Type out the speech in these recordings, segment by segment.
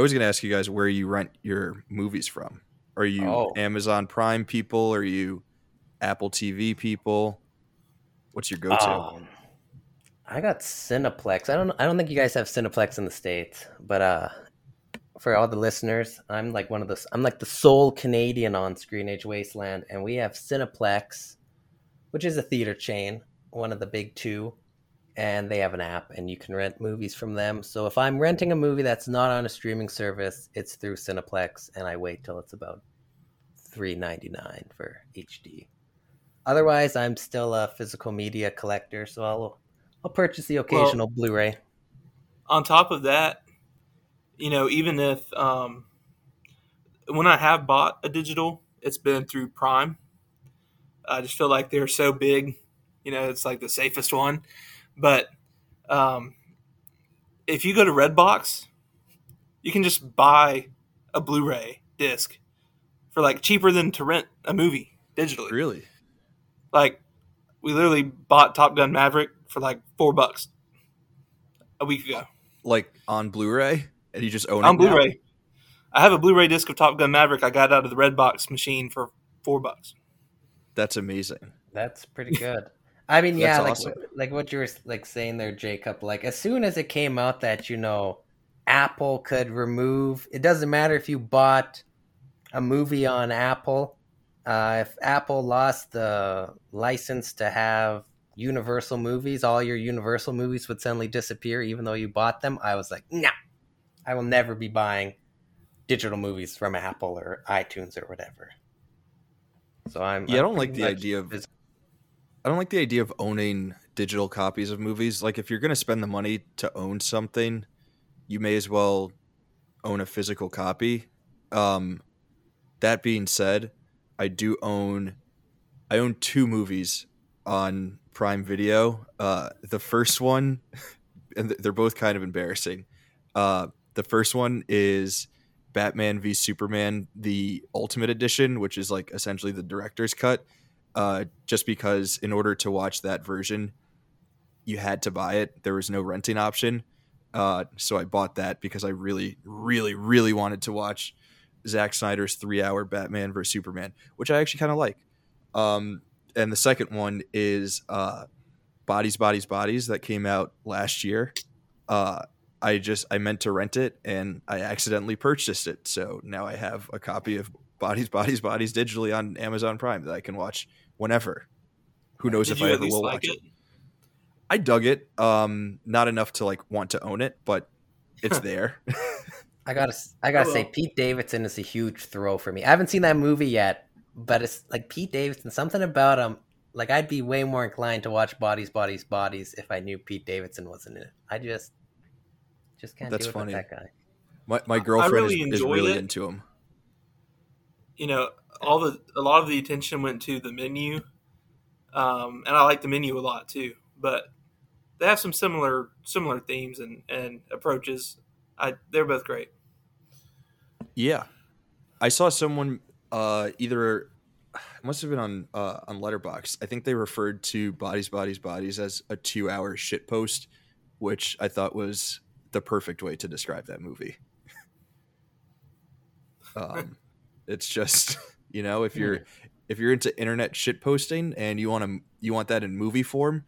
I was going to ask you guys where you rent your movies from. Are you Oh. Amazon Prime people? Are you Apple TV people? What's your go-to? Um, I got Cineplex. I don't. I don't think you guys have Cineplex in the states, but uh, for all the listeners, I'm like one of the. I'm like the sole Canadian on Screen Age Wasteland, and we have Cineplex, which is a theater chain, one of the big two, and they have an app, and you can rent movies from them. So if I'm renting a movie that's not on a streaming service, it's through Cineplex, and I wait till it's about three ninety nine for HD. Otherwise, I'm still a physical media collector, so I'll I'll purchase the occasional Blu-ray. on top of that, you know, even if um, when I have bought a digital, it's been through Prime. I just feel like they're so big, you know, it's like the safest one. But um, if you go to Redbox, you can just buy a Blu-ray disc for like cheaper than to rent a movie digitally. Really? Like we literally bought Top Gun Maverick for like four bucks a week ago. Like on Blu-ray, and you just own on it now? Blu-ray. I have a Blu-ray disc of Top Gun Maverick. I got out of the Redbox machine for four bucks. That's amazing. That's pretty good. I mean, yeah, like awesome. like what you were like saying there, Jacob. Like as soon as it came out that you know Apple could remove. It doesn't matter if you bought a movie on Apple. Uh, if Apple lost the license to have Universal movies, all your Universal movies would suddenly disappear, even though you bought them. I was like, no, I will never be buying digital movies from Apple or iTunes or whatever. So I'm Yeah, I I'm don't like the idea of I don't like the idea of owning digital copies of movies. Like if you're going to spend the money to own something, you may as well own a physical copy. Um that being said, I do own I own two movies on Prime Video. Uh the first one and they're both kind of embarrassing. Uh the first one is Batman v Superman the Ultimate Edition, which is like essentially the director's cut uh, just because in order to watch that version, you had to buy it. There was no renting option. Uh, so I bought that because I really, really, really wanted to watch Zack Snyder's three hour Batman vs. Superman, which I actually kind of like. Um, and the second one is uh, Bodies, Bodies, Bodies that came out last year. Uh, I just I meant to rent it and I accidentally purchased it. So now I have a copy of Bodies, Bodies, Bodies digitally on Amazon Prime that I can watch whenever. Who knows Did if I ever will like watch it. it? I dug it. Um, not enough to like want to own it, but it's there. I gotta, I gotta Oh, say. Pete Davidson is a huge throw for me. I haven't seen that movie yet, but it's like Pete Davidson. Something about him, like I'd be way more inclined to watch Bodies, Bodies, Bodies if I knew Pete Davidson wasn't in it. I just, just can't That's do it funny. with that guy. my my girlfriend really is, is really it. into him. You know, all the a lot of the attention went to the menu, um, and I like the menu a lot too. But they have some similar similar themes and, and approaches. I they're both great. Yeah, I saw someone uh, either it must have been on uh, on Letterboxd. I think they referred to Bodies, Bodies, Bodies as a two hour shit post, which I thought was the perfect way to describe that movie. um, it's just you know if you're if you're into internet shit posting and you want to you want that in movie form,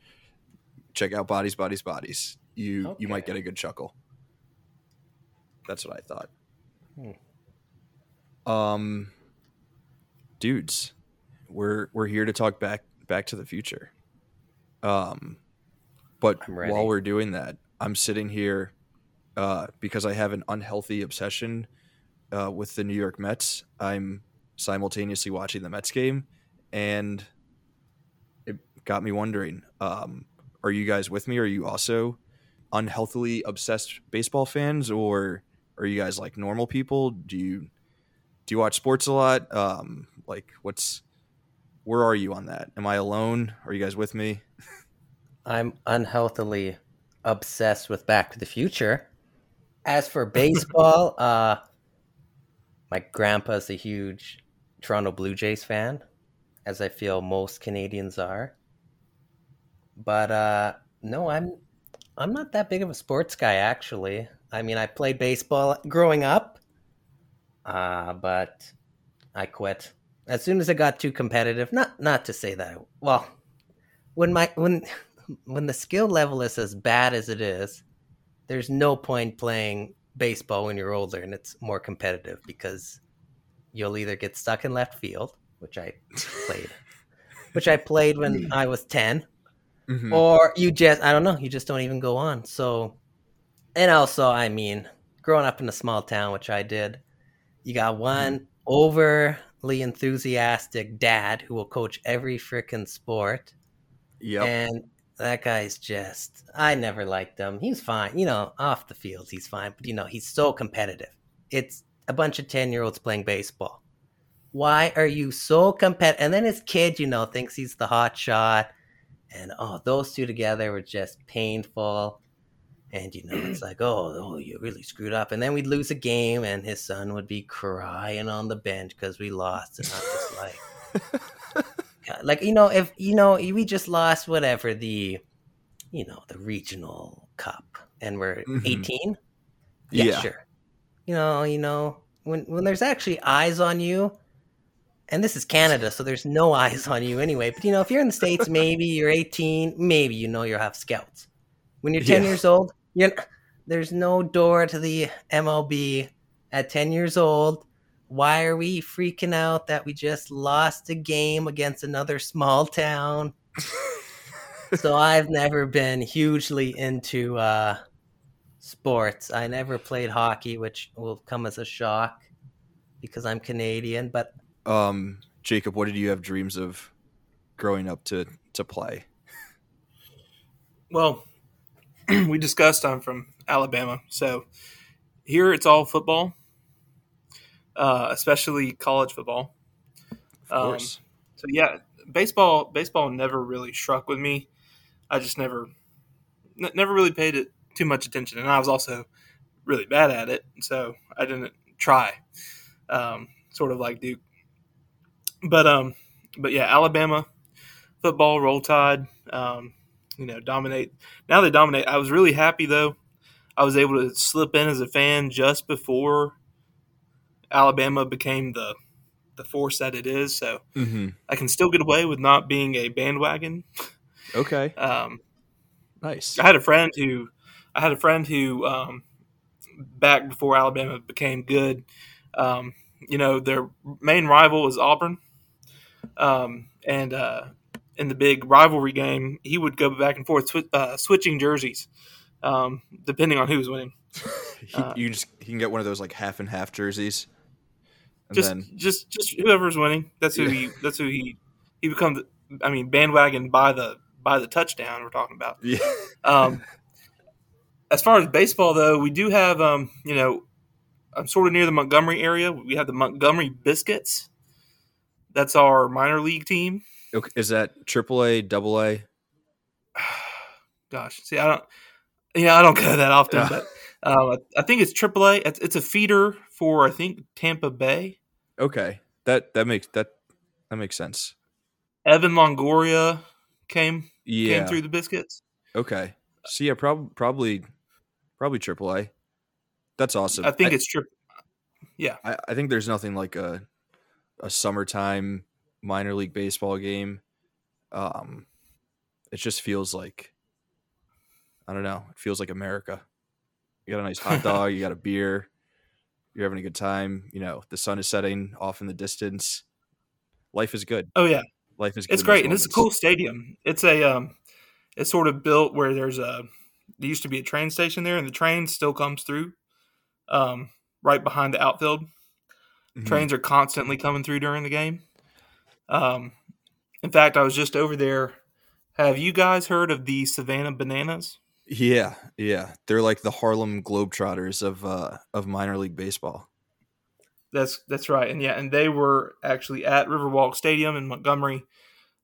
check out Bodies, Bodies, Bodies. You you might get a good chuckle. That's what I thought. Um, dudes, we're we're here to talk back Back to the Future. Um, but while we're doing that, I'm sitting here uh, because I have an unhealthy obsession uh, with the New York Mets. I'm simultaneously watching the Mets game, and it got me wondering: um, Are you guys with me? Are you also unhealthily obsessed baseball fans, or are you guys like normal people? Do you do you watch sports a lot? Um, like, what's where are you on that? Am I alone? Are you guys with me? I'm unhealthily obsessed with Back to the Future. As for baseball, uh, my grandpa's a huge Toronto Blue Jays fan, as I feel most Canadians are. But uh, no, I'm I'm not that big of a sports guy actually. I mean, I played baseball growing up, uh, but I quit as soon as it got too competitive. Not not to say that. Well, when my when when the skill level is as bad as it is, there's no point playing baseball when you're older and it's more competitive because you'll either get stuck in left field, which I played, which I played when I was 10, Mhm. or you just I don't know, you just don't even go on. So and also, I mean, growing up in a small town, which I did, you got one overly enthusiastic dad who will coach every freaking sport. Yep. And that guy's just I never liked him. He's fine. You know, off the field he's fine, but you know, he's so competitive. It's a bunch of 10-year-olds playing baseball. Why are you so competitive? And then his kid, you know, thinks he's the hot shot. And oh, those two together were just painful. And you know, it's like, oh, oh, you really screwed up. And then we'd lose a game, and his son would be crying on the bench because we lost. And I'm just like, like you know, if you know, we just lost whatever the, you know, the regional cup, and we're Mhm. 18. Yeah, Yeah. sure. You know, you know, when when there's actually eyes on you, and this is Canada, so there's no eyes on you anyway. But you know, if you're in the states, maybe you're 18, maybe you know you'll have scouts. When you're 10 Yeah. years old, you're there's no door to the MLB at 10 years old. Why are we freaking out that we just lost a game against another small town? so I've never been hugely into uh, sports. I never played hockey, which will come as a shock because I'm Canadian. But Um, Jacob, what did you have dreams of growing up to to play? Well, we discussed I'm from Alabama, so here it's all football, uh, especially college football. Of Um, course. So yeah, baseball baseball never really struck with me. I just never n- never really paid it too much attention, and I was also really bad at it, so I didn't try. Um, sort of like Duke, but um, but yeah, Alabama football, roll tide. Um, you know, dominate. Now they dominate. I was really happy though. I was able to slip in as a fan just before Alabama became the the force that it is. So hmm I can still get away with not being a bandwagon. Okay. Um, Nice. I had a friend who, I had a friend who, um, back before Alabama became good, um, you know, their main rival was Auburn, um, and uh, in the big rivalry game, he would go back and forth swi- uh, switching jerseys, um, depending on who was winning. He, uh, you just he can get one of those like half and half jerseys, and Just, then just, just whoever's winning. That's who he. That's who he. He becomes. I mean, bandwagon by the by the touchdown. We're talking about. yeah, Um, as far as baseball, though, we do have, um, you know, I'm sort of near the Montgomery area. We have the Montgomery Biscuits. That's our minor league team. okay, is that AAA, A, double A? Gosh, see, I don't, yeah, I don't go that often, Yeah. but um, I, I think it's AAA. It's, it's a feeder for I think Tampa Bay. Okay, that that makes that that makes sense. Evan Longoria came Yeah. came through the Biscuits. Okay. So yeah, prob- probably probably triple A. That's awesome. I think it's trip. I, I think there's nothing like a a summertime minor league baseball game. Um, it just feels like I don't know. It feels like America. You got a nice hot dog. You got a beer. You're having a good time. You know, the sun is setting off in the distance. Life is good. Oh yeah, Life is good. It's great, and it's a cool stadium. It's a um, it's sort of built where there's a there used to be a train station there, and the train still comes through, um, right behind the outfield. Mhm. Trains are constantly coming through during the game. Um, in fact, I was just over there. Have you guys heard of the Savannah Bananas? Yeah, yeah. They're like the Harlem Globetrotters of uh of minor league baseball. That's that's right, and yeah, and they were actually at Riverwalk Stadium in Montgomery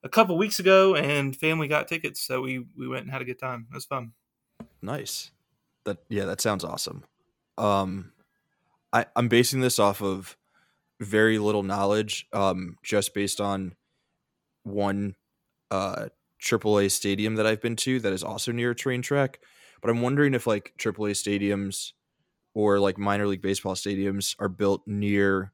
a couple weeks ago, and family got tickets, so we we went and had a good time. It was fun. Nice. That yeah, that sounds awesome. Um I I'm basing this off of very little knowledge um just based on one uh AAA stadium that I've been to that is also near a train track, but I'm wondering if like AAA stadiums or like minor league baseball stadiums are built near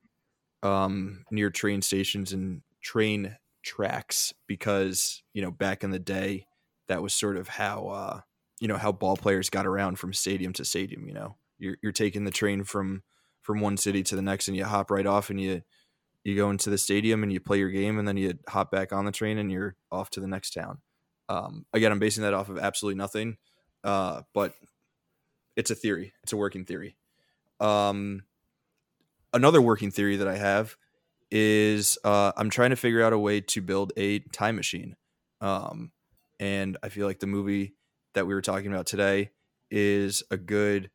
um, near train stations and train tracks because you know back in the day that was sort of how uh, you know how ball players got around from stadium to stadium. You know, you're you're taking the train from from one city to the next, and you hop right off, and you you go into the stadium and you play your game, and then you hop back on the train, and you're off to the next town. Um, again, I'm basing that off of absolutely nothing, uh, but it's a theory. It's a working theory. Um, another working theory that I have is uh, I'm trying to figure out a way to build a time machine. Um, and I feel like the movie that we were talking about today is a good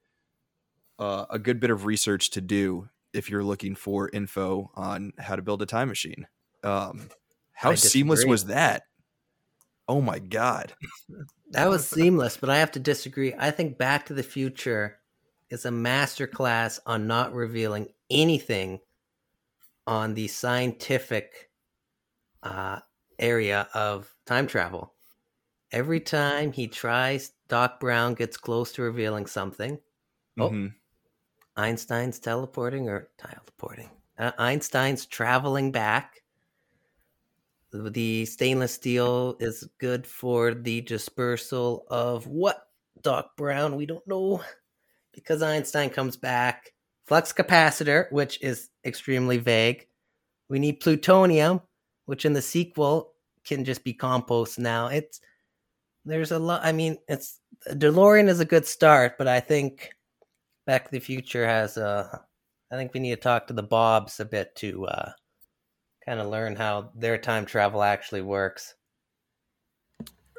uh, a good bit of research to do if you're looking for info on how to build a time machine. Um, how seamless was that? Oh my god. That was seamless, but I have to disagree. I think Back to the Future is a masterclass on not revealing anything on the scientific uh, area of time travel. Every time he tries, Doc Brown gets close to revealing something. Oh, mm-hmm. Einstein's teleporting or teleporting. Uh, Einstein's traveling back. The stainless steel is good for the dispersal of what, Doc Brown? We don't know because Einstein comes back. Flux capacitor, which is extremely vague. We need plutonium, which in the sequel can just be compost now. It's there's a lot. I mean, it's DeLorean is a good start, but I think Back to the Future has a. I think we need to talk to the Bobs a bit to uh, kind of learn how their time travel actually works.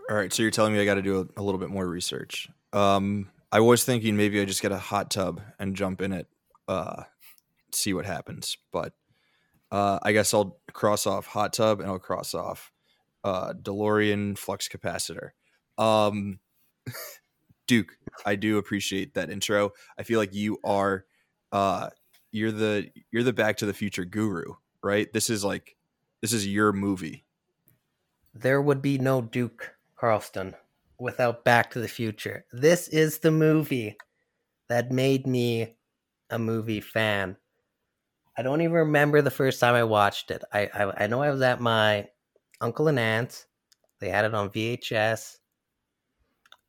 All right, so you're telling me I got to do a, a, little bit more research. Um, I was thinking maybe I just get a hot tub and jump in it, uh, see what happens. But uh, I guess I'll cross off hot tub and I'll cross off uh, DeLorean flux capacitor. Um, Duke, I do appreciate that intro. I feel like you are, uh, you're the you're the Back to the Future guru, right? This is like, this is your movie. There would be no Duke Carlston without Back to the Future. This is the movie that made me a movie fan. I don't even remember the first time I watched it. I I, I know I was at my uncle and aunt's. They had it on VHS.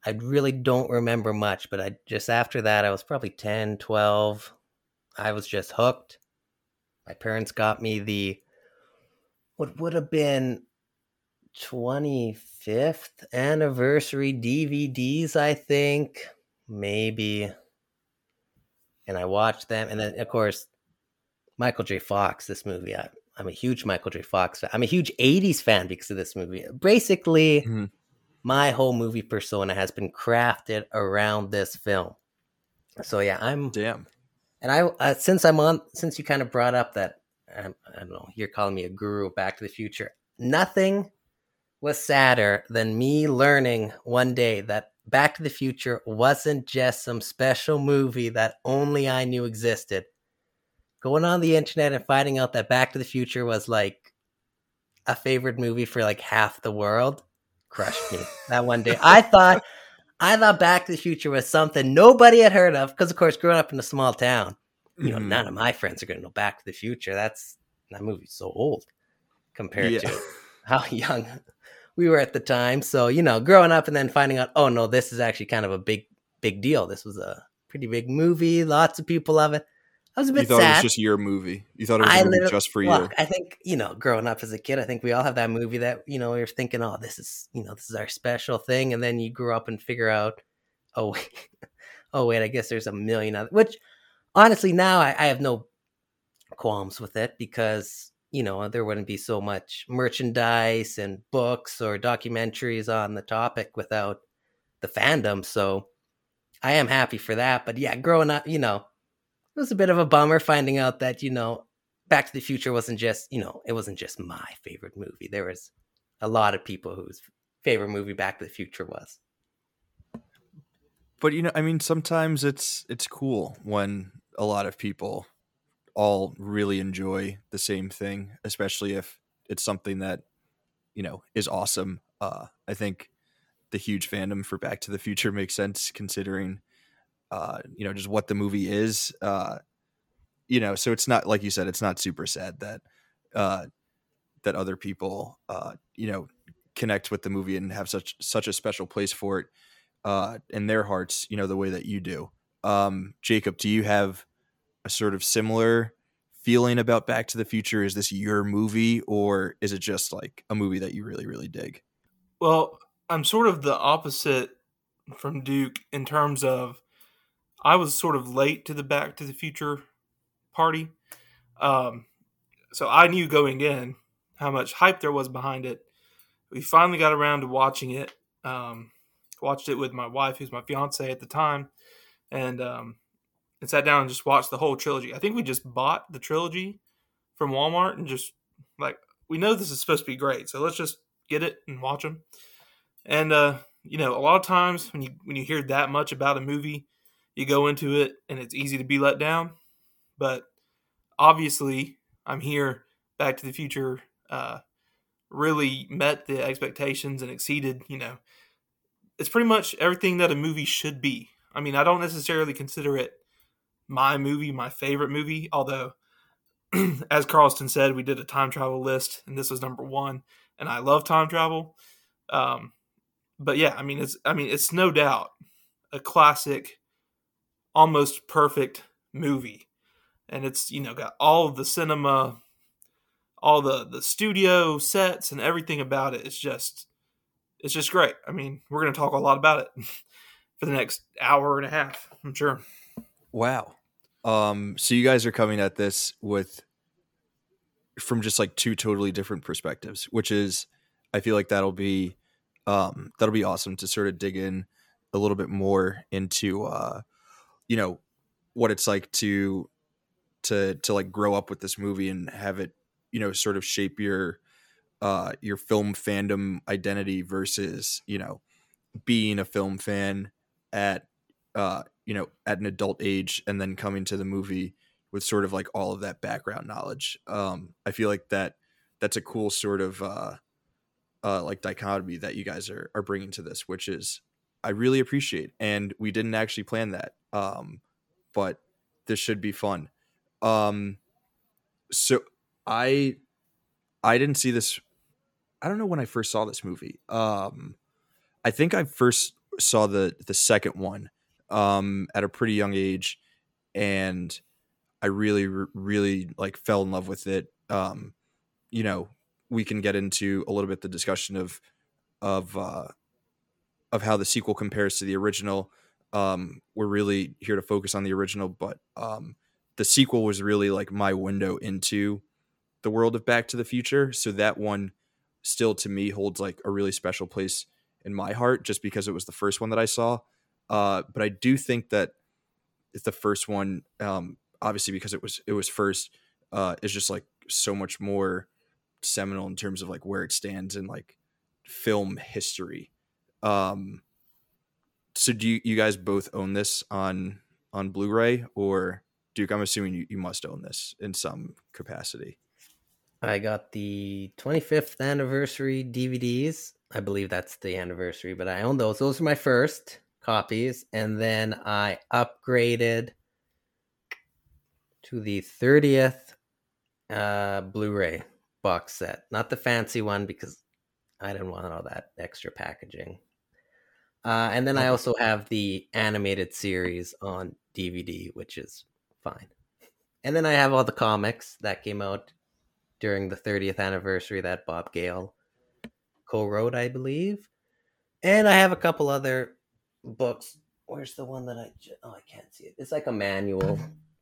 I really don't remember much, but I just after that I was probably 10, 12. I was just hooked. My parents got me the what would have been 25th anniversary DVDs, I think. Maybe. And I watched them. And then, of course, Michael J. Fox, this movie. I, am a huge Michael J. Fox fan. I'm a huge 80s fan because of this movie. Basically, mm-hmm. My whole movie persona has been crafted around this film. So, yeah, I'm. Damn. And I, uh, since I'm on, since you kind of brought up that, um, I don't know, you're calling me a guru of Back to the Future. Nothing was sadder than me learning one day that Back to the Future wasn't just some special movie that only I knew existed. Going on the internet and finding out that Back to the Future was like a favorite movie for like half the world crushed me that one day. I thought I thought Back to the Future was something nobody had heard of because, of course, growing up in a small town, you know, mm-hmm. none of my friends are going to know Back to the Future. That's that movie's so old compared yeah. to how young we were at the time. So, you know, growing up and then finding out, oh no, this is actually kind of a big, big deal. This was a pretty big movie. Lots of people love it. I was a bit you thought sad. it was just your movie. You thought it was a movie just for you. I think you know, growing up as a kid, I think we all have that movie that you know we are thinking, oh, this is you know this is our special thing, and then you grow up and figure out, oh wait, oh wait, I guess there's a million other. Which honestly, now I, I have no qualms with it because you know, there wouldn't be so much merchandise and books or documentaries on the topic without the fandom. So I am happy for that. But yeah, growing up, you know, it was a bit of a bummer finding out that, you know, Back to the Future wasn't just, you know, it wasn't just my favorite movie. There was a lot of people whose favorite movie Back to the Future was. But you know, I mean, sometimes it's it's cool when a lot of people all really enjoy the same thing, especially if it's something that you know is awesome. Uh, I think the huge fandom for Back to the Future makes sense considering uh, you know, just what the movie is. Uh, you know, so it's not like you said, it's not super sad that uh, that other people, uh, you know, connect with the movie and have such such a special place for it uh, in their hearts. You know, the way that you do. Um, Jacob, do you have a sort of similar feeling about Back to the Future? Is this your movie, or is it just like a movie that you really, really dig? Well, I'm sort of the opposite from Duke in terms of I was sort of late to the Back to the Future party. Um, so I knew going in how much hype there was behind it. We finally got around to watching it. Um, watched it with my wife, who's my fiance at the time, and um, and sat down and just watched the whole trilogy. I think we just bought the trilogy from Walmart and just like we know this is supposed to be great, so let's just get it and watch them. And uh, you know, a lot of times when you when you hear that much about a movie, you go into it and it's easy to be let down. But obviously, I'm here. Back to the Future uh, really met the expectations and exceeded. You know, it's pretty much everything that a movie should be. I mean, I don't necessarily consider it my movie, my favorite movie, although as Carlston said, we did a time travel list, and this was number one. And I love time travel. Um, but yeah, I mean, it's I mean, it's no doubt a classic, almost perfect movie, and it's you know got all of the cinema, all the the studio sets and everything about it. It's just it's just great. I mean, we're gonna talk a lot about it for the next hour and a half. I'm sure. Wow. Um, so you guys are coming at this with from just like two totally different perspectives, which is I feel like that'll be um that'll be awesome to sort of dig in a little bit more into uh you know what it's like to to to like grow up with this movie and have it you know sort of shape your uh your film fandom identity versus you know being a film fan at uh you know at an adult age and then coming to the movie with sort of like all of that background knowledge. Um i feel like that that's a cool sort of uh uh like dichotomy that you guys are are bringing to this which is i really appreciate and we didn't actually plan that um but this should be fun um so i i didn't see this i don't know when i first saw this movie um i think i first saw the the second one um, at a pretty young age, and I really, really like fell in love with it. Um, you know, we can get into a little bit the discussion of of uh, of how the sequel compares to the original. Um, we're really here to focus on the original, but um, the sequel was really like my window into the world of Back to the Future. So that one still to me holds like a really special place in my heart, just because it was the first one that I saw. Uh, but I do think that it's the first one, um, obviously because it was it was first, uh, is just like so much more seminal in terms of like where it stands in like film history. Um, so do you, you guys both own this on on Blu-ray or Duke? I'm assuming you, you must own this in some capacity. I got the 25th anniversary DVDs. I believe that's the anniversary, but I own those. Those are my first copies, and then I upgraded to the 30th uh, Blu-ray box set, not the fancy one because I didn't want all that extra packaging. Uh, and then I also have the animated series on DVD, which is fine. And then I have all the comics that came out during the 30th anniversary that Bob Gale co-wrote, I believe. And I have a couple other books. Where's the one that I? Oh, I can't see it. It's like a manual.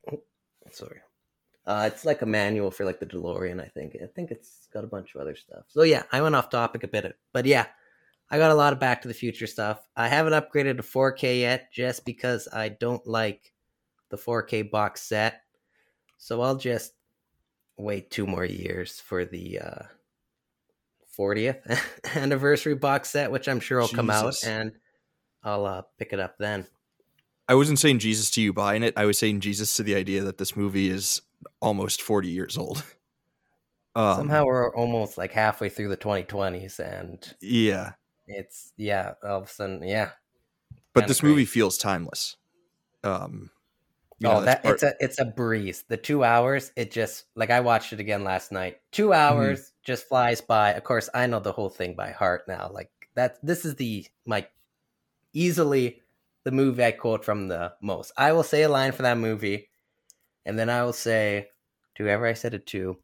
Sorry. Uh, it's like a manual for like the DeLorean. I think. I think it's got a bunch of other stuff. So yeah, I went off topic a bit, but yeah, I got a lot of Back to the Future stuff. I haven't upgraded to 4K yet, just because I don't like the 4K box set. So I'll just wait two more years for the uh, 40th anniversary box set, which I'm sure will Jesus. come out and I'll uh, pick it up then. I wasn't saying Jesus to you buying it. I was saying Jesus to the idea that this movie is almost 40 years old. Um, Somehow we're almost like halfway through the 2020s, and yeah, it's yeah. All of a sudden, yeah. But this crazy. movie feels timeless. Um, you know, oh, that part- it's a it's a breeze. The two hours, it just like I watched it again last night. Two mm-hmm. hours mm-hmm. just flies by. Of course, I know the whole thing by heart now. Like that, this is the my easily the movie I quote from the most. I will say a line for that movie, and then I will say to whoever I said it to,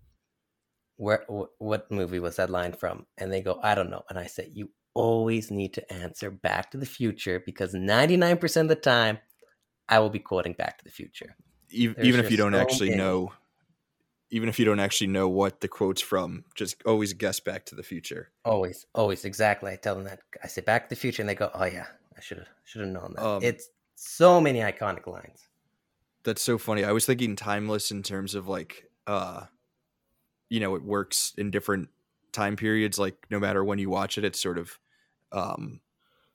where what movie was that line from? And they go, I don't know. And I say, you always need to answer Back to the Future because 99% of the time, I will be quoting Back to the Future. Even, even if you don't so actually many. know, even if you don't actually know what the quote's from, just always guess Back to the Future. Always, always, exactly. I tell them that I say Back to the Future, and they go, "Oh yeah, I should have should have known that." Um, it's so many iconic lines. That's so funny. I was thinking timeless in terms of like, uh, you know, it works in different time periods. Like no matter when you watch it, it's sort of um,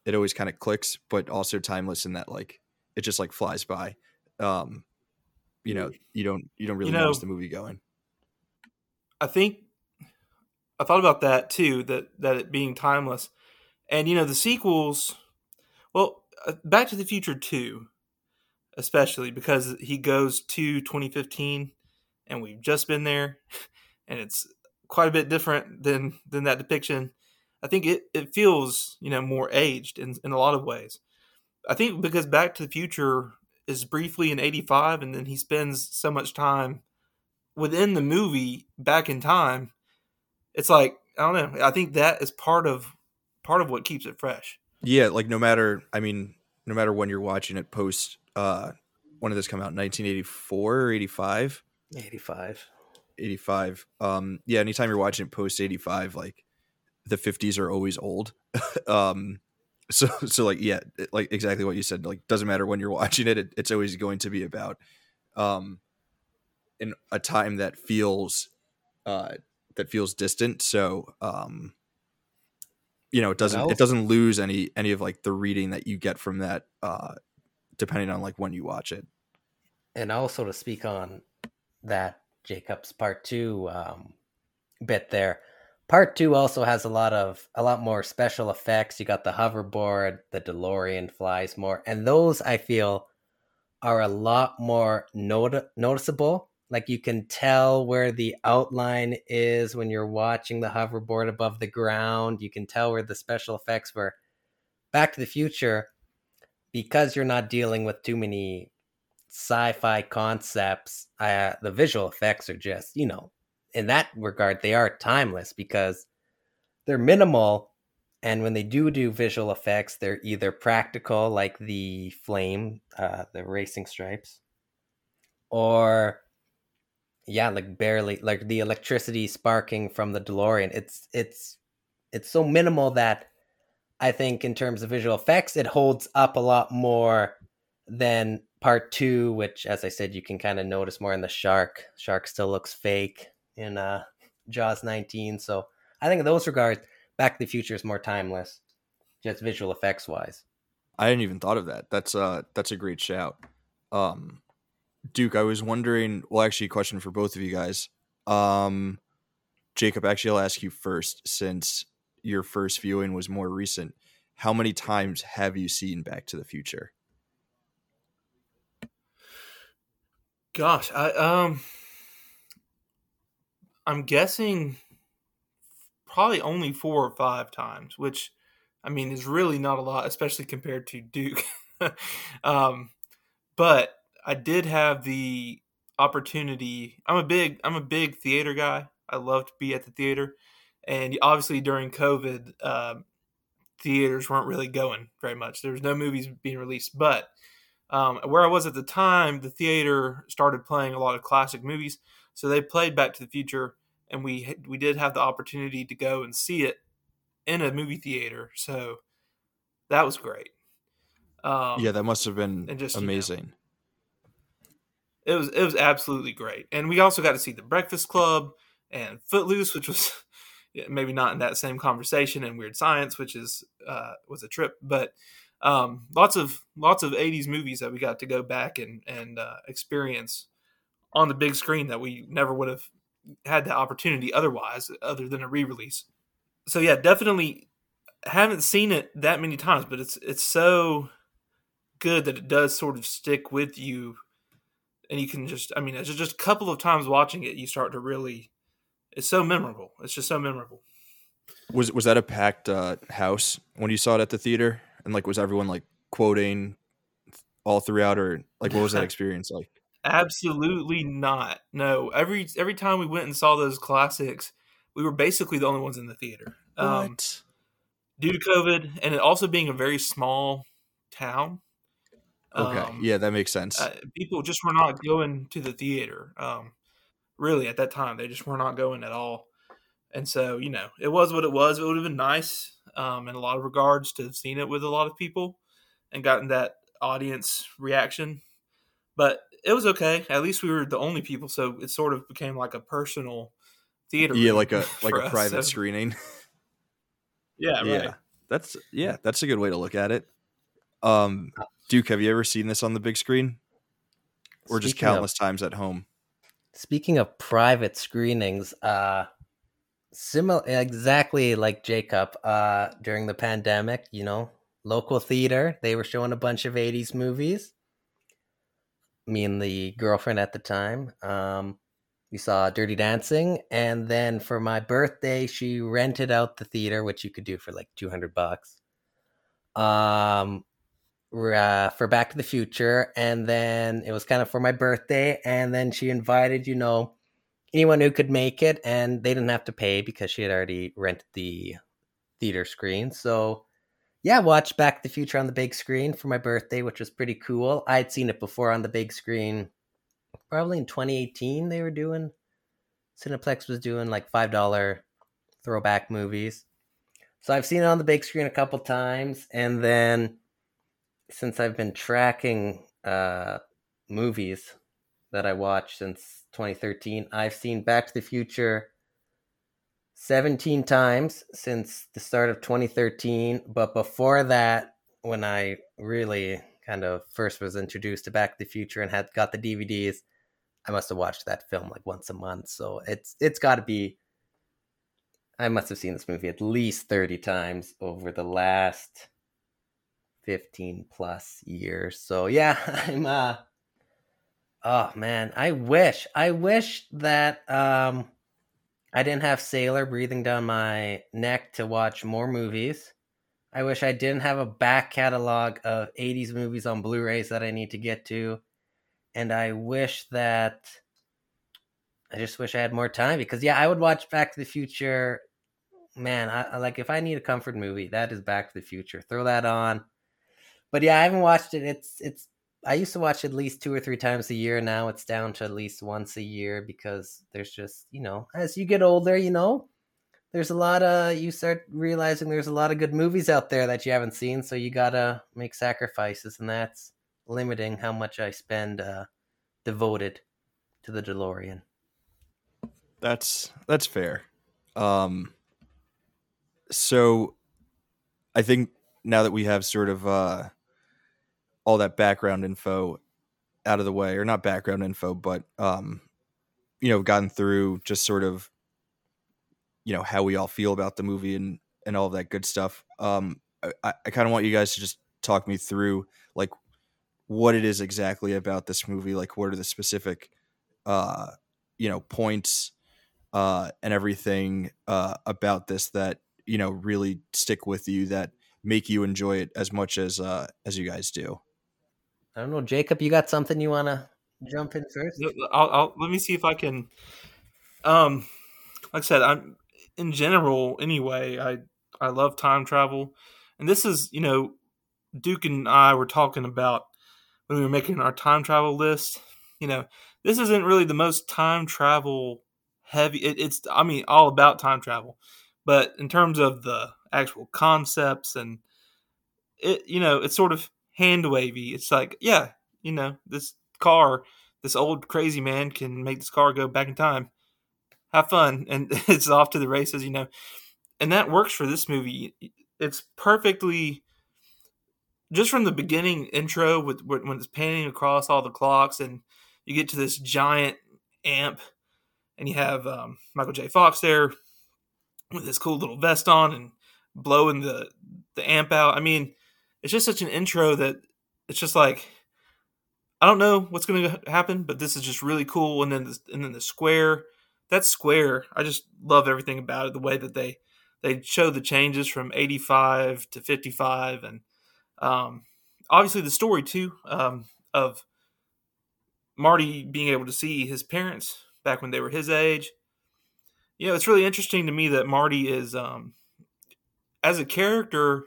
it always kind of clicks, but also timeless in that like it just like flies by. Um, you know, you don't you don't really you know, notice the movie going. I think I thought about that too. That that it being timeless, and you know the sequels. Well, uh, Back to the Future two, especially because he goes to 2015, and we've just been there, and it's quite a bit different than than that depiction I think it, it feels, you know, more aged in, in a lot of ways. I think because Back to the Future is briefly in 85 and then he spends so much time within the movie back in time. It's like, I don't know. I think that is part of part of what keeps it fresh. Yeah, like no matter I mean, no matter when you're watching it post uh when did this come out? 1984 or 85? 85. 85. Um yeah, anytime you're watching it post 85 like the 50s are always old. Um so so like yeah like exactly what you said like doesn't matter when you're watching it, it it's always going to be about um in a time that feels uh that feels distant. So um you know it doesn't it doesn't lose any any of like the reading that you get from that uh depending on like when you watch it. And also to speak on that jacob's part two um bit there Part two also has a lot of a lot more special effects. You got the hoverboard, the DeLorean flies more, and those I feel are a lot more not- noticeable. Like you can tell where the outline is when you're watching the hoverboard above the ground. You can tell where the special effects were. Back to the Future, because you're not dealing with too many sci-fi concepts, uh, the visual effects are just you know in that regard, they are timeless because they're minimal. And when they do do visual effects, they're either practical, like the flame, uh, the racing stripes, or yeah, like barely, like the electricity sparking from the DeLorean. It's it's it's so minimal that I think in terms of visual effects, it holds up a lot more than part two, which, as I said, you can kind of notice more in the shark. Shark still looks fake in uh, Jaws 19. So I think in those regards, Back to the Future is more timeless, just visual effects wise. I hadn't even thought of that. That's uh that's a great shout. Um Duke, I was wondering well actually a question for both of you guys. Um Jacob, actually I'll ask you first since your first viewing was more recent. How many times have you seen Back to the Future? Gosh, I um I'm guessing probably only four or five times, which I mean is really not a lot, especially compared to Duke. um, but I did have the opportunity. I'm a big I'm a big theater guy. I love to be at the theater, and obviously during COVID, uh, theaters weren't really going very much. There was no movies being released, but um, where I was at the time, the theater started playing a lot of classic movies. So they played Back to the Future, and we we did have the opportunity to go and see it in a movie theater. So that was great. Um, yeah, that must have been just, amazing. You know, it was it was absolutely great, and we also got to see The Breakfast Club and Footloose, which was maybe not in that same conversation, and Weird Science, which is uh, was a trip, but um, lots of lots of '80s movies that we got to go back and and uh, experience on the big screen that we never would have had the opportunity otherwise, other than a re-release. So yeah, definitely haven't seen it that many times, but it's it's so good that it does sort of stick with you, and you can just I mean, it's just a couple of times watching it, you start to really. It's so memorable. It's just so memorable. Was was that a packed uh, house when you saw it at the theater? And like, was everyone like quoting all throughout, or like, what was that experience like? Absolutely not. No. Every every time we went and saw those classics, we were basically the only ones in the theater. Um, due to COVID and it also being a very small town. Okay, um, yeah, that makes sense. uh, people just were not going to the theater. Um, really, at that time, they just were not going at all. And so, you know, it was what it was. It would have been nice, um, in a lot of regards, to have seen it with a lot of people and gotten that audience reaction. But it was okay. At least we were the only people, so it sort of became like a personal theater. yeah, like a like a us, private so- screening. Yeah, right. Yeah, that's yeah, that's a good way to look at it. Um, Duke, have you ever seen this on the big screen, or just Speaking of- countless times at home? Speaking of private screenings, uh similar exactly like Jacob, uh during the pandemic, you know, local theater, they were showing a bunch of 80s movies. Me and the girlfriend at the time. Um we saw Dirty Dancing and then for my birthday she rented out the theater which you could do for like 200 bucks. Um uh, for Back to the Future, and then it was kind of for my birthday, and then she invited, you know, anyone who could make it, and they didn't have to pay because she had already rented the theater screen. So, yeah, watched Back to the Future on the big screen for my birthday, which was pretty cool. I'd seen it before on the big screen, probably in 2018. They were doing Cineplex was doing like five dollar throwback movies. So I've seen it on the big screen a couple times, and then since I've been tracking uh, movies that I watched since 2013, I've seen Back to the Future 17 times since the start of 2013. But before that, when I really kind of first was introduced to Back to the Future and had got the DVDs, I must have watched that film like once a month. So it's it's got to be. I must have seen this movie at least 30 times over the last 15 plus years. So yeah, I'm uh oh man, I wish I wish that um I didn't have Sailor breathing down my neck to watch more movies. I wish I didn't have a back catalog of 80s movies on Blu-rays that I need to get to. And I wish that I just wish I had more time because yeah, I would watch Back to the Future. Man, I like if I need a comfort movie, that is Back to the Future. Throw that on but yeah, I haven't watched it. It's it's I used to watch at least two or three times a year. Now it's down to at least once a year because there's just you know as you get older, you know, there's a lot of you start realizing there's a lot of good movies out there that you haven't seen, so you gotta make sacrifices, and that's limiting how much I spend uh, devoted to the DeLorean. That's that's fair. Um so I think now that we have sort of uh all that background info out of the way or not background info but um you know gotten through just sort of you know how we all feel about the movie and and all of that good stuff. Um i i kind of want you guys to just talk me through like what it is exactly about this movie like what are the specific uh you know points uh and everything uh about this that you know really stick with you that make you enjoy it as much as uh as you guys do I don't know, Jacob. You got something you want to jump in first? I'll, I'll, let me see if I can. Um, like I said, I'm in general anyway. I I love time travel, and this is you know, Duke and I were talking about when we were making our time travel list. You know, this isn't really the most time travel heavy. It, it's I mean all about time travel, but in terms of the actual concepts and it, you know, it's sort of hand wavy. It's like, yeah, you know, this car, this old crazy man can make this car go back in time. Have fun, and it's off to the races, you know. And that works for this movie. It's perfectly just from the beginning intro with when it's panning across all the clocks, and you get to this giant amp, and you have um, Michael J. Fox there with his cool little vest on and blowing the the amp out. I mean, it's just such an intro that it's just like I don't know what's going to happen, but this is just really cool. And then the, and then the square, that square, I just love everything about it. The way that they they show the changes from 85 to 55 and um, obviously the story too um, of marty being able to see his parents back when they were his age you know it's really interesting to me that marty is um, as a character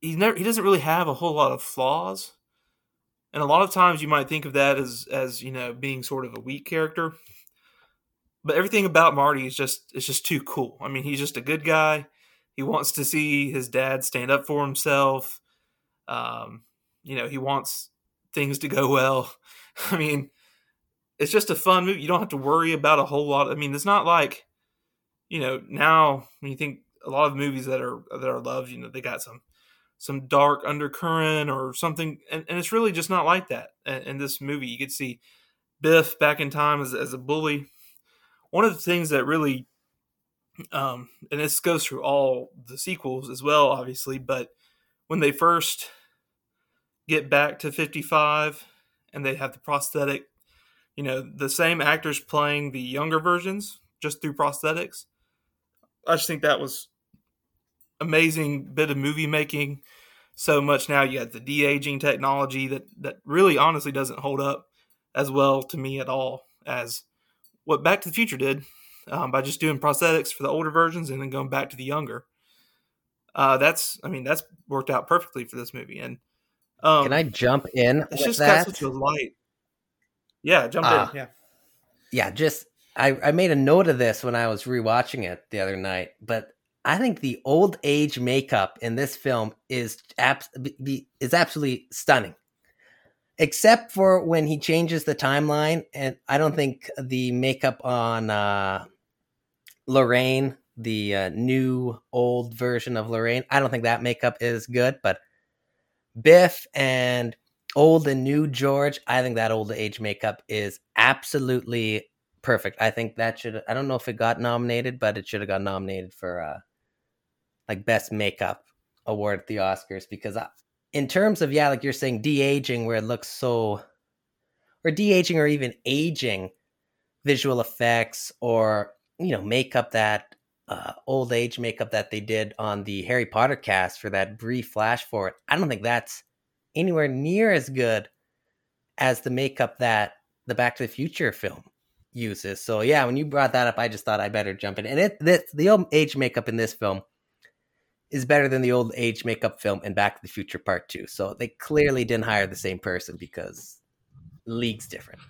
he never he doesn't really have a whole lot of flaws and a lot of times you might think of that as as you know being sort of a weak character but everything about Marty is just it's just too cool. I mean, he's just a good guy. He wants to see his dad stand up for himself. Um, you know, he wants things to go well. I mean, it's just a fun movie. You don't have to worry about a whole lot. I mean, it's not like you know now when you think a lot of movies that are that are loved, you know, they got some some dark undercurrent or something, and, and it's really just not like that. In, in this movie, you could see Biff back in time as, as a bully one of the things that really um, and this goes through all the sequels as well, obviously, but when they first get back to 55 and they have the prosthetic, you know, the same actors playing the younger versions just through prosthetics. I just think that was amazing bit of movie making. So much now you got the de aging technology that that really honestly doesn't hold up as well to me at all as what Back to the Future did um, by just doing prosthetics for the older versions and then going back to the younger. Uh, that's, I mean, that's worked out perfectly for this movie. And um, can I jump in? It's just that? got such a light. Yeah, jump uh, in. Ah. Yeah, yeah. Just I, I made a note of this when I was rewatching it the other night, but I think the old age makeup in this film is abs- is absolutely stunning except for when he changes the timeline. And I don't think the makeup on uh, Lorraine, the uh, new old version of Lorraine, I don't think that makeup is good. But Biff and old and new George, I think that old age makeup is absolutely perfect. I think that should. I don't know if it got nominated, but it should have got nominated for uh, like best makeup award at the Oscars because I, in terms of yeah, like you're saying, de aging where it looks so, or de aging or even aging visual effects or you know makeup that uh, old age makeup that they did on the Harry Potter cast for that brief flash forward. I don't think that's anywhere near as good as the makeup that the Back to the Future film uses. So yeah, when you brought that up, I just thought I better jump in. And it this, the old age makeup in this film is better than the old age makeup film and Back to the Future Part 2. So they clearly didn't hire the same person because league's different.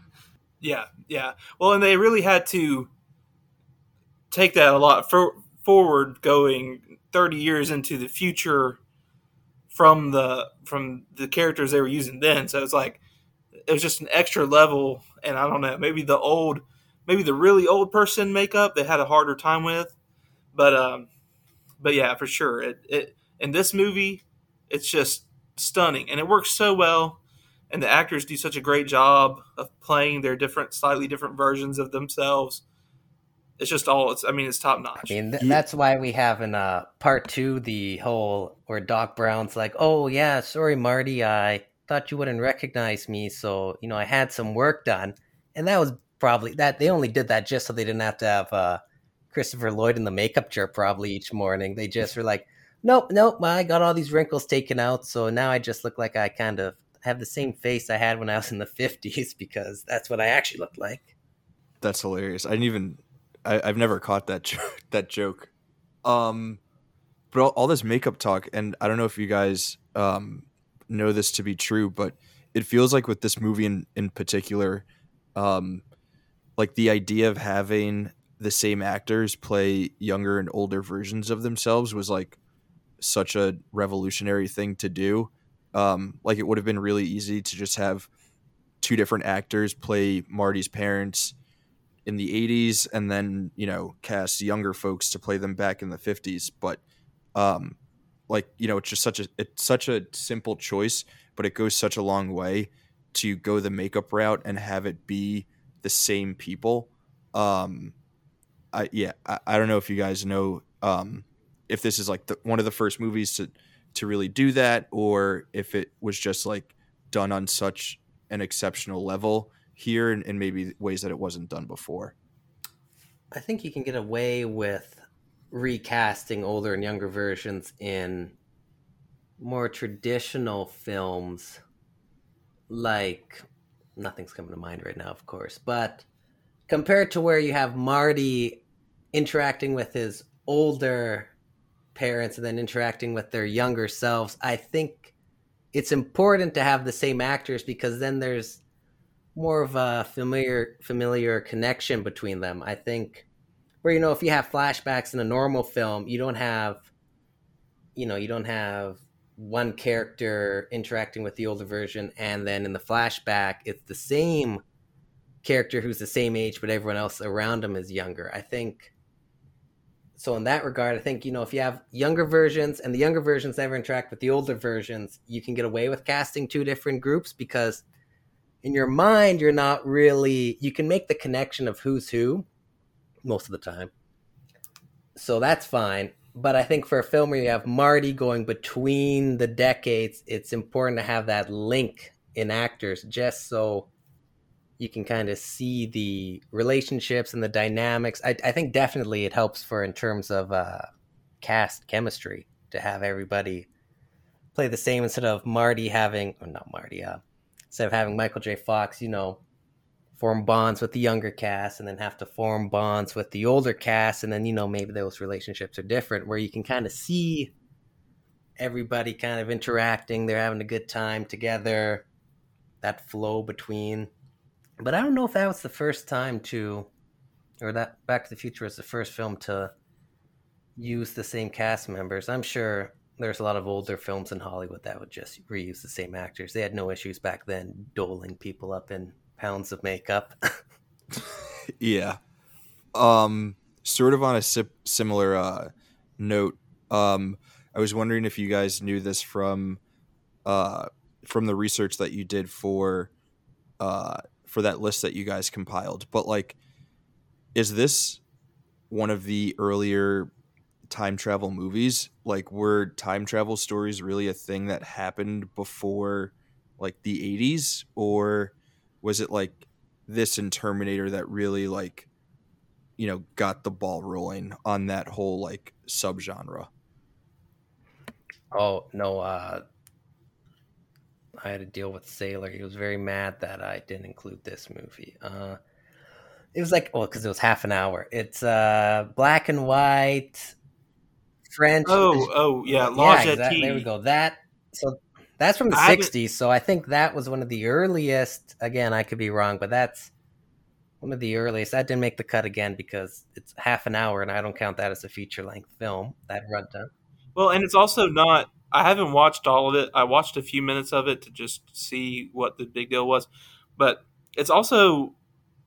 Yeah, yeah. Well, and they really had to take that a lot for, forward going 30 years into the future from the from the characters they were using then. So it's like it was just an extra level and I don't know, maybe the old maybe the really old person makeup they had a harder time with. But um but yeah, for sure. It, it in this movie, it's just stunning, and it works so well. And the actors do such a great job of playing their different, slightly different versions of themselves. It's just all. It's. I mean, it's top notch. I mean, th- that's why we have in uh, part two the whole where Doc Brown's like, "Oh yeah, sorry, Marty, I thought you wouldn't recognize me, so you know I had some work done." And that was probably that they only did that just so they didn't have to have uh, Christopher Lloyd in the makeup chair probably each morning. They just were like, nope, nope, I got all these wrinkles taken out. So now I just look like I kind of have the same face I had when I was in the 50s because that's what I actually looked like. That's hilarious. I didn't even, I, have never caught that, jo- that joke. Um, but all, all, this makeup talk, and I don't know if you guys um, know this to be true, but it feels like with this movie in, in particular, um, like the idea of having the same actors play younger and older versions of themselves was like such a revolutionary thing to do. Um, like it would have been really easy to just have two different actors play Marty's parents in the 80s and then, you know, cast younger folks to play them back in the 50s, but um like, you know, it's just such a it's such a simple choice, but it goes such a long way to go the makeup route and have it be the same people. Um I yeah, I, I don't know if you guys know um, if this is like the, one of the first movies to to really do that or if it was just like done on such an exceptional level here and, and maybe ways that it wasn't done before. I think you can get away with recasting older and younger versions in more traditional films like nothing's coming to mind right now of course but compared to where you have marty interacting with his older parents and then interacting with their younger selves i think it's important to have the same actors because then there's more of a familiar familiar connection between them. I think where you know if you have flashbacks in a normal film you don't have you know you don't have one character interacting with the older version and then in the flashback it's the same character who's the same age but everyone else around him is younger. I think so in that regard i think you know if you have younger versions and the younger versions never interact with the older versions you can get away with casting two different groups because in your mind you're not really you can make the connection of who's who most of the time. So that's fine. But I think for a film where you have Marty going between the decades, it's important to have that link in actors just so you can kind of see the relationships and the dynamics. I, I think definitely it helps for in terms of uh, cast chemistry to have everybody play the same instead of Marty having, or not Marty, uh, instead of having Michael J. Fox, you know, form bonds with the younger cast and then have to form bonds with the older cast and then you know maybe those relationships are different where you can kind of see everybody kind of interacting they're having a good time together that flow between but i don't know if that was the first time to or that back to the future was the first film to use the same cast members i'm sure there's a lot of older films in hollywood that would just reuse the same actors they had no issues back then doling people up in pounds of makeup. yeah. Um, sort of on a si- similar uh, note, um, I was wondering if you guys knew this from uh, from the research that you did for uh, for that list that you guys compiled. But like, is this one of the earlier time travel movies? Like, were time travel stories really a thing that happened before like the 80s or was it like this in Terminator that really like you know got the ball rolling on that whole like subgenre? Oh no, uh I had to deal with Sailor. He was very mad that I didn't include this movie. Uh it was like well because it was half an hour. It's uh black and white French. Oh, oh yeah, yeah, exactly. There we go. That so that's from the I 60s, so I think that was one of the earliest. Again, I could be wrong, but that's one of the earliest. That didn't make the cut again because it's half an hour, and I don't count that as a feature length film. That runtime. Well, and it's also not. I haven't watched all of it. I watched a few minutes of it to just see what the big deal was, but it's also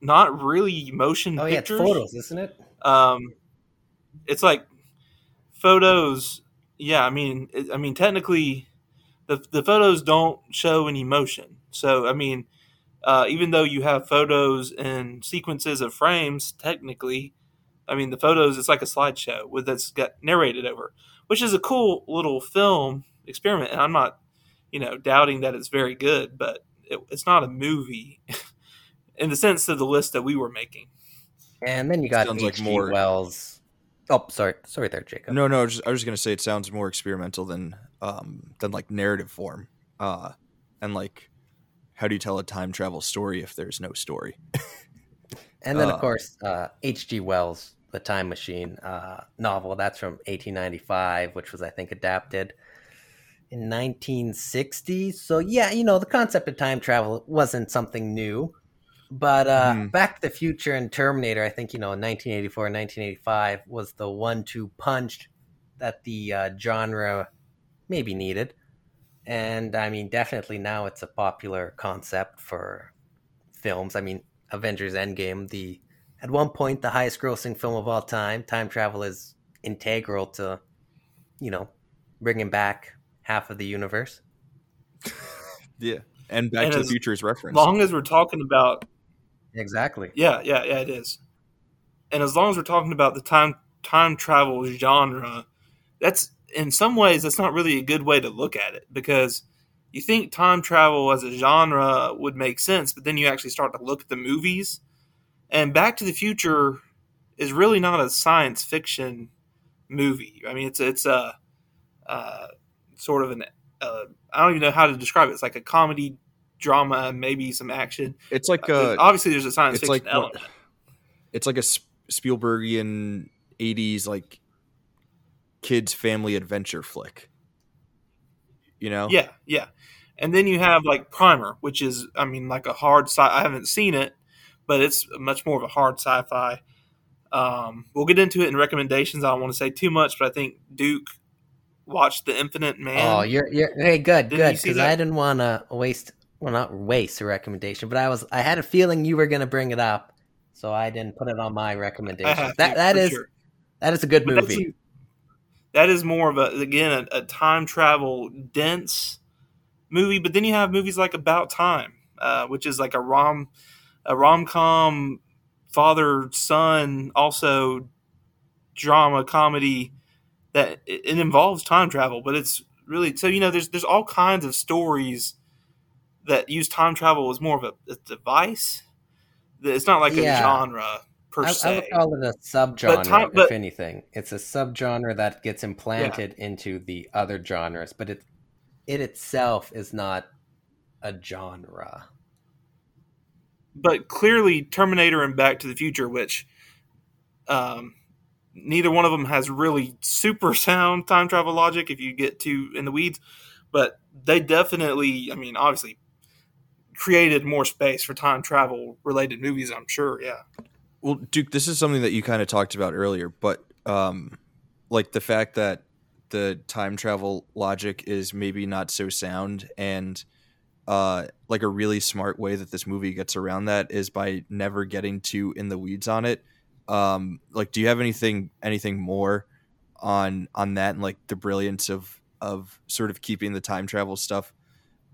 not really motion oh, pictures. Yeah, photos, isn't it? Um, it's like photos. Yeah, I mean, it, I mean, technically, the the photos don't show any motion. So I mean, uh, even though you have photos and sequences of frames, technically, I mean the photos it's like a slideshow with that's got narrated over, which is a cool little film experiment. And I'm not, you know, doubting that it's very good, but it, it's not a movie in the sense of the list that we were making. And then you got H.G. Like more... Wells. Oh, sorry, sorry there, Jacob. No, no, I was just, just gonna say it sounds more experimental than um, than like narrative form. Uh, and like, how do you tell a time travel story if there's no story? and then, uh, of course, H.G. Uh, Wells, The Time Machine uh, novel. That's from 1895, which was, I think, adapted in 1960. So, yeah, you know, the concept of time travel wasn't something new. But uh, mm. Back to the Future and Terminator, I think, you know, 1984 and 1985 was the one two punch that the uh, genre maybe needed. And I mean, definitely now it's a popular concept for films. I mean, Avengers Endgame, the at one point the highest grossing film of all time. Time travel is integral to, you know, bringing back half of the universe. yeah, and Back and to the Future is referenced. As long as we're talking about exactly, yeah, yeah, yeah, it is. And as long as we're talking about the time time travel genre, that's in some ways, that's not really a good way to look at it because you think time travel as a genre would make sense, but then you actually start to look at the movies. And Back to the Future is really not a science fiction movie. I mean, it's it's a uh, sort of an uh, I don't even know how to describe it. It's like a comedy drama, maybe some action. It's like Uh, a obviously there's a science it's fiction like element. it's like a Spielbergian '80s like kids family adventure flick. You know? Yeah, yeah. And then you have like Primer, which is I mean like a hard sci. I haven't seen it, but it's much more of a hard sci-fi. Um, we'll get into it in recommendations. I don't want to say too much, but I think Duke watched The Infinite Man. Oh, you're you're hey, good, Did good. Because? I didn't want to waste, well, not waste a recommendation, but I was, I had a feeling you were going to bring it up, so I didn't put it on my recommendation. That that is sure. that is a good But movie. that is more of a again a, a time travel dense movie. But then you have movies like About Time, uh, which is like a rom a rom com father son also drama comedy that it, involves time travel, but it's really so you know there's there's all kinds of stories that use time travel as more of a, a device. It's not like Yeah. a genre per I, I se. would call it a subgenre, time- but- if anything. It's a subgenre that gets implanted into the other genres, but it it itself is not a genre. But clearly Terminator and Back to the Future, which um, neither one of them has really super sound time travel logic if you get too in the weeds, but they definitely, I mean, obviously created more space for time travel related movies, I'm sure. Yeah. Well, Duke, this is something that you kind of talked about earlier, but um, like the fact that the time travel logic is maybe not so sound, and uh, like a really smart way that this movie gets around that is by never getting too in the weeds on it. Um, like, do you have anything anything more on on that and like the brilliance of of sort of keeping the time travel stuff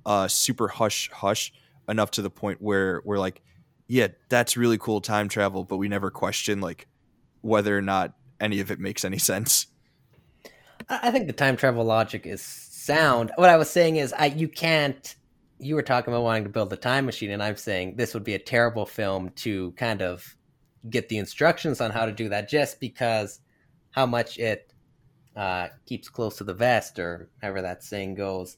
uh, super hush hush enough to the point where we're like yeah, that's really cool time travel, but we never question like whether or not any of it makes any sense. I think the time travel logic is sound. What I was saying is, I you can't. You were talking about wanting to build a time machine, and I'm saying this would be a terrible film to kind of get the instructions on how to do that, just because how much it uh, keeps close to the vest, or however that saying goes.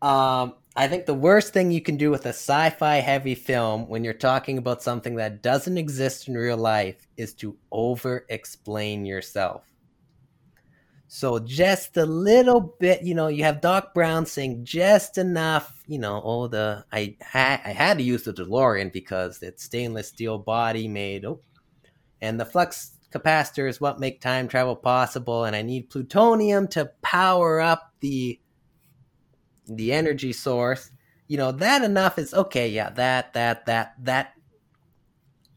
Um, I think the worst thing you can do with a sci-fi heavy film when you're talking about something that doesn't exist in real life is to over-explain yourself. So just a little bit, you know, you have Doc Brown saying just enough, you know, oh the I ha- I had to use the DeLorean because it's stainless steel body made oh and the flux capacitor is what make time travel possible and I need plutonium to power up the the energy source. You know, that enough is okay, yeah, that that that that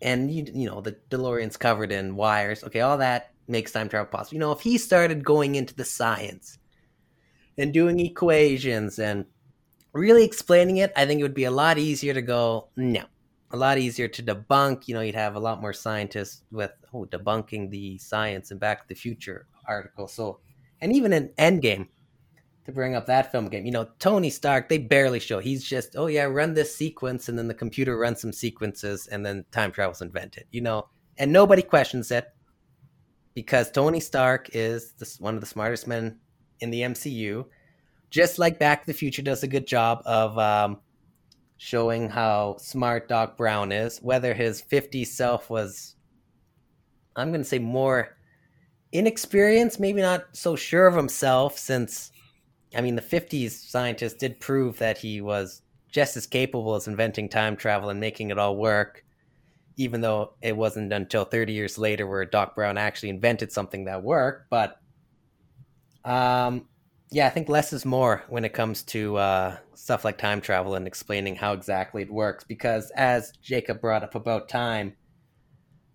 and you you know, the DeLorean's covered in wires. Okay, all that makes time travel possible. You know, if he started going into the science and doing equations and really explaining it, I think it would be a lot easier to go, no. A lot easier to debunk. You know, you'd have a lot more scientists with oh, debunking the science and Back to the Future article. So, and even in Endgame, to bring up that film game, you know, Tony Stark, they barely show. He's just, oh yeah, run this sequence, and then the computer runs some sequences, and then time travel's invented. You know, and nobody questions it because Tony Stark is one of the smartest men in the MCU. Just like Back to the Future does a good job of um, showing how smart Doc Brown is, whether his 50s self was, I'm going to say, more inexperienced, maybe not so sure of himself, since, I mean, the 50s scientist did prove that he was just as capable as inventing time travel and making it all work even though it wasn't until 30 years later where Doc Brown actually invented something that worked. But um, yeah, I think less is more when it comes to uh, stuff like time travel and explaining how exactly it works. Because as Jacob brought up about time,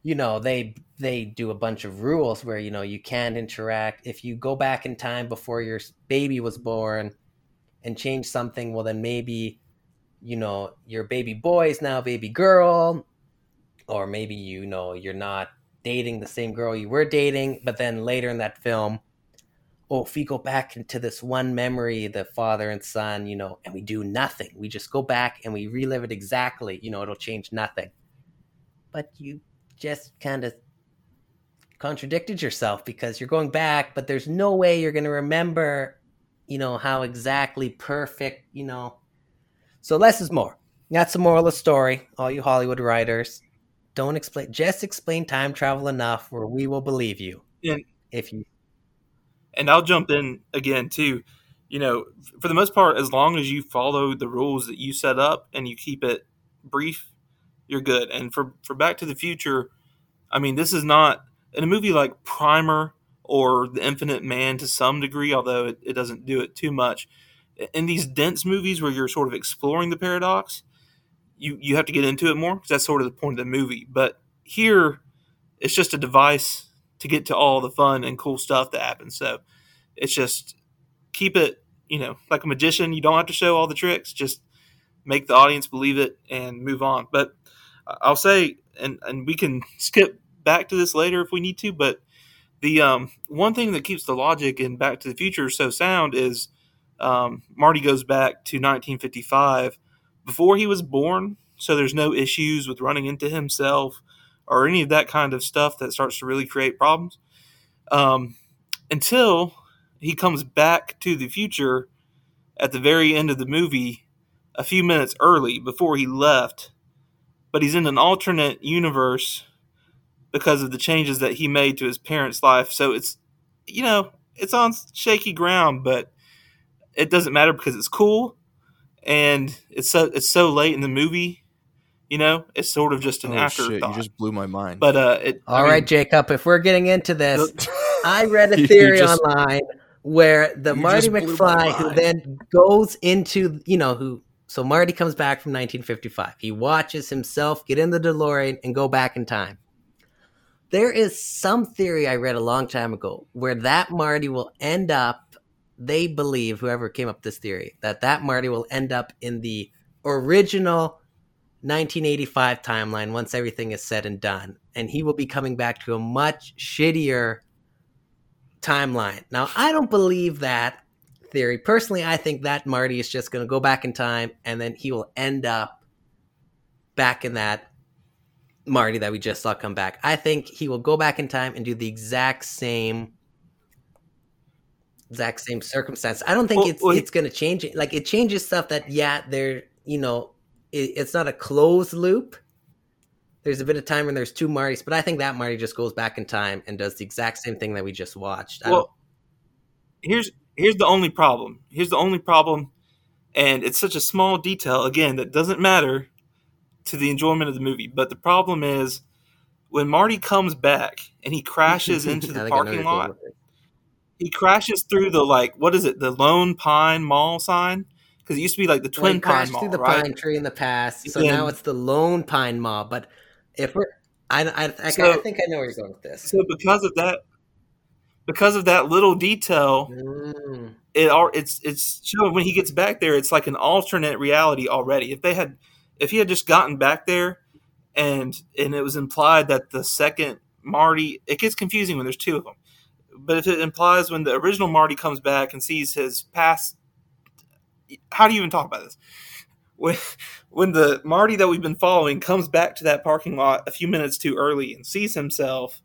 you know they they do a bunch of rules where you know you can't interact if you go back in time before your baby was born and change something. Well, then maybe you know your baby boy is now baby girl or maybe you know you're not dating the same girl you were dating but then later in that film oh, if we go back into this one memory, the father and son, you know, and we do nothing, we just go back and we relive it exactly, you know, it'll change nothing. But you just kind of contradicted yourself because you're going back, but there's no way you're going to remember, you know, how exactly perfect, you know. So less is more. That's the moral of the story, all you Hollywood writers. Don't explain, just explain time travel enough where we will believe you. And, if you and I'll jump in again too. You know, for the most part, as long as you follow the rules that you set up and you keep it brief, you're good. And for for Back to the Future, I mean, this is not in a movie like Primer or The Infinite Man to some degree, although it, it doesn't do it too much. In these dense movies where you're sort of exploring the paradox, you you have to get into it more because that's sort of the point of the movie. But here, it's just a device to get to all the fun and cool stuff that happens. So it's just keep it, you know, like a magician. You don't have to show all the tricks. Just make the audience believe it and move on. But I'll say, and and we can skip back to this later if we need to. But the um, one thing that keeps the logic in Back to the Future so sound is um, Marty goes back to 1955 before he was born, so there's no issues with running into himself or any of that kind of stuff that starts to really create problems. Um, until he comes back to the future at the very end of the movie, a few minutes early before he left, but he's in an alternate universe because of the changes that he made to his parents' life. So it's, you know, it's on shaky ground, but it doesn't matter because it's cool and it's so it's so late in the movie you know, it's sort of just an oh, afterthought. Shit, you just blew my mind. But uh, it, all I mean, right, Jacob. If we're getting into this, I read a theory just, online where the Marty McFly who then goes into you know who. So Marty comes back from 1955. He watches himself get in the DeLorean and go back in time. There is some theory I read a long time ago where that Marty will end up. They believe whoever came up this theory that that Marty will end up in the original 1985 timeline once everything is said and done. And he will be coming back to a much shittier timeline. Now, I don't believe that theory. Personally, I think that Marty is just going to go back in time and then he will end up back in that Marty that we just saw come back. I think he will go back in time and do the exact same exact same circumstance. I don't think well, it's well, it's going to change it. Like it changes stuff that yeah, they're, you know, it, it's not a closed loop. There's a bit of time when there's two Martys, but I think that Marty just goes back in time and does the exact same thing that we just watched. well, here's here's the only problem. Here's the only problem, and it's such a small detail again that doesn't matter to the enjoyment of the movie. But the problem is when Marty comes back and he crashes into the parking lot. He crashes through the like what is it? The Lone Pine Mall sign because it used to be like the Twin well, Pine Mall, through the right? pine tree in the past, so now it's the Lone Pine Mall. But if we're, I, I, I, so, I, think I know where you're going with this. So because of that, because of that little detail, mm. it it's it's showing when he gets back there, it's like an alternate reality already. If they had, if he had just gotten back there, and and it was implied that the second Marty, it gets confusing when there's two of them. But if it implies when the original Marty comes back and sees his past how do you even talk about this? When when the Marty that we've been following comes back to that parking lot a few minutes too early and sees himself,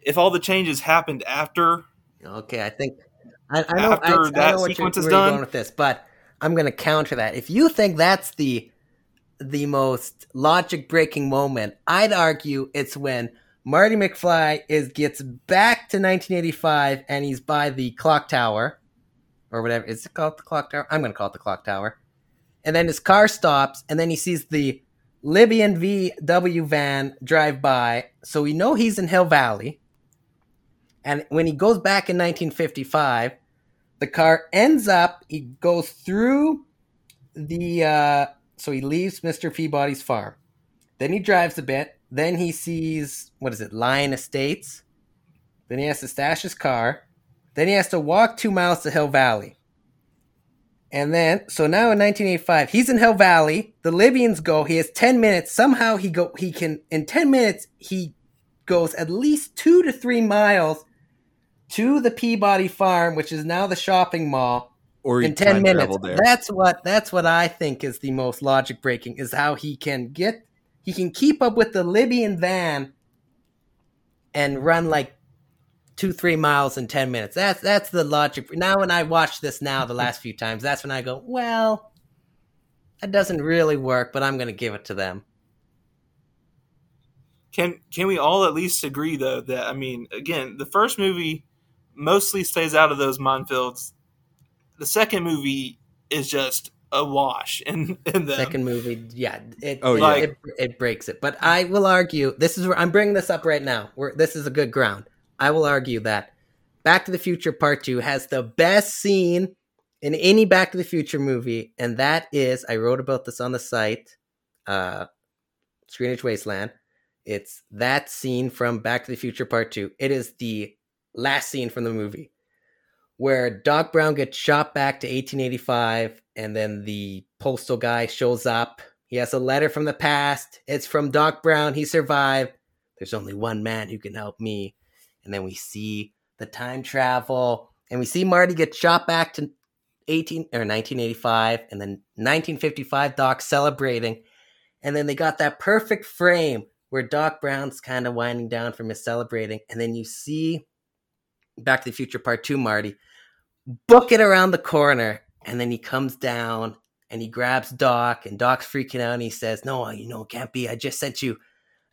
if all the changes happened after, okay, I think I, I know after I, that I know sequence is done with this, but I'm going to counter that. If you think that's the the most logic breaking moment, I'd argue it's when Marty McFly is gets back to 1985 and he's by the clock tower or whatever. Is it called the clock tower? I'm going to call it the clock tower. And then his car stops, and then he sees the Libyan VW van drive by. So we know he's in Hill Valley. And when he goes back in 1955, the car ends up, he goes through the, uh, so he leaves Mr. Peabody's farm. Then he drives a bit. Then he sees, what is it, Lyon Estates. Then he has to stash his car. Then he has to walk two miles to Hill Valley. And then, so now in 1985, he's in Hill Valley. The Libyans go. He has 10 minutes. Somehow he go. He can in 10 minutes he goes at least two to three miles to the Peabody Farm, which is now the shopping mall, Or in 10 minutes. That's what that's what I think is the most logic breaking is how he can get he can keep up with the Libyan van and run like two, three miles in ten minutes. That's that's the logic. Now when I watch this now the last few times, that's when I go, well, that doesn't really work, but I'm gonna give it to them. Can can we all at least agree though that I mean, again, the first movie mostly stays out of those minefields. The second movie is just a wash in in them. Second movie, yeah, it, Oh, it, yeah. it, it breaks it. But I will argue this is where I'm bringing this up right now. Where this is a good ground. I will argue that Back to the Future Part Two has the best scene in any Back to the Future movie, and that is I wrote about this on the site, uh, Screenage Wasteland. It's that scene from Back to the Future Part Two. It is the last scene from the movie where Doc Brown gets shot back to 1885, and then the postal guy shows up. He has a letter from the past. It's from Doc Brown. He survived. There's only one man who can help me. And then we see the time travel, and we see Marty get shot back to 18 or 1985, and then 1955. Doc celebrating, and then they got that perfect frame where Doc Brown's kind of winding down from his celebrating, and then you see Back to the Future Part Two, Marty book it around the corner, and then he comes down and he grabs Doc, and Doc's freaking out, and he says, "No, you know, it can't be. I just sent you,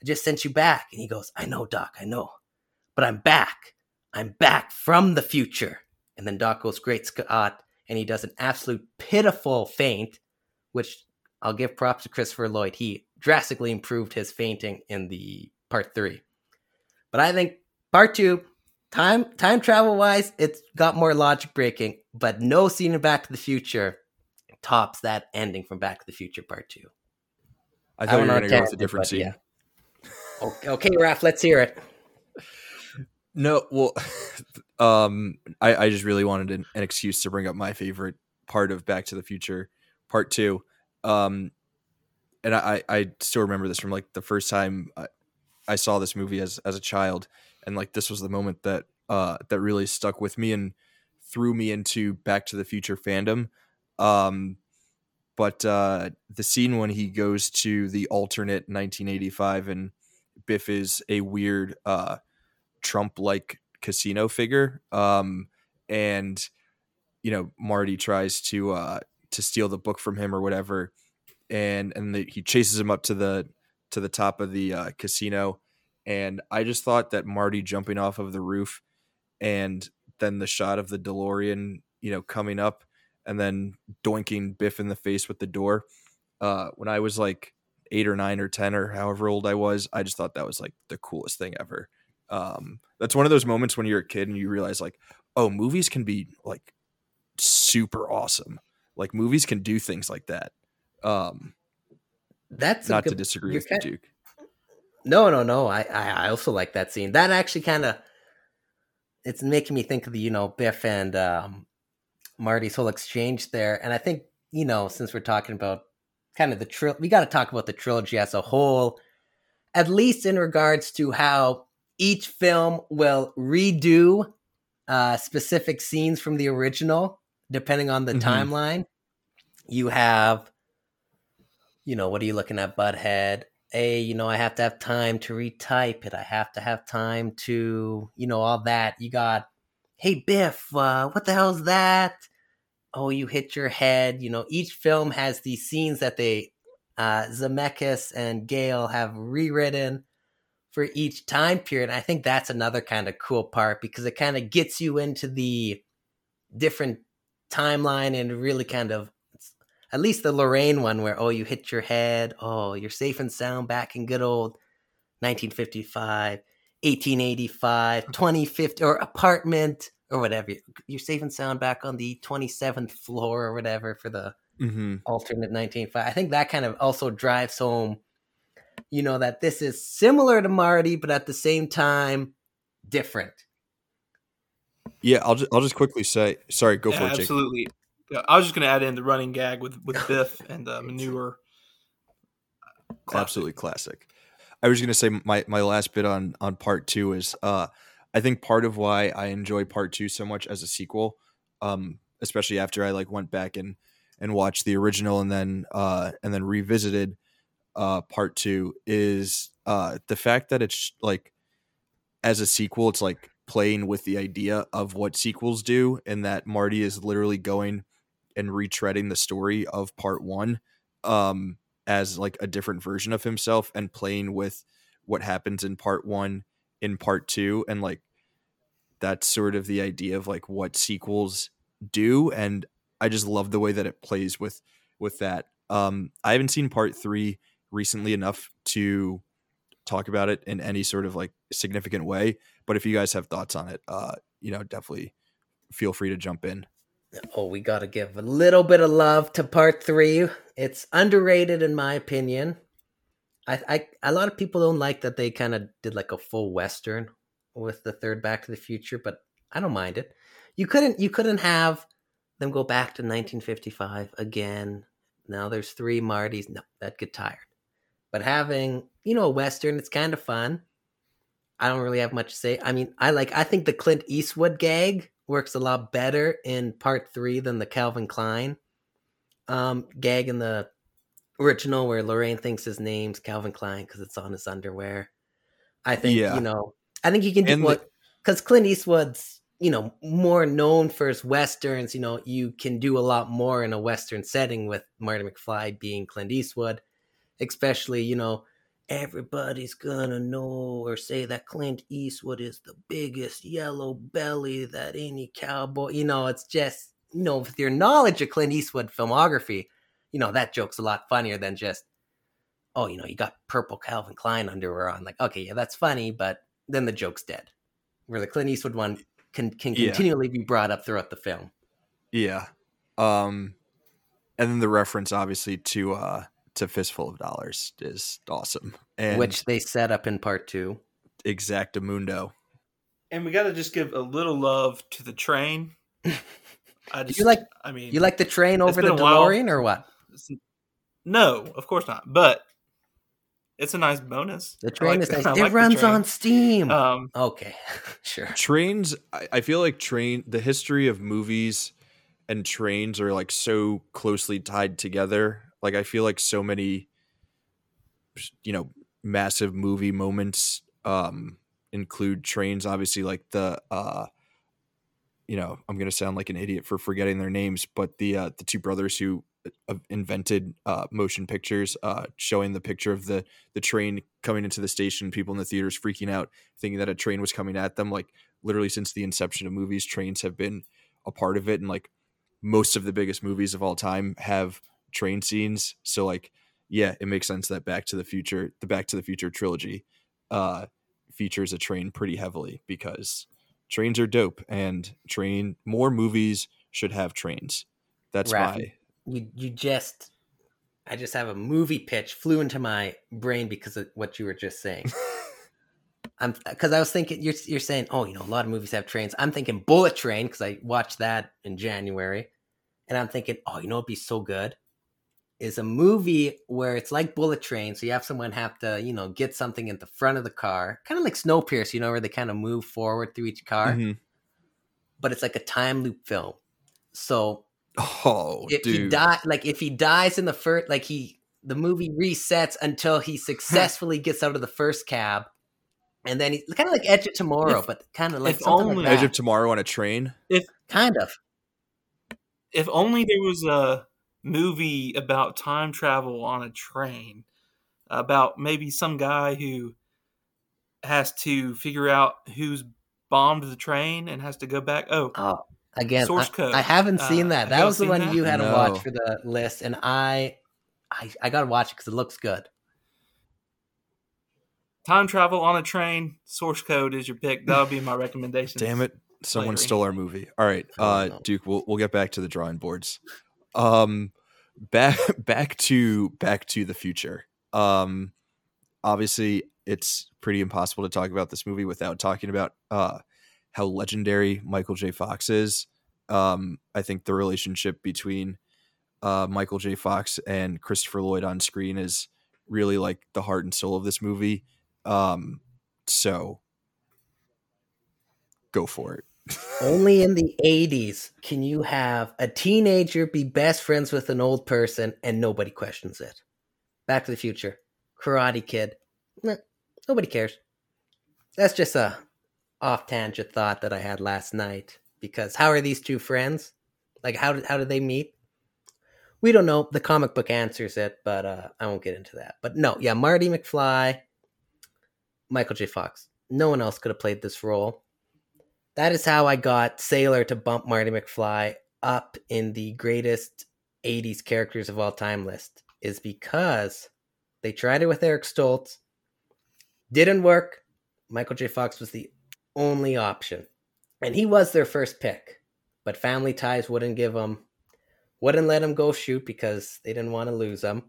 I just sent you back." And he goes, "I know, Doc, I know, but I'm back. I'm back from the future." And then Doc goes, "Great Scott," and he does an absolute pitiful faint, which I'll give props to Christopher Lloyd. He drastically improved his fainting in the part three. But I think part two, time time travel wise, it's got more logic breaking, but no scene in Back to the Future tops that ending from Back to the Future Part Two. I thought you went were going to go with a different scene. yeah. Okay, okay, Raf, let's hear it. No, well, um, I, I just really wanted an, an excuse to bring up my favorite part of Back to the Future, Part Two, um, and I, I still remember this from like the first time I, I saw this movie as as a child, and like this was the moment that uh that really stuck with me and threw me into Back to the Future fandom. Um, but uh, the scene when he goes to the alternate 1985 and Biff is a weird uh Trump like casino figure. Um, and you know, Marty tries to uh to steal the book from him or whatever, and and the, he chases him up to the to the top of the uh, casino. And I just thought that Marty jumping off of the roof, and then the shot of the DeLorean, you know, coming up, and then doinking Biff in the face with the door. Uh, when I was like eight or nine or ten or however old I was, I just thought that was like the coolest thing ever. Um that's one of those moments when you're a kid and you realize like oh movies can be like super awesome. Like movies can do things like that. Um That's a not to disagree with you kind- duke No, no, no. I, I, I also like that scene. That actually kind of, it's making me think of the, you know, Biff and um, Marty's whole exchange there. And I think, you know, since we're talking about kind of the trill, we got to talk about the trilogy as a whole, at least in regards to how each film will redo uh, specific scenes from the original, depending on the Mhm. timeline. You have, you know, what are you looking at, Butthead? Hey, you know, I have to have time to retype it. I have to have time to, you know, all that. You got, hey, Biff, uh, what the hell's that? Oh, you hit your head. You know, each film has these scenes that they, uh, Zemeckis and Gale have rewritten for each time period. I think that's another kind of cool part because it kind of gets you into the different timeline and really kind of at least the Lorraine one where oh you hit your head, oh you're safe and sound back in good old 1955, 1885, 2050 or apartment or whatever. You're safe and sound back on the 27th floor or whatever for the mm-hmm. alternate 1985. I think that kind of also drives home, you know, that this is similar to Marty, but at the same time different. yeah i'll just i'll just quickly say sorry go Yeah, for it jake absolutely. Yeah, I was just going to add in the running gag with with Biff and uh, manure. Classic. absolutely classic i was going to say my my last bit on on part two is uh I think part of why I enjoy part two so much as a sequel, um, especially after I like went back and and watched the original and then uh and then revisited uh part two is uh the fact that it's like as a sequel it's like playing with the idea of what sequels do and that Marty is literally going and retreading the story of part one um as like a different version of himself and playing with what happens in part one in part two and like that's sort of the idea of like what sequels do and i just love the way that it plays with with that. Um i haven't seen part three recently enough to talk about it in any sort of like significant way but if you guys have thoughts on it uh you know definitely feel free to jump in Oh, we got to give a little bit of love to part three. It's underrated, in my opinion. I, I a lot of people don't like that they kind of did like a full western with the third Back to the Future, but I don't mind it. You couldn't you couldn't have them go back to 1955 again. Now there's three Martys. No, that'd get tired. But having you know a western, it's kind of fun. I don't really have much to say. I mean, I like I think the Clint Eastwood gag works a lot better in part three than the Calvin Klein um, gag in the original, where Lorraine thinks his name's Calvin Klein because it's on his underwear. I think Yeah. you know. I think you can do And what because Clint Eastwood's you know more known for his westerns. You know, you can do a lot more in a western setting with Marty McFly being Clint Eastwood, especially you know everybody's gonna know or say that Clint Eastwood is the biggest yellow belly that any cowboy. You know, it's just you know with your knowledge of Clint Eastwood filmography, you know that joke's a lot funnier than just oh you know you got purple Calvin Klein underwear on. Like okay yeah that's funny, but then the joke's dead. Where the Clint Eastwood one can can Yeah. continually be brought up throughout the film. Yeah. Um and then the reference obviously to uh to Fistful of Dollars is awesome. And which they set up in part two. Exactamundo. And we got to just give a little love to the train. I just, you like- I mean, You like the train over the a while. DeLorean or what? no, of course not. But it's a nice bonus. The train like is nice. It like runs on steam. Um, okay, sure. Trains I, I feel like train the history of movies and trains are like so closely tied together. Like I feel like so many you know, massive movie moments um include trains. Obviously like the uh you know i'm gonna sound like an idiot for forgetting their names but the uh the two brothers who uh, invented uh motion pictures uh showing the picture of the the train coming into the station people in the theaters freaking out thinking that a train was coming at them. Like literally since the inception of movies trains have been a part of it and like most of the biggest movies of all time have train scenes so like yeah it makes sense that back to the future the back to the future trilogy uh features a train pretty heavily because trains are dope and train more movies should have trains that's my You you just I just have a movie pitch flew into my brain because of what you were just saying. I'm because I was thinking you're you're saying oh you know a lot of movies have trains. I'm thinking Bullet Train because I watched that in January, and I'm thinking oh you know it'd be so good is a movie where it's like Bullet Train. So you have someone have to you know get something at the front of the car, kind of like Snowpiercer, you know where they kind of move forward through each car, Mhm. but it's like a time loop film. So oh if he die like if he dies in the first like he the movie resets until he successfully gets out of the first cab and then he kind of like edge of tomorrow If- but kind of like only- like edge that. of tomorrow on a train If kind of if only there was a movie about time travel on a train, about maybe some guy who has to figure out who's bombed the train and has to go back. Oh, oh again Source I, code. I haven't seen Uh, that have that was the one that? you had to watch for the list and i i, I gotta watch it because it looks good time travel on a train. Source code is your pick. That'll be my recommendation. damn it someone Later. stole our movie all right Oh, uh duke we'll, we'll get back to the drawing boards um back back to back to the future. Um obviously it's pretty impossible to talk about this movie without talking about uh how legendary michael j. Fox is. Um i think the relationship between uh michael j. Fox and christopher lloyd on screen is really like the heart and soul of this movie. Um so go for it. Only in the 80s can you have a teenager be best friends with an old person and nobody questions it. Back to the Future, Karate Kid, nah, nobody cares. That's just a off tangent thought that I had last night because how are these two friends? Like how did how did they meet? We don't know. The comic book answers it, but uh, I won't get into that. But no, yeah, Marty McFly, Michael J. Fox. No one else could have played this role. That is how I got Sailor to bump Marty McFly up in the greatest 80s characters of all time list, is because they tried it with Eric Stoltz. Didn't work. Michael J. Fox was the only option. And he was their first pick. But family ties wouldn't give him, wouldn't let him go shoot because they didn't want to lose him.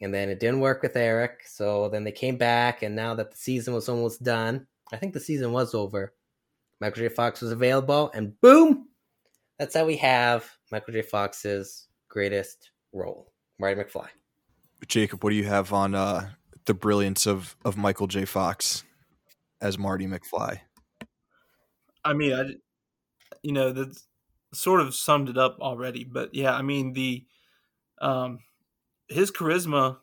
And then it didn't work with Eric. So then they came back. And now that the season was almost done, I think the season was over. Michael J. Fox was available. And boom, that's how we have Michael J. Fox's greatest role, Marty McFly. Jacob, what do you have on uh, the brilliance of of Michael J. Fox as Marty McFly? I mean, I, you know, that sort of summed it up already. But yeah, I mean the, um, his charisma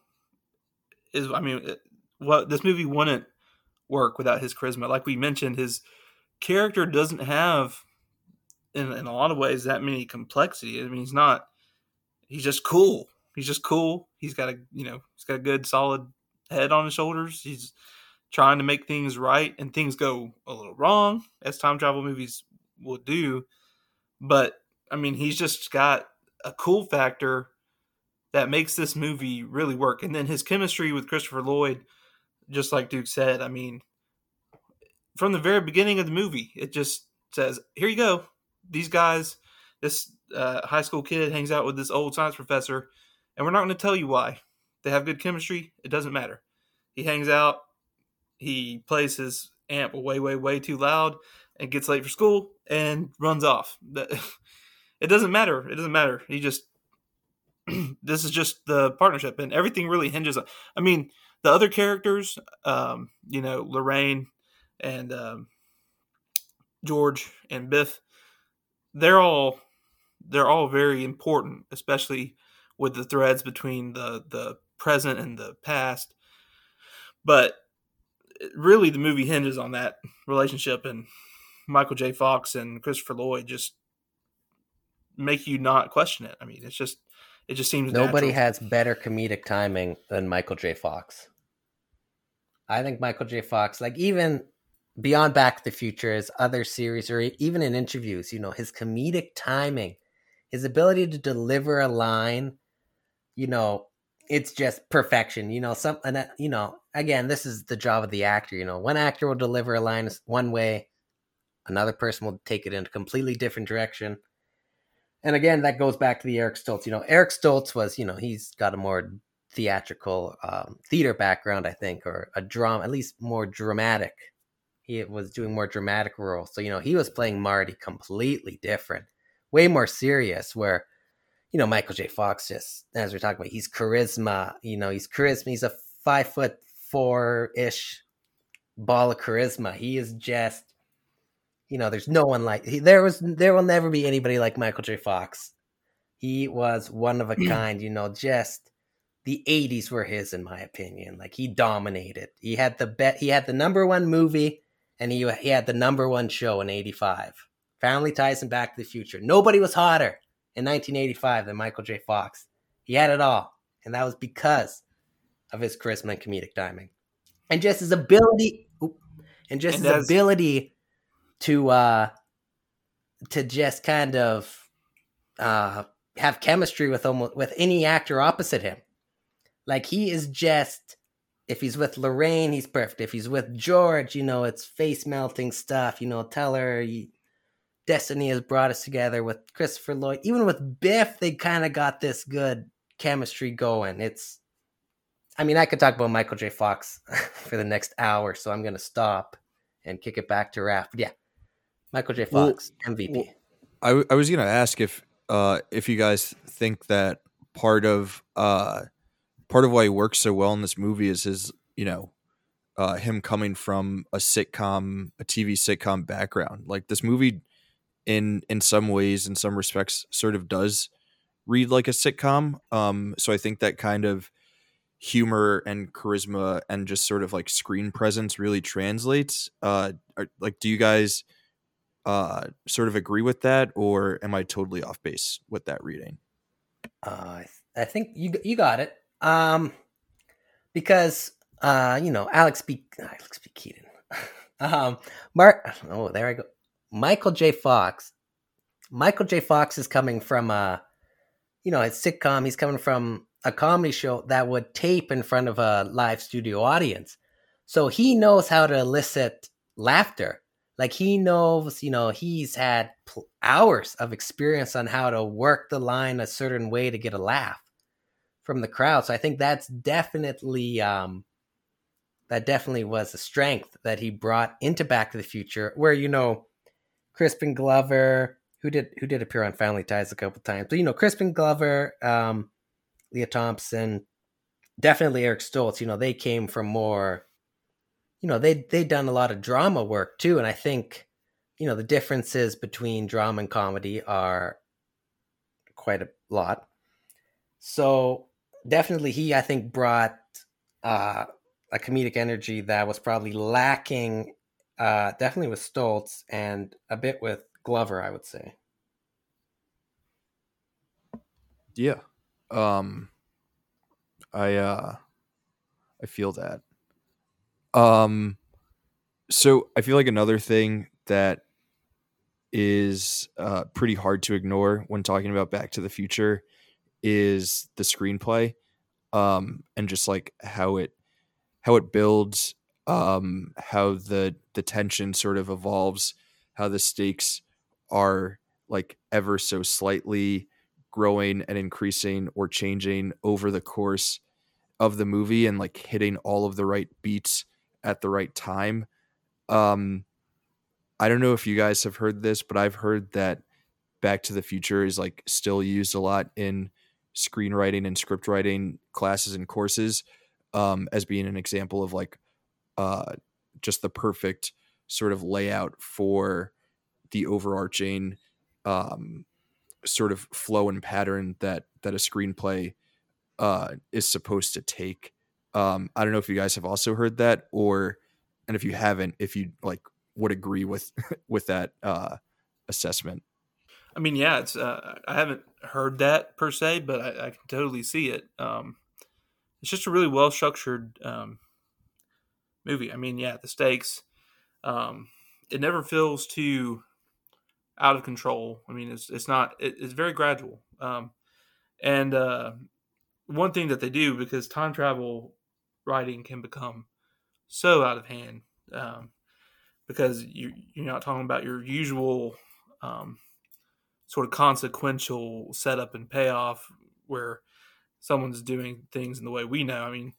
is. I mean, it, what this movie wouldn't work without his charisma. Like we mentioned, his character doesn't have, in in a lot of ways, that many complexity. I mean, he's not. He's just cool. He's just cool. He's got a you know he's got a good solid head on his shoulders. He's trying to make things right, and things go a little wrong, as time travel movies will do. But I mean, he's just got a cool factor that makes this movie really work. And then his chemistry with Christopher Lloyd, just like Duke said, I mean, from the very beginning of the movie, it just says, "Here you go. These guys, this uh, high school kid hangs out with this old science professor, and we're not going to tell you why. They have good chemistry. It doesn't matter. He hangs out. He plays his amp way, way, way too loud, and gets late for school and runs off. It doesn't matter. It doesn't matter. He just this is just the partnership, and everything really hinges on. I mean, the other characters, um, you know, Lorraine and um, George and Biff, they're all they're all very important, especially with the threads between the the present and the past. But really, the movie hinges on that relationship, and Michael J. Fox and Christopher Lloyd just make you not question it. I mean, it's just it just seems Nobody natural. has better comedic timing than Michael J. Fox. I think Michael J. Fox, like even beyond Back to the Future, his other series, or even in interviews, you know, his comedic timing, his ability to deliver a line, you know, it's just perfection. You know, some, and that, you know, again, this is the job of the actor. You know, one actor will deliver a line one way, another person will take it in a completely different direction. And again, that goes back to the Eric Stoltz. You know, Eric Stoltz was, you know, he's got a more theatrical um, theater background, I think, or a drama, at least more dramatic. He was doing more dramatic roles. So, you know, he was playing Marty completely different, way more serious, where, you know, Michael J. Fox just, as we're talking about, he's charisma, you know, he's charisma. He's a five foot four ish ball of charisma. He is just, you know, there's no one like he, there was there will never be anybody like Michael J. Fox. He was one of a kind, you know, just the 80s were his in my opinion. Like he dominated. He had the bet he had the number 1 movie and he he had the number 1 show in 85. Family Ties and Back to the Future. Nobody was hotter in 1985 than Michael J. Fox. He had it all, and that was because of his charisma and comedic timing. And just his ability and just And his as- ability to uh to just kind of uh have chemistry with almost with any actor opposite him. Like he is just if he's with Lorraine, he's perfect. If he's with George, you know, it's face melting stuff. You know, tell her you, destiny has brought us together with Christopher Lloyd. Even with Biff, they kind of got this good chemistry going. It's, I mean, I could talk about Michael J. Fox for the next hour, so I'm going to stop and kick it back to Raf. But yeah, Michael J. Well- Fox, MVP. well, I, w- I was gonna ask if uh if you guys think that part of uh part of why he works so well in this movie is his you know uh, him coming from a sitcom, a TV sitcom background. Like this movie, in in some ways, in some respects, sort of does read like a sitcom. Um, so I think that kind of humor and charisma and just sort of like screen presence really translates. Uh, are, like, do you guys uh sort of agree with that, or am I totally off base with that reading? Uh, I, think you you got it. Um, because uh, you know, Alex B. Alex B. Keaton. um, Mark. Oh, there I go. Michael J. Fox. Michael J. Fox is coming from a, you know, a sitcom. He's coming from a comedy show that would tape in front of a live studio audience. So he knows how to elicit laughter. Like he knows, you know, he's had pl- hours of experience on how to work the line a certain way to get a laugh from the crowd. So I think that's definitely um that definitely was a strength that he brought into Back to the Future, where you know Crispin Glover, who did who did appear on Family Ties a couple times, but you know Crispin Glover, um, Lea Thompson, definitely Eric Stoltz. You know they came from more, you know they they done a lot of drama work too, and I think you know the differences between drama and comedy are quite a lot. So definitely he I think brought uh a comedic energy that was probably lacking uh definitely with Stoltz and a bit with Glover, I would say. Yeah. Um I uh I feel that. Um so I feel like another thing that is uh pretty hard to ignore when talking about Back to the Future is the screenplay um and just like how it how it builds um how the the tension sort of evolves how the stakes are like ever so slightly growing and increasing or changing over the course of the movie and like hitting all of the right beats at the right time. Um I don't know if you guys have heard this, but I've heard that Back to the Future is like still used a lot in screenwriting and script writing classes and courses um as being an example of like uh just the perfect sort of layout for the overarching um sort of flow and pattern that that a screenplay uh is supposed to take. Um i don't know if you guys have also heard that or and if you haven't if you like would agree with with that uh assessment. I mean, yeah, it's uh, I haven't heard that per se, but I, I can totally see it. Um, it's just a really well structured um, movie. I mean, yeah, the stakes. Um, it never feels too out of control. I mean, it's it's not. It, it's very gradual. Um, and uh, one thing that they do because time travel writing can become so out of hand um, because you you're not talking about your usual um, sort of consequential setup and payoff where someone's doing things in the way we know. I mean,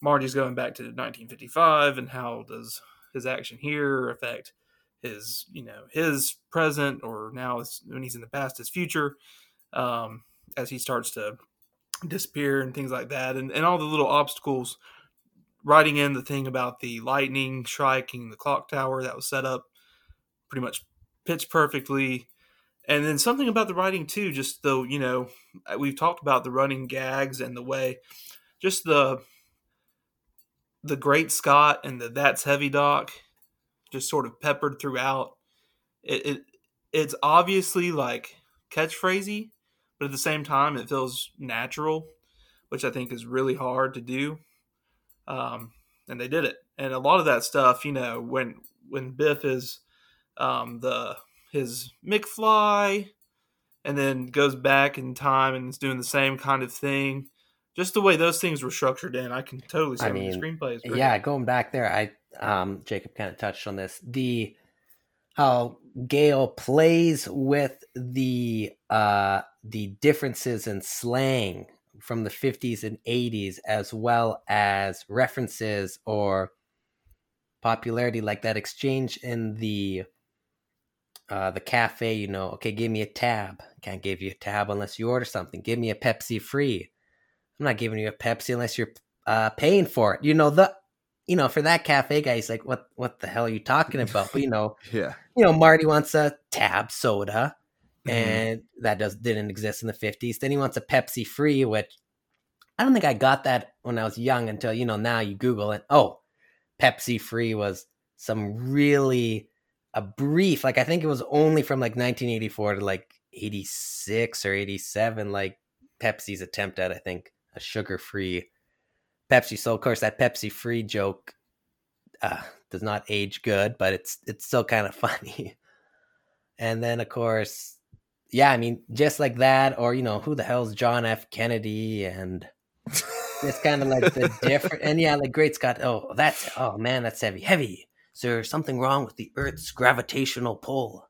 Marty's going back to 1955, and how does his action here affect his, you know, his present or now when he's in the past, his future, um, as he starts to disappear and things like that, and, and all the little obstacles. Writing in the thing about the lightning striking the clock tower that was set up pretty much pitch perfectly and then something about the writing too just though you know we've talked about the running gags and the way just the the great scott and the that's heavy doc just sort of peppered throughout. It, it it's obviously like catchphrasy but at the same time it feels natural which i think is really hard to do. Um and they did it. And a lot of that stuff you know when when biff is um the his McFly, and then goes back in time and is doing the same kind of thing. Just the way those things were structured in, I can totally see I the screenplay is great. Yeah, going back there, I um Jacob kind of touched on this. The how Gale plays with the uh the differences in slang from the 50s and 80s as well as references or popularity like that exchange in the uh, the cafe, you know, okay, give me a tab. Can't give you a tab unless you order something. Give me a Pepsi free. I'm not giving you a Pepsi unless you're uh, paying for it. You know, the you know, for that cafe guy, he's like, "What what the hell are you talking about?" But you know, Yeah. you know, Marty wants a tab soda, Mhm. and that does didn't exist in the fifties. Then he wants a Pepsi free, which I don't think I got that when I was young until you know now you Google it. Oh, Pepsi free was some really a brief, like I think it was only from like 1984 to like 86 or 87, like Pepsi's attempt at I think a sugar free Pepsi. So of course that Pepsi free joke uh, does not age good, but it's it's still kind of funny. And then of course, yeah, I mean, just like that, or you know, who the hell's John F. Kennedy? And it's kind of like the different. And yeah, like Great Scott. Oh, that's oh man, that's heavy, heavy. Is there something wrong with the Earth's gravitational pull?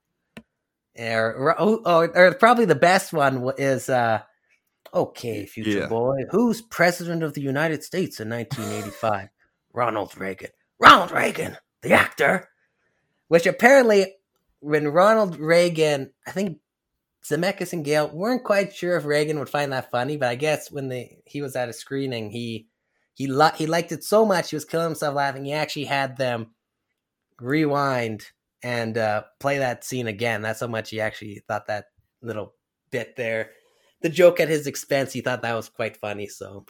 Or, or, oh, or probably the best one is uh okay, future Yeah. boy. Who's president of the United States in 1985? Ronald Reagan. Ronald Reagan, the actor. Which apparently, when Ronald Reagan, I think Zemeckis and Gale weren't quite sure if Reagan would find that funny, but I guess when they he was at a screening, he he li- he liked it so much he was killing himself laughing. He actually had them rewind and uh, play that scene again. That's how much he actually thought that little bit there, the joke at his expense. He thought that was quite funny. So,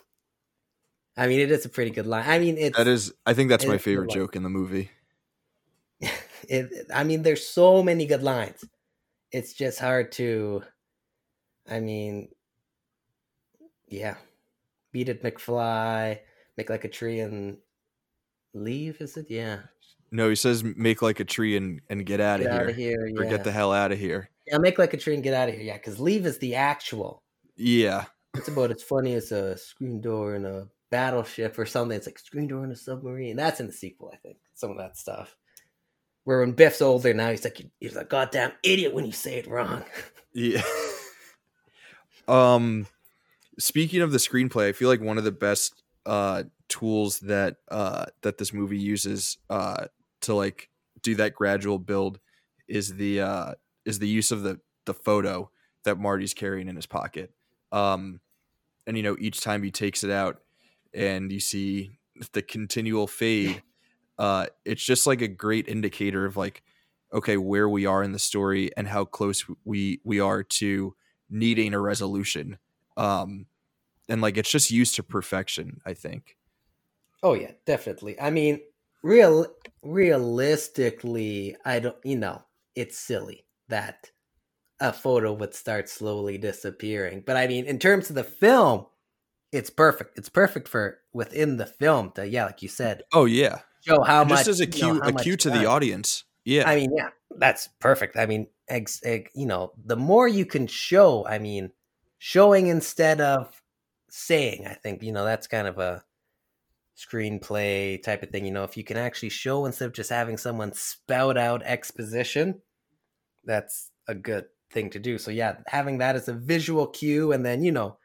I mean, it is a pretty good line. I mean, it's That is, I think that's my favorite joke in the movie. it, I mean, there's so many good lines. It's just hard to. I mean, yeah, beat it, McFly, make like a tree and leave. Is it? Yeah, No, he says make like a tree and, and get out get of out here. of here. Or Yeah, get the hell out of here. yeah, make like a tree and get out of here. Yeah, because leave is the actual. Yeah. It's about as funny as a screen door in a battleship or something. It's like screen door in a submarine. That's in the sequel, I think. Some of that stuff. Where when Biff's older now, he's like he's a goddamn idiot when you say it wrong. Yeah. um speaking of the screenplay, I feel like one of the best uh tools that uh that this movie uses uh to like do that gradual build is the uh is the use of the the photo that Marty's carrying in his pocket. Um and you know each time he takes it out and you see the continual fade uh it's just like a great indicator of like okay where we are in the story and how close we we are to needing a resolution um and like it's just used to perfection i think Oh yeah, definitely. I mean, real realistically, I don't you know, it's silly that a photo would start slowly disappearing. But I mean, in terms of the film, it's perfect. It's perfect for within the film to yeah, like you said, oh yeah show how much just as a you know, cue a much cue to time. the audience yeah I mean, yeah, that's perfect. I mean, ex, ex, you know, the more you can show, I mean, showing instead of saying, I think, you know, that's kind of a screenplay type of thing. You know, if you can actually show instead of just having someone spout out exposition, that's a good thing to do. So, yeah, having that as a visual cue, and then, you know,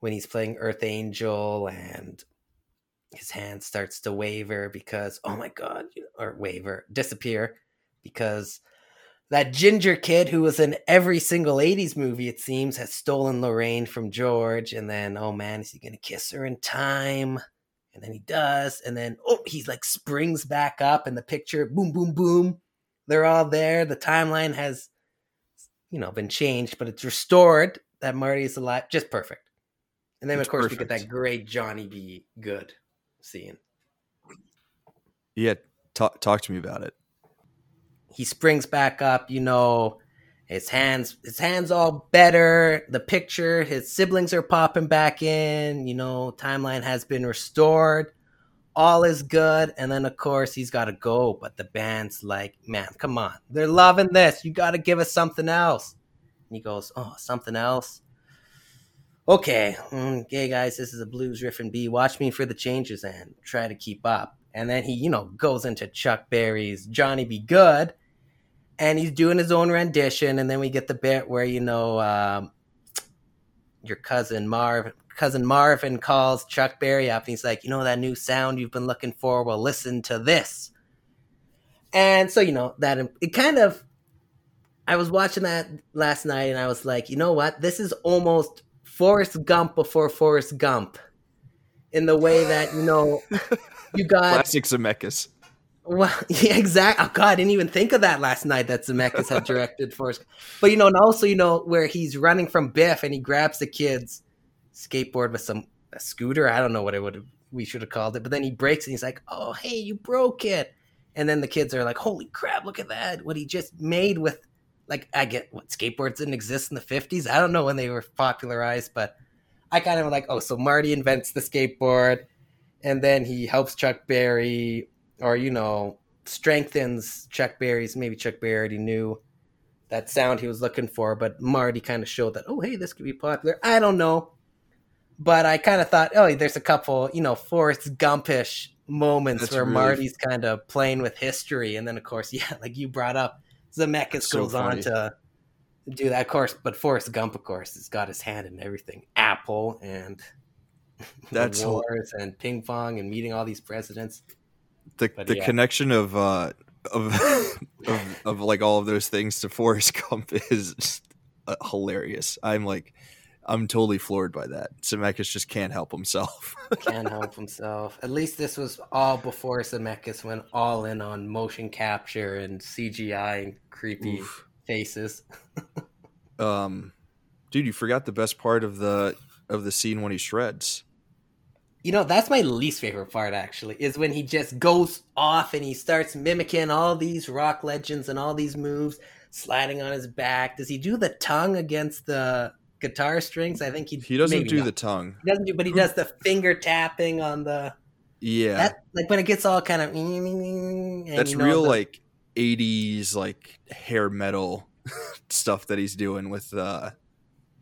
when he's playing Earth Angel and his hand starts to waver because oh my god or waver disappear because that ginger kid who was in every single 80s movie it seems has stolen lorraine from george and then oh man is he gonna kiss her in time and then he does and then oh he's like springs back up and the picture. Boom boom boom. They're all there. The timeline has you know been changed but it's restored that marty is alive. Just perfect. And then It's of course we get that great Johnny B. Goode scene. Yeah talk, talk to me about it. He springs back up you know his hands his hands all better. The picture his siblings are popping back in. You know timeline has been restored. All is good. And then of course he's got to go. But the band's like man come on. They're loving this. You got to give us something else. And he goes oh something else? Okay. Okay guys this is a blues riff and b watch me for the changes and try to keep up. And then he you know goes into chuck berry's Johnny B. Goode and he's doing his own rendition and then we get the bit where you know um, your cousin marv cousin marvin calls chuck berry up and he's like you know that new sound you've been looking for? Well listen to this. And so you know that it kind of i was watching that last night and i was like you know what? This is almost forrest gump before forrest gump in the way that you know you got Classic Zemeckis. Well, yeah, exactly. Oh God, I didn't even think of that last night. That Zemeckis had directed Forrest. But you know, and also you know where he's running from Biff and he grabs the kid's skateboard with some scooter. I don't know what it would we should have called it. But then he breaks and he's like, "Oh, hey, you broke it!" And then the kids are like, "Holy crap! Look at that! What he just made with." Like I get what skateboards didn't exist in the fifties. I don't know when they were popularized, but I kind of like, oh, so Marty invents the skateboard, and then he helps Chuck Berry, or you know, strengthens Chuck Berry's. Maybe Chuck Berry already knew that sound he was looking for, but Marty kind of showed that, oh, hey, this could be popular. I don't know, but I kind of thought, oh, there's a couple, you know, Forrest Gumpish moments That's where really- Marty's kind of playing with history, and then of course, yeah, like you brought up, Zemeckis That's so goes on to do that, of course. But Forrest Gump, of course, has got his hand in everything. Apple and That's wars and ping pong and meeting all these presidents. The But the yeah. connection of uh of, of of like all of those things to Forrest Gump is just, uh, hilarious. I'm like I'm totally floored by that. Zemeckis just can't help himself. Can't help himself. At least this was all before Zemeckis went all in on motion capture and CGI and creepy Oof. faces. Um, dude, you forgot the best part of the of the scene when he shreds. You know, that's my least favorite part actually, is when he just goes off and he starts mimicking all these rock legends and all these moves, sliding on his back. Does he do the tongue against the guitar strings? I think he He doesn't do not. the tongue. He doesn't do, but he does the finger tapping on the Yeah, that like when it gets all kind of that's you know, real the- like 80s like hair metal stuff that he's doing with uh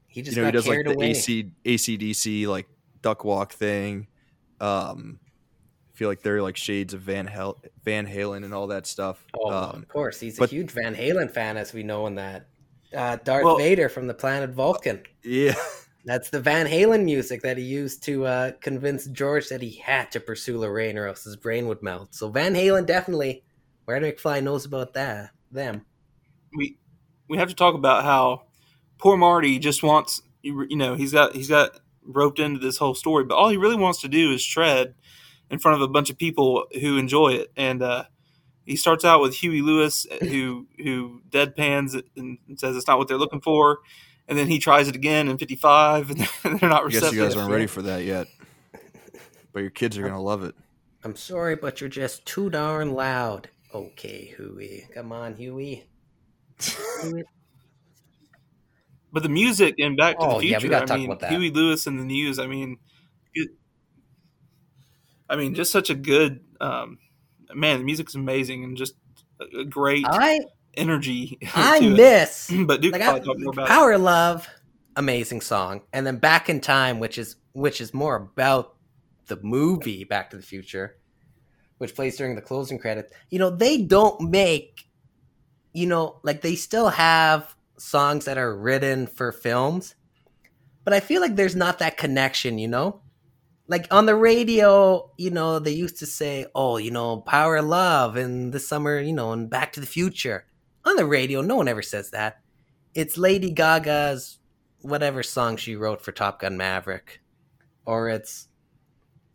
he just you know he does like the away. AC ACDC like duck walk thing. Um I feel like they're like shades of Van Hal- Van Halen and all that stuff. Oh, um of course, he's but- a huge Van Halen fan, as we know in that uh, Darth Well- Vader from the planet Vulcan. yeah. That's the Van Halen music that he used to uh, convince George that he had to pursue Lorraine or else his brain would melt. So Van Halen definitely, where McFly knows about that. Them. we we have to talk about how poor Marty just wants you you know he's got he's got roped into this whole story, but all he really wants to do is shred in front of a bunch of people who enjoy it, and uh, he starts out with Huey Lewis who who deadpans and says it's not what they're looking for, and then he tries it again in '55, and they're not I guess you guys aren't ready for that yet. But your kids are gonna love it. I'm sorry, but you're just too darn loud. Okay, Huey. Come on, Huey. Huey. But the music in Back to Oh, the yeah, we Future, gotta I talk mean, about that. Huey Lewis and the News. I mean, it, I mean, just such a good um, man. The music's amazing and just a, great I energy. I to it. miss but Duke like I, talk about it. Power Love, amazing song, and then Back in Time, which is which is more about the movie Back to the Future, which plays during the closing credits. You know, they don't make, you know, like they still have songs that are written for films, but I feel like there's not that connection. You know. Like on the radio, you know, they used to say, "Oh, you know, Power of Love," and this summer, you know, and Back to the Future. On the radio, no one ever says that it's Lady Gaga's whatever song she wrote for Top Gun Maverick, or it's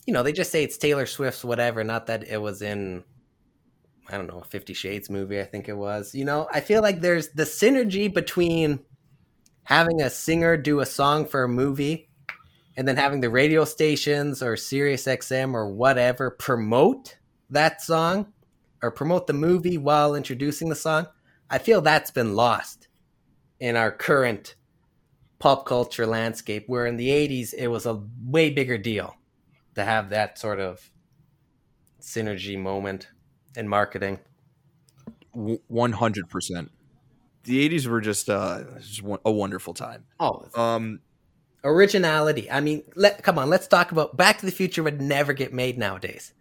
you know they just say it's Taylor Swift's whatever. Not that it was in I don't know a Fifty Shades movie. I think it was. You know, I feel like there's the synergy between having a singer do a song for a movie and then having the radio stations or Sirius XM or whatever promote that song or promote the movie while introducing the song. I feel that's been lost in our current pop culture landscape where in the 80s it was a way bigger deal to have that sort of synergy moment in marketing One hundred percent. The '80s were just uh, just a wonderful time. oh Um, originality i mean let come on let's talk about back to the future would never get made nowadays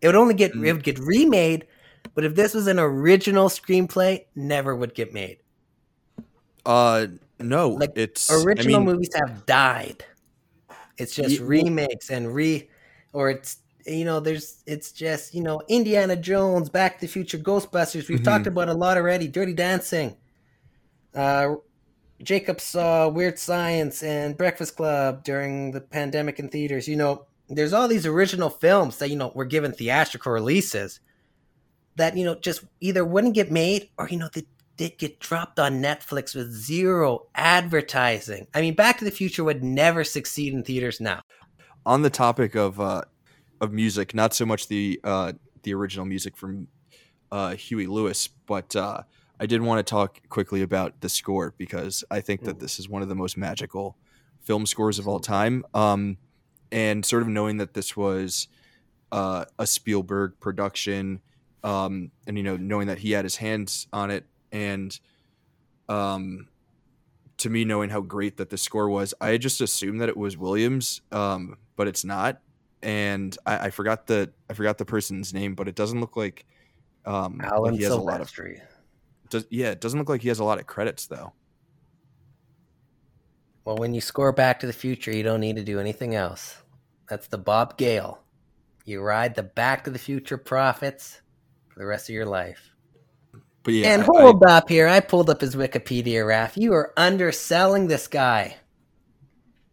it would only get Mm. it would get remade but if this was an original screenplay never would get made uh, no, Like, it's original I mean, movies have died. It's just Ye- remakes and re, or it's you know there's it's just you know Indiana Jones, Back to the Future, Ghostbusters. We've Mhm. talked about a lot already. Dirty Dancing. Uh, Jacob saw Weird Science and Breakfast Club during the pandemic in theaters. You know, there's all these original films that you know were given theatrical releases that you know just either wouldn't get made or you know they did get dropped on Netflix with zero advertising. I mean, Back to the Future would never succeed in theaters now. On the topic of uh, of music, not so much the uh, the original music from uh, Huey Lewis, but uh, I did want to talk quickly about the score because I think that this is one of the most magical film scores of all time. Um, and sort of knowing that this was uh, a Spielberg production, um, and you know, knowing that he had his hands on it, and um, to me, knowing how great that the score was, I just assumed that it was Williams, um, but it's not. And I, I forgot the I forgot the person's name, but it doesn't look like um, Alan he has a lot of does, yeah, it doesn't look like he has a lot of credits though. Well, when you score Back to the Future, you don't need to do anything else. That's the Bob Gale. You ride the Back to the Future profits for the rest of your life. But yeah, and I- hold up here. I pulled up his Wikipedia, Raf. You are underselling this guy.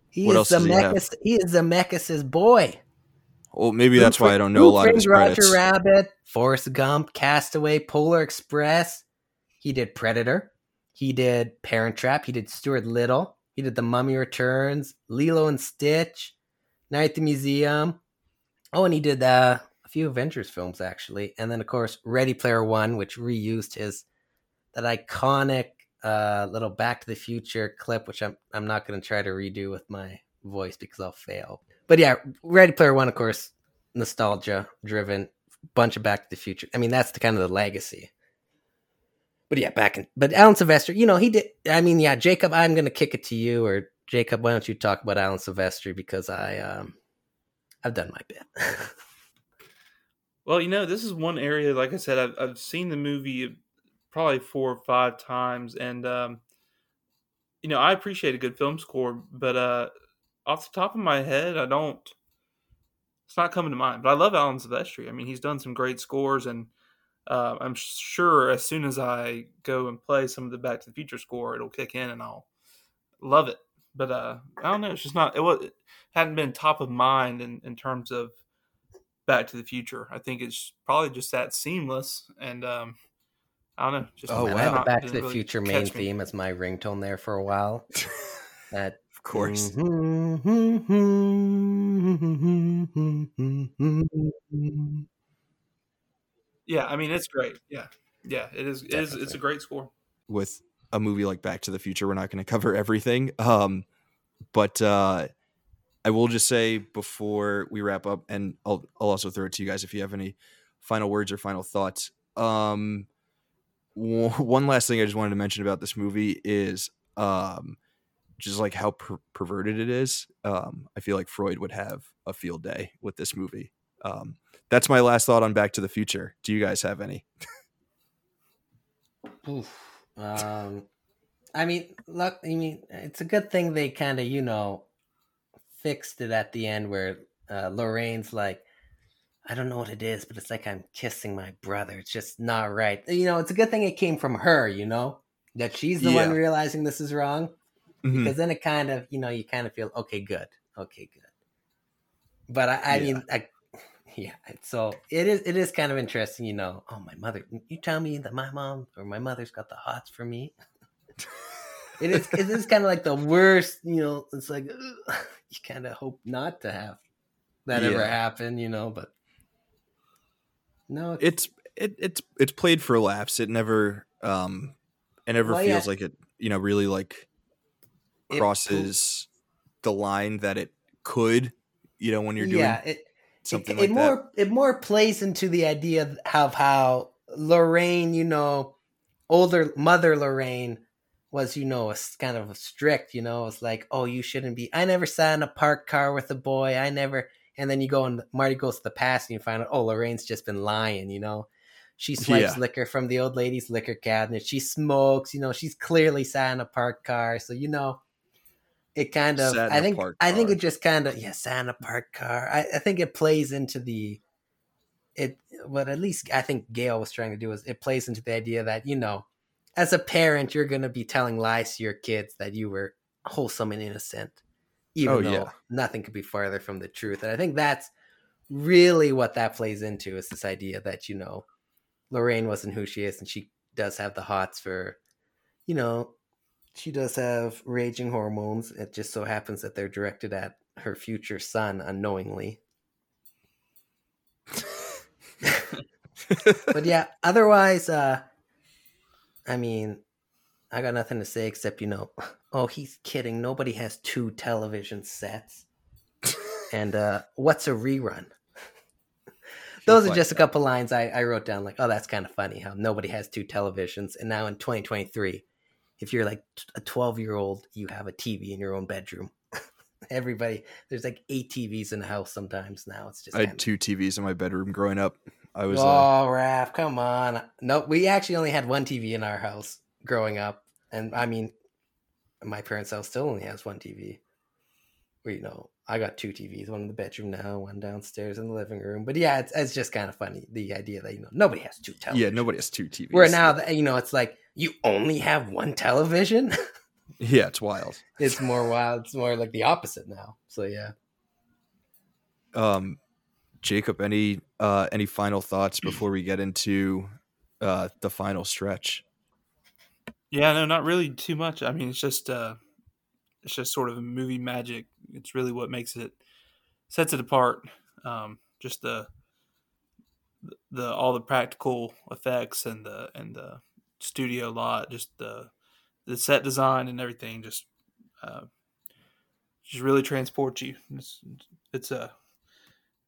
He What is else does he have? Zemeckis. He is Zemeckis' boy. Well, maybe that's why I don't know a lot of his Framed Roger credits. Rabbit, Forrest Gump, Castaway, Polar Express. He did Predator. He did Parent Trap. He did Stuart Little. He did The Mummy Returns, Lilo and Stitch, Night at the Museum. Oh, and he did uh, a few Avengers films actually, and then of course Ready Player One, which reused his that iconic uh, little Back to the Future clip, which I'm I'm not going to try to redo with my voice because I'll fail. But yeah, Ready Player One, of course, nostalgia driven, bunch of Back to the Future. I mean, that's the kind of the legacy. But yeah, back in but Alan Silvestri, you know, he did. I mean, yeah, Jacob, I'm to kick it to you, or Jacob, why don't you talk about Alan Silvestri because I um I've done my bit. Well, you know, this is one area. Like I said, I've I've seen the movie probably four or five times, and um, you know, I appreciate a good film score, but uh, off the top of my head, I don't. It's not coming to mind, but I love Alan Silvestri. I mean, he's done some great scores, and uh, I'm sure as soon as I go and play some of the Back to the Future score, it'll kick in, and I'll love it. But uh, I don't know. It's just not. It was it hadn't been top of mind in in terms of Back to the Future. I think it's probably just that seamless, and um, I don't know. Just Oh, wow. I had the not- Back to the really Future main catch me. theme as my ringtone there for a while. That course. Yeah, I mean it's great. Yeah, yeah, it is. It is. It's a great score. with a movie like Back to the Future, we're not going to cover everything. Um, but uh, I will just say before we wrap up, and I'll, I'll also throw it to you guys if you have any final words or final thoughts. Um, one last thing I just wanted to mention about this movie is um, just like how per- perverted it is. Um, I feel like Freud would have a field day with this movie. Um, that's my last thought on Back to the Future. Do you guys have any? Oof. Um, I mean, look, I mean, it's a good thing they kind of, you know, fixed it at the end where uh, Lorraine's like, I don't know what it is, but it's like I'm kissing my brother. It's just not right. You know, it's a good thing it came from her, you know, that she's the one realizing this is wrong. Mhm. Because then it kind of, you know, you kind of feel, okay, good. Okay, good. But I, I Yeah. mean, I, yeah. So it is. It is kind of interesting, you know. Oh, my mother. You tell me that my mom or my mother's got the hots for me. it is. It is kind of like the worst. You know, it's like ugh, you kind of hope not to have that ever happen. You know, but no, it's, it's it, it's it's played for laughs. It never um it never Well, feels yeah. like it you know really like it- crosses the line that it could. You know when you're doing yeah, it, something it, like it that. more it more plays into the idea of how, Lorraine, you know, older mother Lorraine was, you know, a kind of strict, you know, it's like, oh, you shouldn't be. I never sat in a parked car with a boy. I never. And then you go and Marty goes to the past and you find out, oh, Lorraine's just been lying, you know. She swipes Yeah. liquor from the old lady's liquor cabinet. She smokes, you know. She's clearly sat in a parked car, so you know, it kind of. In I think. I think it just kind of yeah, sat in a parked car. I, I think it plays into the. It, what at least I think Gale was trying to do is it plays into the idea that you know, as a parent, you're gonna be telling lies to your kids that you were wholesome and innocent, even Oh, though yeah. nothing could be farther from the truth. And I think that's really what that plays into is this idea that you know Lorraine wasn't who she is, and she does have the hots for, you know, she does have raging hormones. It just so happens that they're directed at her future son unknowingly. but yeah, otherwise, uh, I mean, I got nothing to say except you know, oh, he's kidding. Nobody has two television sets. and uh, what's a rerun? Those are just a couple lines I, I wrote down. Like, oh, that's kind of funny how nobody has two televisions, and now in 2023, if you're like a 12 year old, you have a TV in your own bedroom. Everybody, there's like eight TVs in the house sometimes now. It's just I had two TVs in my bedroom growing up. I was uh, oh, Raf, come on. No, we actually only had one TV in our house growing up. And I mean, my parents' house still only has one TV. Well, you know, I got two TVs, one in the bedroom now, one downstairs in the living room. But yeah, it's, it's just kind of funny the idea that, you know, nobody has two televisions. yeah, nobody has two TVs. Where now, that, you know, it's like, you only have one television? Yeah, it's wild. it's more wild. It's more like the opposite now. So yeah. Um, Jacob, any uh any final thoughts before we get into uh the final stretch? Yeah, no, not really too much. I mean, it's just uh it's just sort of movie magic. It's really what makes it sets it apart. Um just the the all the practical effects and the and the studio lot, just the the set design and everything just uh just really transports you. It's it's a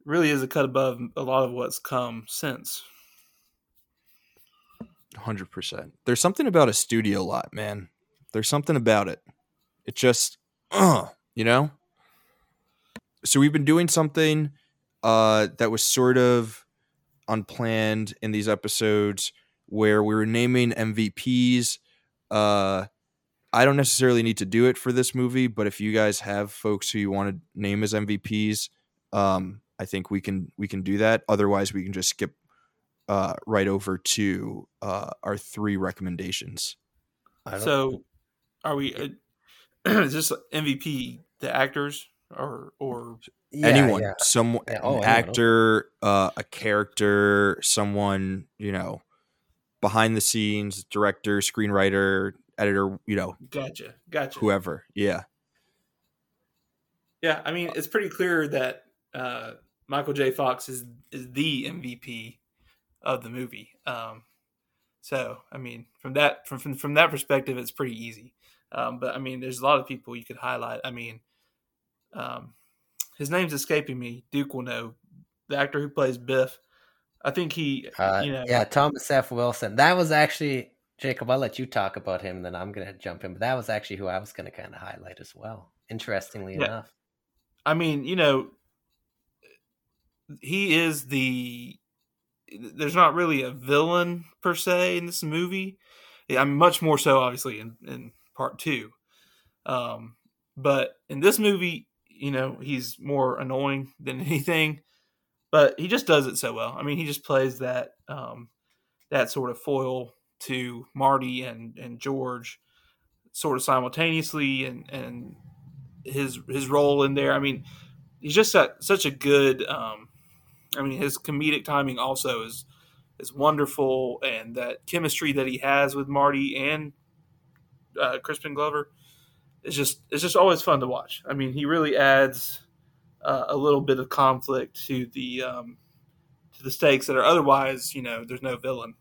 really is a cut above a lot of what's come since. Hundred percent. There's something about a studio lot, man. There's something about it. It just, uh, you know. So we've been doing something uh, that was sort of unplanned in these episodes, where we were naming MVPs. Uh, I don't necessarily need to do it for this movie, but if you guys have folks who you want to name as MVPs, um, I think we can we can do that. Otherwise, we can just skip uh, right over to uh, our three recommendations. So, are we? Uh, is this MVP the actors or or yeah, anyone, yeah. some Yeah, oh, an actor, uh, a character, someone you know, behind the scenes, director, screenwriter, editor, you know, gotcha, gotcha. whoever. Yeah, Yeah, I mean it's pretty clear that uh, Michael J. Fox is is the MVP of the movie. Um, so I mean, from that from, from from that perspective, it's pretty easy. Um, but I mean, there's a lot of people you could highlight. I mean, um, his name's escaping me. Duke will know. The actor who plays Biff. I think he, Uh, you know, yeah, Thomas F. Wilson. That was actually Jacob. I'll let you talk about him, and then I'm gonna jump in. But that was actually who I was gonna kind of highlight as well. Interestingly Yeah. enough, I mean, you know, he is the. There's not really a villain per se in this movie. I'm much more so, obviously, in, in part two. Um, but in this movie, you know, he's more annoying than anything. But he just does it so well. I mean, he just plays that um, that sort of foil to Marty and and George, sort of simultaneously, and and his his role in there. I mean, he's just such a good. Um, I mean, his comedic timing also is is wonderful, and that chemistry that he has with Marty and uh, Crispin Glover is just it's just always fun to watch. I mean, he really adds uh, a little bit of conflict to the um, to the stakes that are otherwise, you know, there's no villain.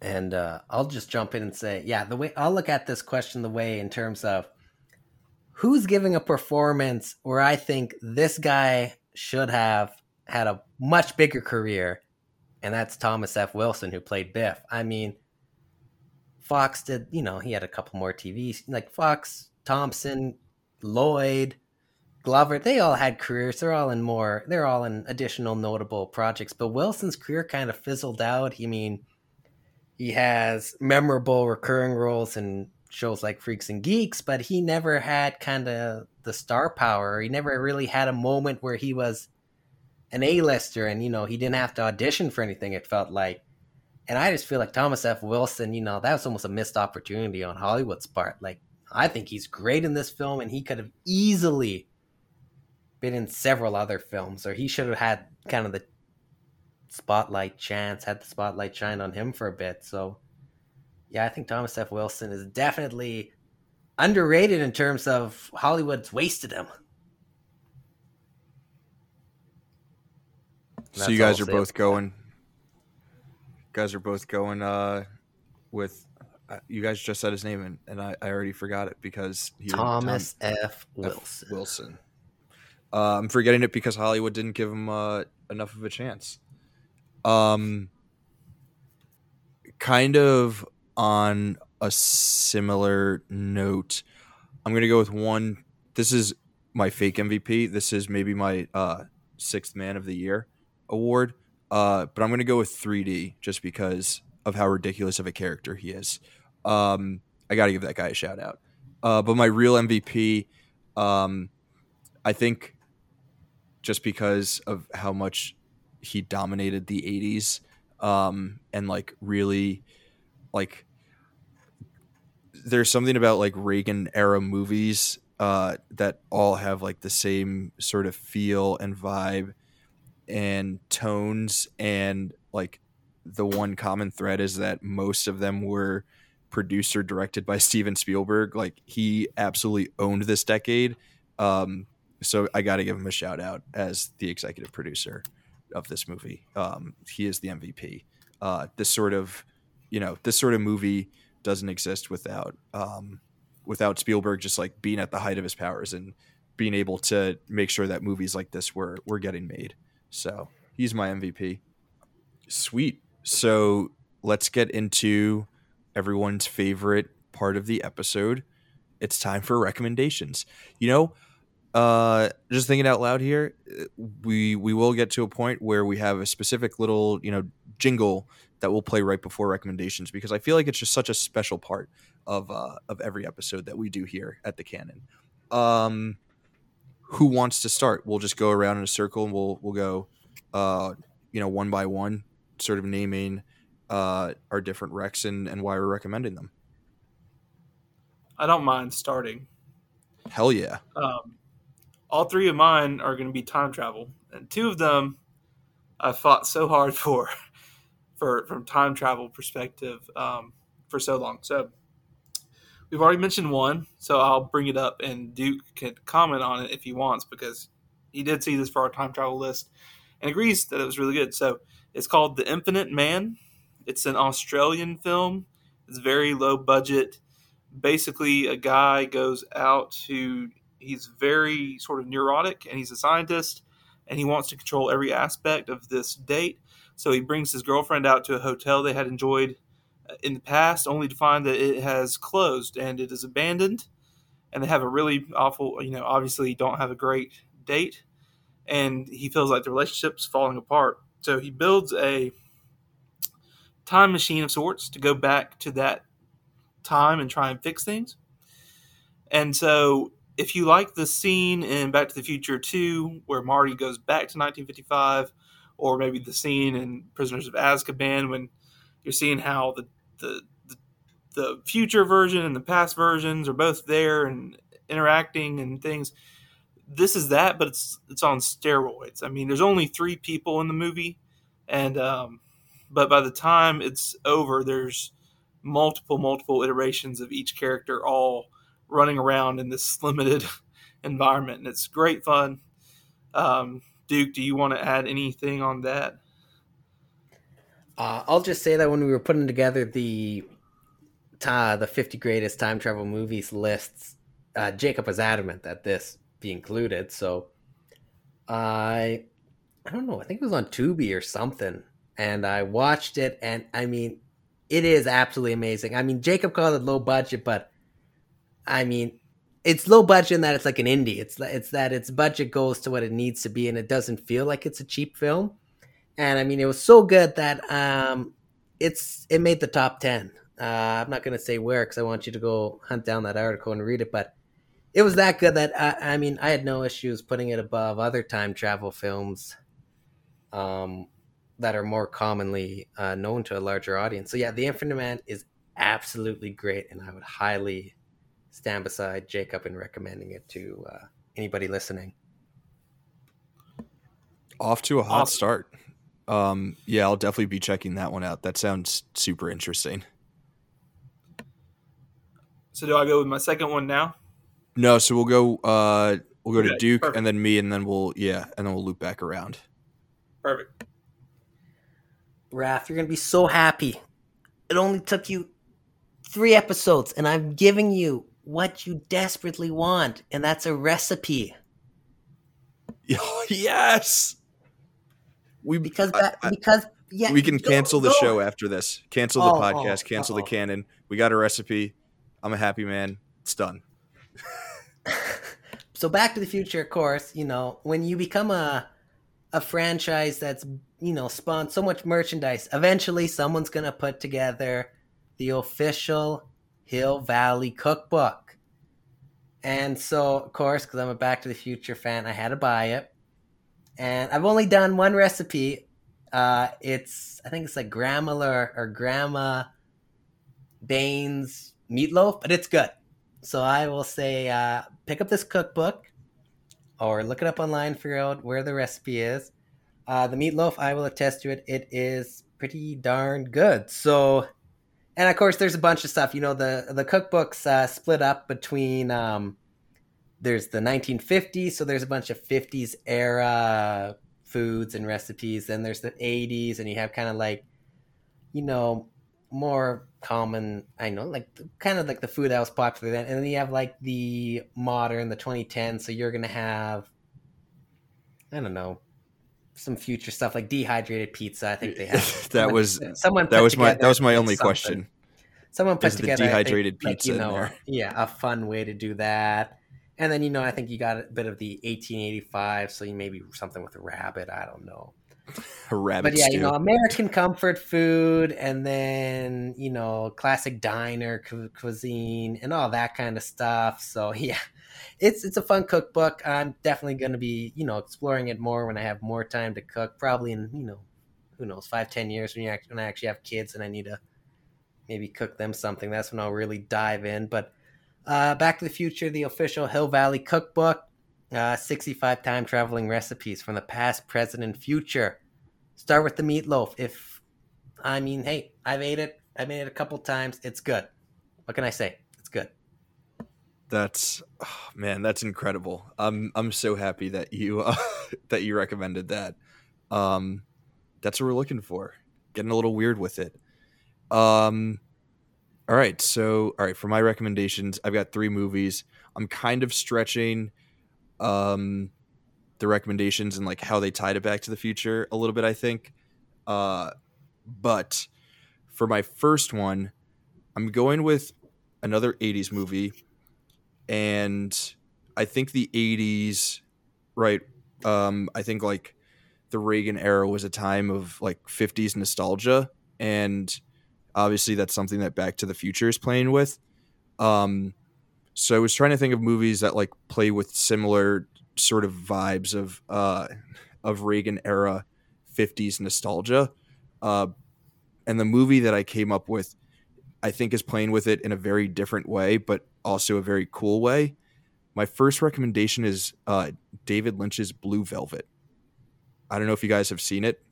and uh, I'll just jump in and say, yeah, the way I'll look at this question the way in terms of who's giving a performance where I think this guy should have had a much bigger career, and that's Thomas F. Wilson who played Biff. I mean, Fox did, you know, he had a couple more TVs like Fox, Thompson, Lloyd, Glover. They all had careers. They're all in more. They're all in additional notable projects. But Wilson's career kind of fizzled out. I mean, he has memorable recurring roles in shows like Freaks and Geeks, but he never had kind of the star power. He never really had a moment where he was an A-lister and, you know, he didn't have to audition for anything, it felt like. And I just feel like Thomas F. Wilson, you know, that was almost a missed opportunity on Hollywood's part. Like, I think he's great in this film and he could have easily been in several other films, or he should have had kind of the spotlight chance, had the spotlight shine on him for a bit. So, yeah, I think Thomas F. Wilson is definitely underrated in terms of Hollywood's wasted him. so you guys are both going. Guys are both going uh, with. You guys just said his name and, and I, I already forgot it because he Thomas Tom, F. Wilson. F. Wilson. Uh, I'm forgetting it because Hollywood didn't give him uh, enough of a chance. Um, kind of on a similar note, I'm gonna go with one. This is my fake MVP. This is maybe my uh, sixth man of the year award. Uh, but I'm gonna go with 3D just because of how ridiculous of a character he is. Um, I got to give that guy a shout out. Uh, but my real MVP, um, I think, just because of how much he dominated the 80s um, and like really like there's something about like Reagan era movies uh, that all have like the same sort of feel and vibe and tones and like the one common thread is that most of them were producer directed by Steven Spielberg like he absolutely owned this decade um, so I got to give him a shout out as the executive producer of this movie. Um, he is the MVP. Uh, this sort of, you know, this sort of movie doesn't exist without um, without Spielberg just like being at the height of his powers and being able to make sure that movies like this were were getting made. So he's my MVP. Sweet. So let's get into everyone's favorite part of the episode. It's time for recommendations. You know, uh, just thinking out loud here, we we will get to a point where we have a specific little you know jingle that we'll play right before recommendations because I feel like it's just such a special part of uh, of every episode that we do here at the Canon. Um, who wants to start? We'll just go around in a circle and we'll we'll go, uh, you know, one by one, sort of naming uh, our different recs and, and why we're recommending them. I don't mind starting. Hell yeah. Um, all three of mine are going to be time travel, and two of them I fought so hard for, for from time travel perspective, um, for so long. So we've already mentioned one, so I'll bring it up, and Duke can comment on it if he wants because he did see this for our time travel list and agrees that it was really good. So it's called The Infinite Man. It's an Australian film. It's very low budget. Basically, a guy goes out to he's very sort of neurotic and he's a scientist and he wants to control every aspect of this date. So he brings his girlfriend out to a hotel they had enjoyed uh, in the past, only to find that it has closed and it is abandoned. And they have a really awful, you know, obviously don't have a great date. And he feels like the relationship's falling apart. So he builds a time machine of sorts to go back to that time and try and fix things. And so if you like the scene in Back to the Future 2 where Marty goes back to 1955, or maybe the scene in Prisoners of Azkaban when you're seeing how the, the, the, the future version and the past versions are both there and interacting and things. This is that, but it's it's on steroids. I mean, there's only three people in the movie, and um, but by the time it's over, there's multiple multiple iterations of each character all running around in this limited environment, and it's great fun. Um, Duke, do you want to add anything on that? Uh, I'll just say that when we were putting together the uh, the 50 greatest time travel movies lists, uh, Jacob was adamant that this be included. So I I don't know. I think it was on Tubi or something, and I watched it, and I mean, it is absolutely amazing. I mean, Jacob called it low budget, but I mean, it's low budget in that it's like an indie. It's it's that its budget goes to what it needs to be, and it doesn't feel like it's a cheap film. And I mean, it was so good that um, it's it made the top ten. Uh, I'm not going to say where because I want you to go hunt down that article and read it, but it was that good that I, I mean, I had no issues putting it above other time travel films um, that are more commonly uh, known to a larger audience. So yeah, The Infinite Man is absolutely great, and I would highly stand beside Jacob in recommending it to uh, anybody listening. Off to a hot Awesome. start. Um, yeah, I'll definitely be checking that one out. That sounds super interesting. So do I go with my second one now? No, so we'll go. Uh, we'll go to Duke, perfect. and then me, and then we'll yeah, and then we'll loop back around. Perfect. Raf, you're gonna be so happy. It only took you three episodes, and I'm giving you what you desperately want, and that's a recipe. yes. We Because I- I- because yeah, we can cancel the show after this. Cancel the Oh, podcast. oh, cancel the oh. canon. We got a recipe. I'm a happy man. It's done. so back to the future of course you know when you become a a franchise that's you know spawned so much merchandise. Eventually someone's gonna put together the official hill valley cookbook. And so of course because i'm a back to the future fan i had to buy it. And i've only done one recipe. Uh it's i think it's like grandma or, or grandma baines meatloaf but it's good. So I will say, uh, pick up this cookbook or look it up online, figure out where the recipe is. Uh, the meatloaf, I will attest to it. It is pretty darn good. So, and of course, there's a bunch of stuff. You know, the the cookbooks uh, split up between. Um, there's the 1950s, so there's a bunch of 50s era foods and recipes. Then there's the 80s, and you have kind of like, you know, more common i know like kind of like the food that was popular then and then you have like the modern the 2010 so you're gonna have i don't know some future stuff like dehydrated pizza i think they have that someone- was someone that was my that was my only something. question. someone put Is the together think, dehydrated like, pizza you know yeah a fun way to do that and then you know i think you got a bit of the 1885 so you maybe something with a rabbit i don't know A rabbit but yeah, stew. you know, American comfort food, and then you know, classic diner cu- cuisine, and all that kind of stuff. So yeah, it's it's a fun cookbook. I'm definitely going to be you know exploring it more when I have more time to cook. Probably in you know, who knows, five ten years when you act- when I actually have kids and I need to maybe cook them something. That's when I'll really dive in. But uh, Back to the Future, the official Hill Valley Cookbook. Uh, 65 time traveling recipes from the past, present, and future. Start with the meatloaf. If, I mean, hey, I've ate it. I've made it a couple times. It's good. What can I say? That's oh, man, that's incredible. I'm I'm so happy that you uh, that you recommended that. Um, that's what we're looking for. Getting a little weird with it. Um, all right. So all right for my recommendations, I've got three movies. I'm kind of stretching, um, the recommendations and like how they tied it back to the future a little bit. I think, uh, but for my first one, I'm going with another '80s movie and I think the '80s, right? Um, I think like the Reagan era was a time of like '50s nostalgia, and obviously that's something that Back to the Future is playing with. Um, so I was trying to think of movies that like play with similar sort of vibes of uh, of Reagan era '50s nostalgia, uh, and the movie that I came up with I think is playing with it in a very different way, but also a very cool way. My first recommendation is uh, David Lynch's Blue Velvet. I don't know if you guys have seen it,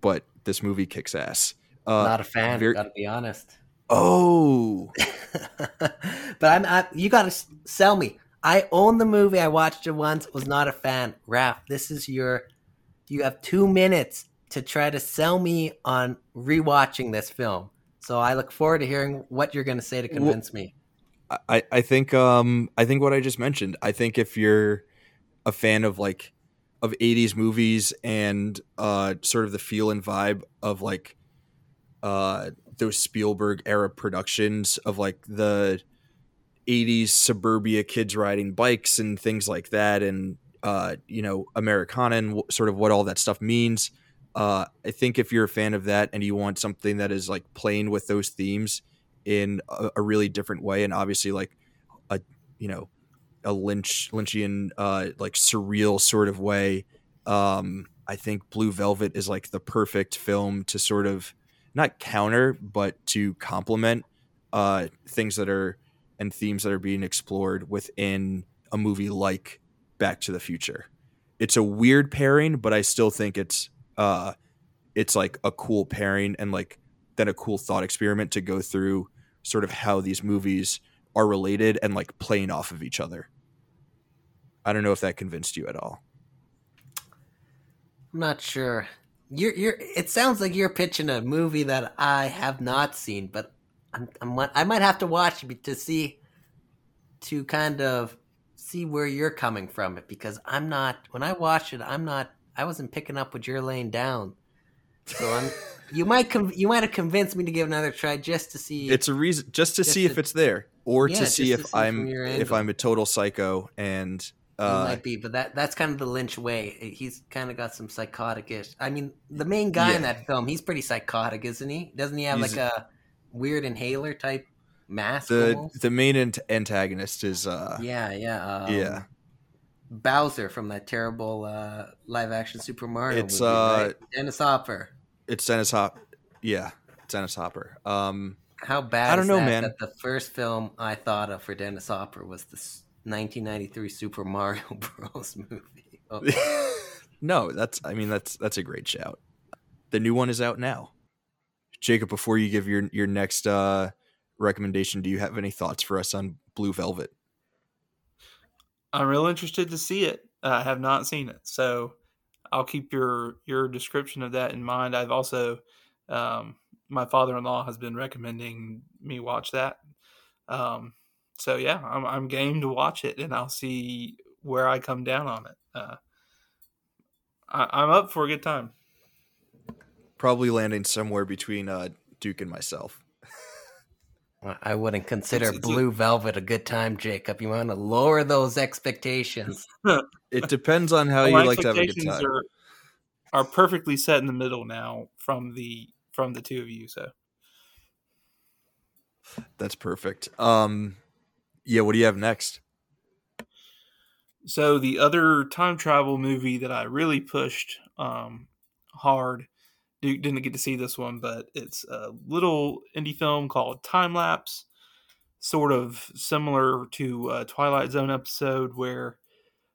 but this movie kicks ass. Uh, Not a fan. very- gotta be honest. oh, but I'm. I, you gotta sell me. I own the movie. I watched it once. Was not a fan. Raf, this is your. You have two minutes to try to sell me on rewatching this film. So I look forward to hearing what you're going to say to Well- convince me. I, I think um I think what I just mentioned. I think if you're a fan of like of 80s movies and uh sort of the feel and vibe of like uh those Spielberg era productions of like the 80s suburbia kids riding bikes and things like that and uh you know Americana and w- sort of what all that stuff means. Uh I think if you're a fan of that and you want something that is like playing with those themes in a, a really different way and obviously like a you know a lynch lynchian uh like surreal sort of way. Um i think blue velvet is like the perfect film to sort of not counter but to complement uh things that are and themes that are being explored within a movie like back to the future. It's a weird pairing, but I still think it's uh it's like a cool pairing and like then a cool thought experiment to go through sort of how these movies are related and like playing off of each other. I don't know if that convinced you at all. I'm not sure. You're you're. It sounds like you're pitching a movie that I have not seen, but I'm, I'm I might have to watch to see to kind of see where you're coming from it because I'm not. When I watched it, I'm not. I wasn't picking up what you're laying down. So I'm. you might com- you might have convinced me to give another try just to see. It's a reason just to Just see to- if it's there or Yeah, to see if to see I'm if. I'm a total psycho and It uh might be, but that that's kind of the Lynch way. He's kind of got some psychotic ish. I mean, the main guy in that film, he's pretty psychotic, isn't he? Doesn't he have He's- like a weird inhaler type mask? the almost? the main ant- antagonist is uh yeah, yeah, um, yeah. Bowser from that terrible uh, live action Super Mario It's, movie, uh, right? Dennis Hopper. It's Dennis Hop yeah, Dennis Hopper. Um How bad? I don't is know, that, man. That the first film I thought of for Dennis Hopper was the 1993 Super Mario Bros. movie. Oh, no, that's I mean that's that's a great shout. The new one is out now. Jacob, before you give your your next uh recommendation, do you have any thoughts for us on Blue Velvet? I'm real interested to see it. I have not seen it, so I'll keep your your description of that in mind. I've also, um, my father-in-law has been recommending me watch that. Um, so yeah, I'm I'm game to watch it, and I'll see where I come down on it. Uh, I, I'm up for a good time. Probably landing somewhere between uh Duke and myself. I wouldn't consider It's- it's a- Blue Velvet a good time, Jacob. You want to lower those expectations. It depends on how Well, you like to have a good expectations time. Are, are perfectly set in the middle now from the from the two of you. So That's perfect. Um yeah, what do you have next? So the other time travel movie that I really pushed um, hard, Didn't get to see this one, but it's a little indie film called Time Lapse, sort of similar to a Twilight Zone episode where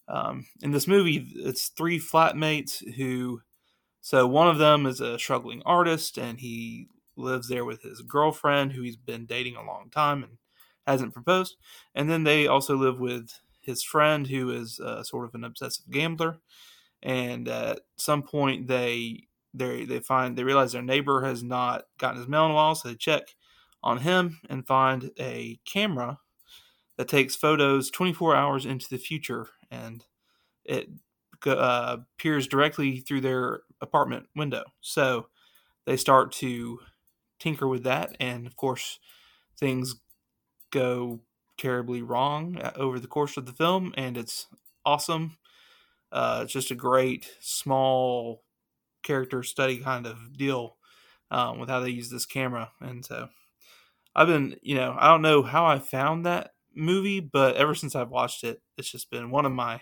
um, in this movie it's three flatmates who, so one of them is a struggling artist and he lives there with his girlfriend who he's been dating a long time and hasn't proposed, and then they also live with his friend who is uh, sort of an obsessive gambler. And at some point they they they find they realize their neighbor has not gotten his mail in a while so they check on him and find a camera that takes photos 24 hours into the future and it uh, peers directly through their apartment window so they start to tinker with that and of course things go terribly wrong uh, over the course of the film, and it's awesome. Uh, it's just a great small character study kind of deal um, with how they use this camera, and so I've been, you know, I don't know how I found that movie, but ever since I've watched it, it's just been one of my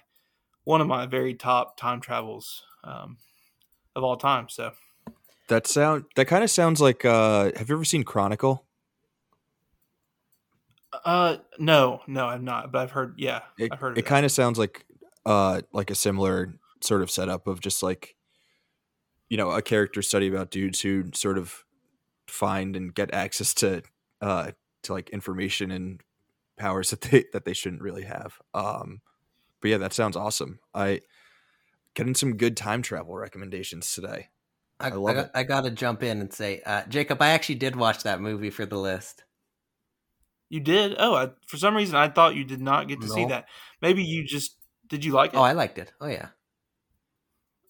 one of my very top time travels um, of all time. So That sound that kind of sounds like uh have you ever seen Chronicle? Uh, no, no, I'm not. But I've heard. Yeah, It, I've heard. Of it kind of sounds like uh like a similar sort of setup of just like you know a character study about dudes who sort of find and get access to uh to like information and powers that they that they shouldn't really have um but yeah that sounds awesome i getting some good time travel recommendations today I, I love got, it. I got to jump in and say, uh, Jacob, I actually did watch that movie for the list. You did? Oh, I, for some reason I thought you did not get to see that. Maybe you just did. You like it? Oh, I liked it. Oh yeah,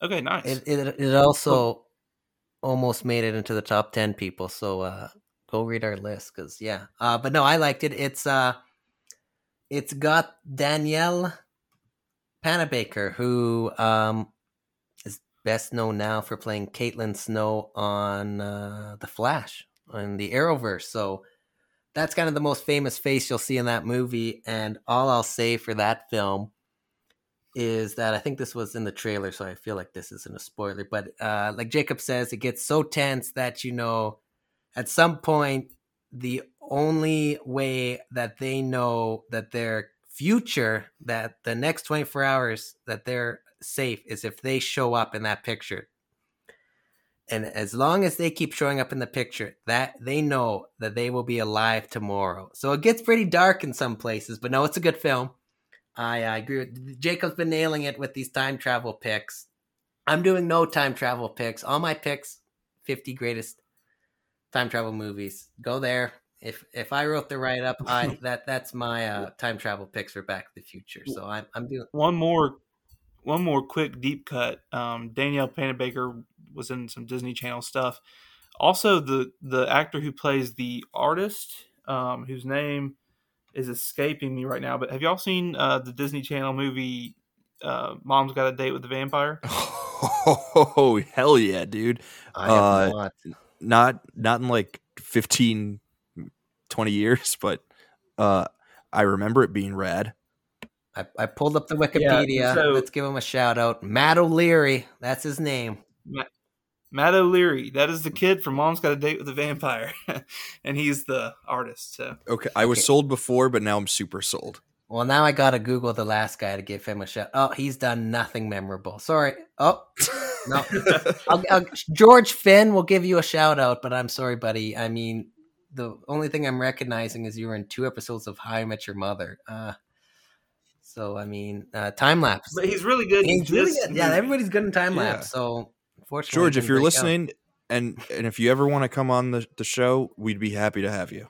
okay, nice. it it, it also almost made it into the top ten people. So uh, go read our list because yeah. Uh, but no, I liked it. It's uh, it's got Danielle Panabaker, who um is best known now for playing Caitlin Snow on uh, the Flash on the Arrowverse. So that's kind of the most famous face you'll see in that movie. And all I'll say for that film is that I think this was in the trailer, so I feel like this isn't a spoiler. But uh, like Jacob says, it gets so tense that you know at some point the only way that they know that their future, that the next 24 hours that they're safe is if they show up in that picture. And as long as they keep showing up in the picture, that they know that they will be alive tomorrow. So it gets pretty dark in some places, but no, it's a good film. I, I agree. With, Jacob's been nailing it with these time travel picks. I'm doing no time travel picks. All my picks, 50 greatest time travel movies. Go there. If if I wrote the write up, I that that's my uh, time travel picks for Back to the Future. So I'm I'm doing one more one more quick deep cut. Um, Danielle Panabaker was in some Disney Channel stuff. Also, the the actor who plays the artist, um, whose name is escaping me right now, but have y'all seen uh, the Disney Channel movie uh, "Mom's Got a Date with the Vampire"? Oh hell yeah, dude! I have Uh, not. Not not in like 15, 20 years, but uh, I remember it being rad. I, I pulled up the Wikipedia. so- Let's give him a shout out. Matt O'Leary, that's his name. Matt O'Leary, that is the kid from Mom's Got a Date with the Vampire, and he's the artist. So Okay, I was Okay. sold before, but now I'm super sold. Well, now I gotta Google the last guy to give him a shout. Oh, he's done nothing memorable. Sorry. Oh no, I'll, I'll, George Finn will give you a shout out, but I'm sorry, buddy. I mean, the only thing I'm recognizing is you were in two episodes of How I Met Your Mother. Uh, so I mean, uh, time lapse. but he's really good. He's really this good. Yeah, everybody's good in time Yeah. lapse. So, unfortunately, George, if you're break out. listening, and and if you ever want to come on the, the show, we'd be happy to have you.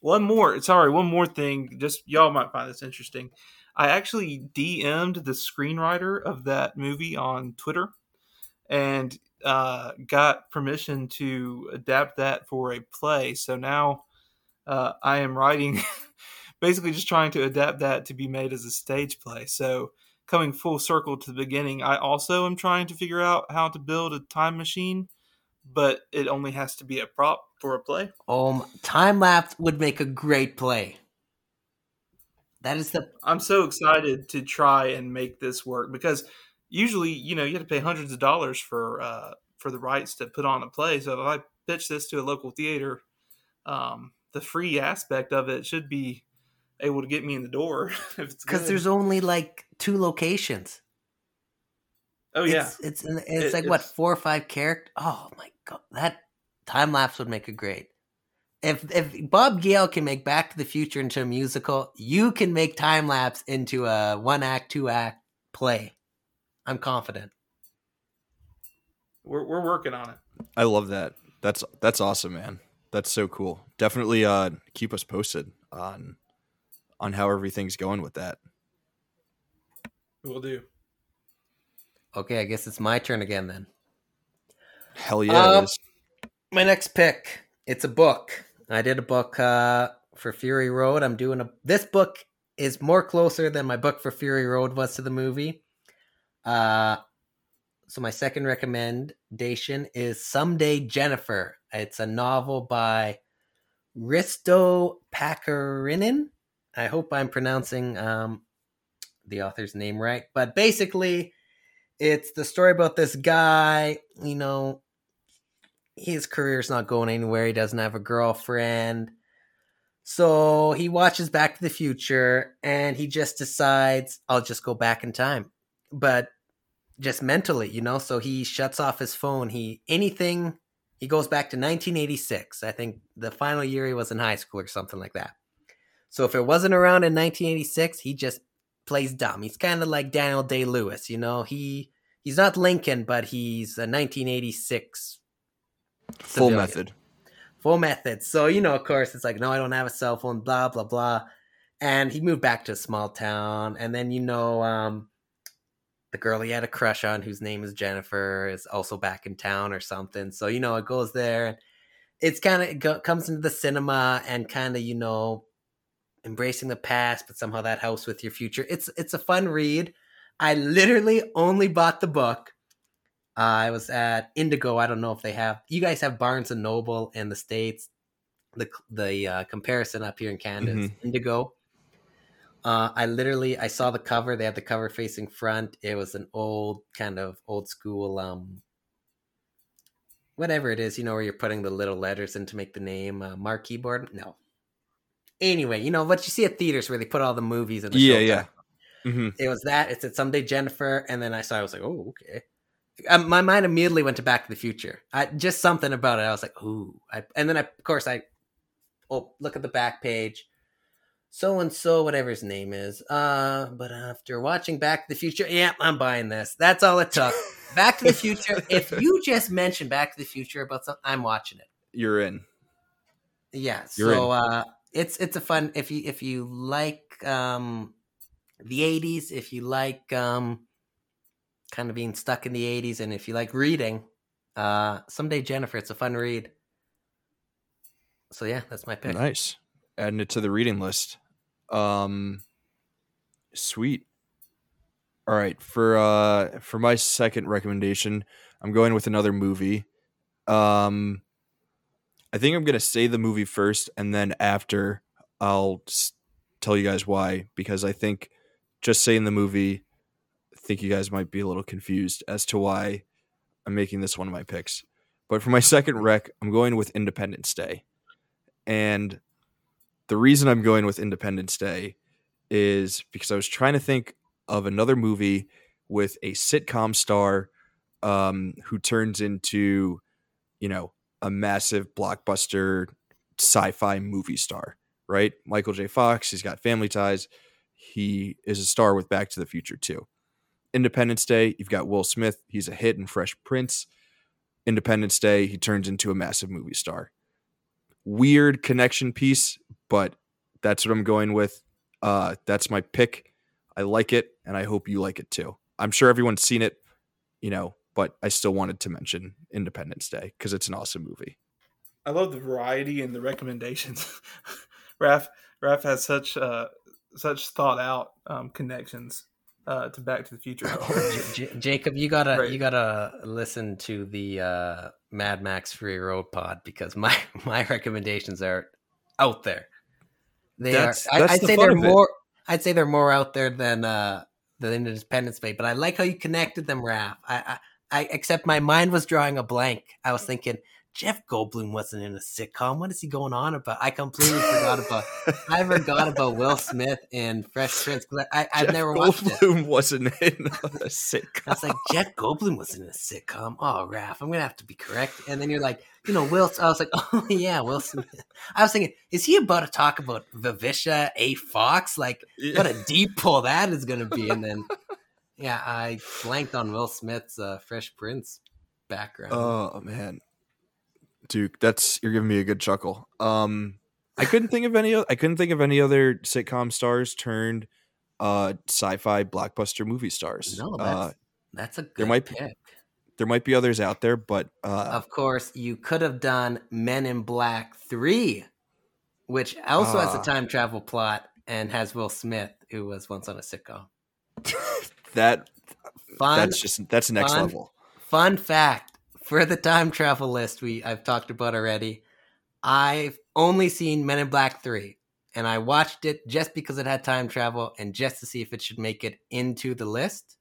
One more, sorry, one more thing. Just y'all might find this interesting. I actually DM'd the screenwriter of that movie on Twitter, and uh, got permission to adapt that for a play. So now uh, I am writing, basically just trying to adapt that to be made as a stage play. So coming full circle to the beginning, I also am trying to figure out how to build a time machine, but it only has to be a prop for a play. Um, time lapse would make a great play. That is the I'm so excited to try and make this work because usually, you know, you have to pay hundreds of dollars for uh, for the rights to put on a play. So if I pitch this to a local theater, um, the free aspect of it should be able to get me in the door. because there's only like two locations. oh yeah, It's it's, it's It- like what it's- four or five characters. Oh my god, that time lapse would make it great. If if Bob Gale can make Back to the Future into a musical, you can make time lapse into a one act, two act play. I'm confident. we're we're working on it. I love that. That's that's awesome, man. That's so cool. Definitely uh keep us posted on on how everything's going with that. We'll do. Okay, I guess it's my turn again then. Hell yeah, Uh, it is. My next pick, it's a book. I did a book uh, for Fury Road. I'm doing a. This book is more closer than my book for Fury Road was to the movie. Uh, so my second recommendation is Someday Jennifer. It's a novel by Risto Pakarinen. I hope I'm pronouncing um, the author's name right, but basically, it's the story about this guy. You know, his career's not going anywhere. He doesn't have a girlfriend. So he watches Back to the Future and he just decides, I'll just go back in time. But just mentally, you know, so he shuts off his phone. He anything he goes back to 1986. I think the final year he was in high school or something like that. So if it wasn't around in 1986, he just plays dumb. He's kind of like Daniel Day Lewis, you know. He he's not Lincoln, but he's a 1986 Full civilian. method. full method. So, you know, of course, it's like, no, I don't have a cell phone, blah, blah, blah. And he moved back to a small town. And then, you know, um, the girl he had a crush on, whose name is Jennifer, is also back in town or something. So, you know, it goes there. It's kind of, it go, comes into the cinema and kind of, you know, embracing the past, but somehow that helps with your future. It's, it's a fun read. I literally only bought the book I was at Indigo. I don't know if they have. You guys have Barnes and Noble in the states. The the uh, comparison up here in Canada is Indigo. Uh, I literally I saw the cover. They had the cover facing front. It was an old kind of old school um whatever it is, you know, where you're putting the little letters in to make the name uh, marquee board. No. Anyway, you know what you see at theaters where they put all the movies and the Yeah, yeah. hmm It was that. It said someday Jennifer, and then I saw. I was like, oh, okay. Um, my mind immediately went to Back to the Future. I just something about it. I was like, ooh. I, and then I, of course, I oh look at the back page. So and so, whatever his name is. Uh, but after watching Back to the Future, yeah, I'm buying this. That's all it took. Back to the Future. if you just mention Back to the Future about something, I'm watching it. You're in. Yeah. You're so uh it's it's a fun if you if you like um the 80s, if you like um kind of being stuck in the 80s and if you like reading, uh someday Jennifer, it's a fun read. So yeah, that's my pick. Nice. Adding it to the reading list. Um sweet. All right, for uh for my second recommendation, I'm going with another movie. Um I think I'm going to say the movie first and then after I'll tell you guys why because I think just saying the movie I think you guys might be a little confused as to why I'm making this one of my picks. But for my second rec, I'm going with Independence Day. And the reason I'm going with Independence Day is because I was trying to think of another movie with a sitcom star um, who turns into, you know, a massive blockbuster sci-fi movie star, right? Michael J. Fox, he's got family ties. He is a star with Back to the Future too. Independence Day, you've got Will Smith, he's a hit in Fresh Prince. Independence Day, he turns into a massive movie star. Weird connection piece, but that's what I'm going with. Uh, that's my pick. I like it, and I hope you like it too. I'm sure everyone's seen it, you know, but I still wanted to mention Independence Day because it's an awesome movie. I love the variety and the recommendations. Raf Raf has such uh, such thought out um, connections uh, to Back to the Future. J- J- Jacob, you gotta Right. you gotta listen to the uh, Mad Max Fury Road Pod because my my recommendations are out there. They That's- are. I, that's I'd the say they're more. I'd say they're more out there than uh, than Independence Day. But I like how you connected them, Raf. I, I I except my mind was drawing a blank. I was mm. thinking Jeff Goldblum wasn't in a sitcom. What is he going on about? I completely forgot about. I forgot about Will Smith in Fresh Prince because I, I I've Jeff never watched it. Goldblum wasn't in a sitcom. I was like, Jeff Goldblum was in a sitcom. Oh, Raf, I'm gonna have to be correct. And then you're like, you know, Will. I was like, oh yeah, Will Smith. I was thinking, is he about to talk about Vivica A. Fox? Like, what a deep pull that is gonna be. And then, yeah, I blanked on Will Smith's uh, Fresh Prince background. Oh man, Duke, that's you're giving me a good chuckle. Um, I couldn't think of any. I couldn't think of any other sitcom stars turned uh sci-fi blockbuster movie stars. no, that's uh, that's a good there might be- pick. there might be others out there, but uh, Of course, you could have done Men in Black Three, which also has Ah. a time travel plot and has Will Smith, who was once on a sitcom. That Fun, that's just that's next fun. level. fun fact for the time travel list we I've talked about already. I've only seen Men in Black Three, and I watched it just because it had time travel and just to see if it should make it into the list.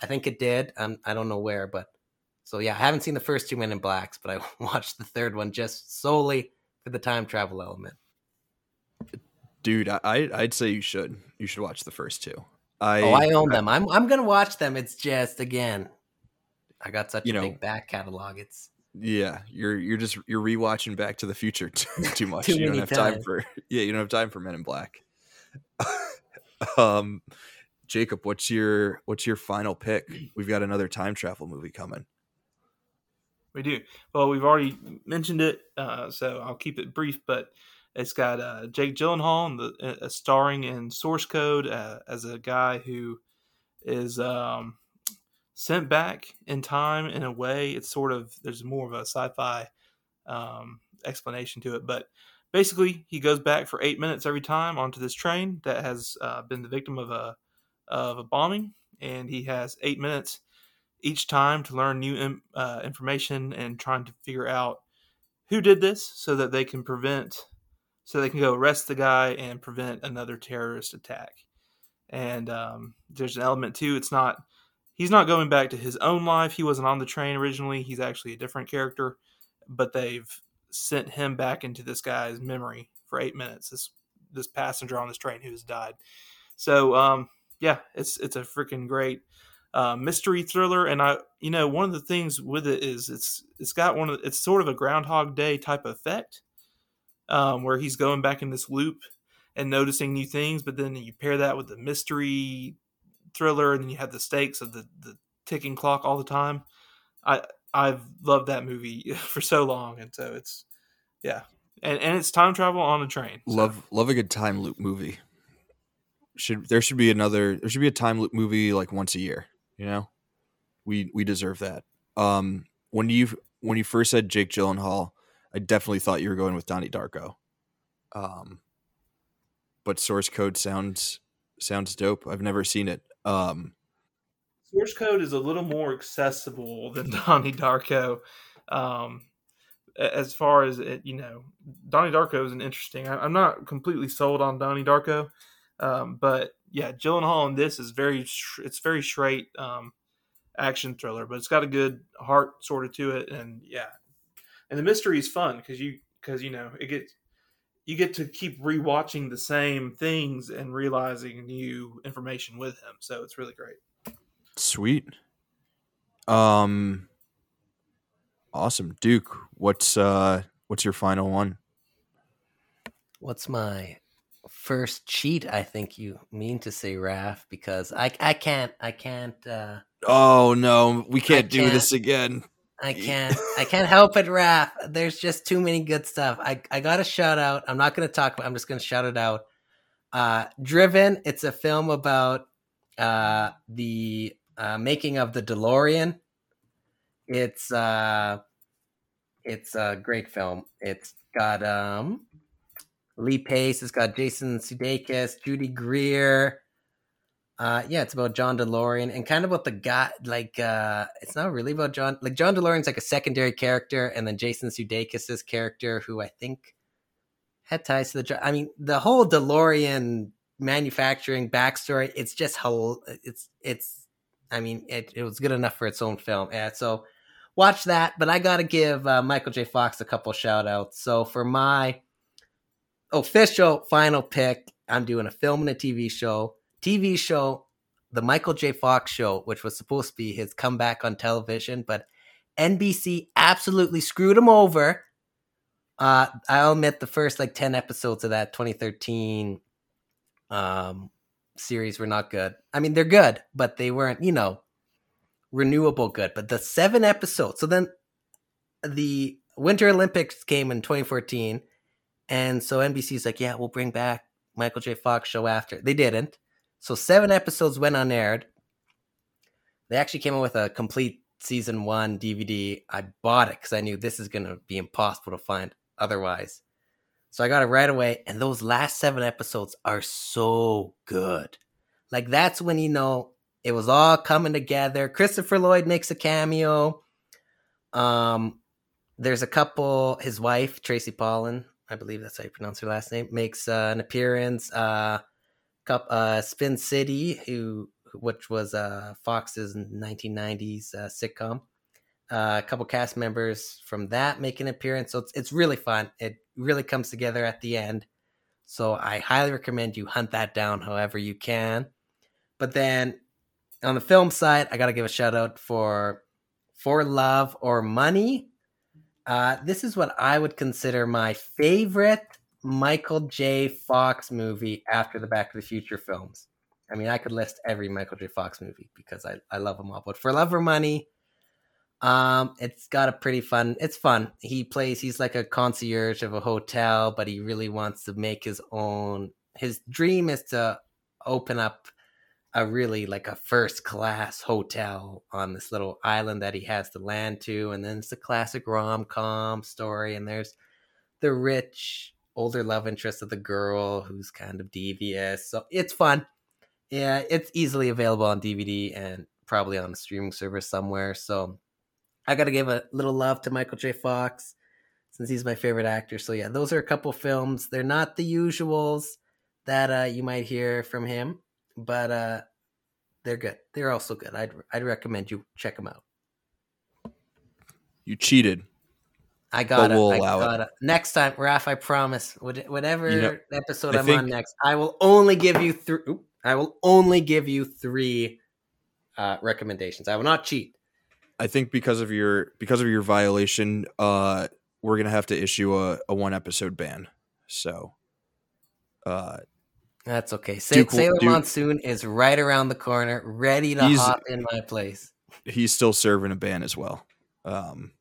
I think it did. Um, I don't know where, but so yeah, I haven't seen the first two Men in Blacks, but I watched the third one just solely for the time travel element. Dude, I- I'd say you should. You should watch the first two. I oh, I own them. I'm I'm gonna watch them. It's just again, I got such You a know, big back catalog. It's Yeah, you're you're just you're rewatching Back to the Future too, too much. Too you don't many have time for yeah, you don't have time for Men in Black. um, Jacob, what's your what's your final pick? We've got another time travel movie coming. We do. Well, we've already mentioned it, uh, so I'll keep it brief. But it's got uh, Jake Gyllenhaal in the, uh, starring in Source Code uh, as a guy who is um, sent back in time in a way. It's sort of there's more of a sci-fi um, explanation to it, but basically he goes back for eight minutes every time onto this train that has uh, been the victim of a of a bombing, and he has eight minutes each time to learn new in, uh, information and trying to figure out who did this so that they can prevent so they can go arrest the guy and prevent another terrorist attack. And um, there's an element too it's not he's not going back to his own life. He wasn't on the train originally. He's actually a different character but they've sent him back into this guy's memory for eight minutes this this passenger on this train who has died. So um, yeah, it's it's a freaking great uh, mystery thriller. And I, you know, one of the things with it is it's it's got one of it's sort of a Groundhog Day type effect, um, where he's going back in this loop and noticing new things. But then you pair that with the mystery thriller, and then you have the stakes of the the ticking clock all the time. I I've loved that movie for so long, and so it's yeah, and and it's time travel on a train. So. Love love a good time loop movie. Should there should be another there should be a time loop movie like once a year, you know? We we deserve that. Um when you when you first said Jake Gyllenhaal, I definitely thought you were going with Donnie Darko. Um but source code sounds sounds dope. I've never seen it. Um source code is a little more accessible than Donnie Darko. Um, as far as it, you know, Donnie Darko is an interesting. I, am not completely sold on Donnie Darko, um, but yeah, Gyllenhaal in this is very. It's very straight um, action thriller, but it's got a good heart sort of to it, and yeah, and the mystery is fun because you because you know it gets you get to keep rewatching the same things and realizing new information with him. So it's really great. Sweet. Um awesome. Duke, what's uh what's your final one? What's my first cheat? I think you mean to say Raf because I I can't I can't uh Oh no, we can't, do can't, this again. I can't I can't help it, Raf. There's just too many good stuff. I I got to shout out. I'm not going to talk about I'm just going to shout it out. Uh Driven, it's a film about uh the uh, making of the DeLorean. It's uh, it's a great film. It's got um, Lee Pace. It's got Jason Sudeikis, Judy Greer. Uh, yeah, it's about John DeLorean and kind of about the guy. Like, uh, it's not really about John. Like John DeLorean's like a secondary character, and then Jason Sudeikis's character, who I think had ties to the. I mean, the whole DeLorean manufacturing backstory. It's just how it's it's I mean, it, it was good enough for its own film. Yeah, so watch that. But I got to give uh, Michael J. Fox a couple shout outs. So for my official final pick, I'm doing a film and a TV show. TV show, The Michael J. Fox Show, which was supposed to be his comeback on television, but NBC absolutely screwed him over. Uh, I'll admit the first like 10 episodes of that 2013 um, series were not good. I mean, they're good, but they weren't, you know, renewable good. But the seven episodes. So then the Winter Olympics came in 2014. And so NBC's like, yeah, we'll bring back Michael J. Fox show after. They didn't. So seven episodes went unaired. They actually came out with a complete season one DVD. I bought it because I knew this is going to be impossible to find otherwise. So I got it right away. And those last seven episodes are so good. Like that's when you know it was all coming together. Christopher Lloyd makes a cameo. Um, there's a couple. His wife Tracy Pollan, I believe that's how you pronounce her last name, makes uh, an appearance. Uh, uh, Spin City, who which was uh, Fox's 1990s uh, sitcom. Uh, a couple cast members from that make an appearance, so it's it's really fun. It really comes together at the end. So I highly recommend you hunt that down however you can. But then on the film side, I got to give a shout out for For Love or Money. Uh, this is what I would consider my favorite Michael J. Fox movie after the Back to the Future films. I mean, I could list every Michael J. Fox movie because I, I love them all. But For Love or Money, um, it's got a pretty fun. It's fun. He plays. He's like a concierge of a hotel, but he really wants to make his own. His dream is to open up a really like a first class hotel on this little island that he has to land to, and then it's a classic rom com story, and there's the rich older love interest of the girl who's kind of devious. So it's fun. Yeah, it's easily available on DVD and probably on a streaming service somewhere. So I got to give a little love to Michael J. Fox since he's my favorite actor. So yeah, those are a couple films. They're not the usuals that uh, you might hear from him, but uh, they're good. They're also good. I'd I'd recommend you check them out. You cheated. I got it. We'll I got it. Next time, Raf, I promise. Whatever you know, episode I am on next, I will only give you three. I will only give you three uh, recommendations. I will not cheat. I think because of your because of your violation, uh, we're gonna have to issue a, a one episode ban. So, uh, That's okay. Sa- Duke Sailor Duke- Monsoon is right around the corner, ready to hop in my place. he's still serving a ban as well. Um,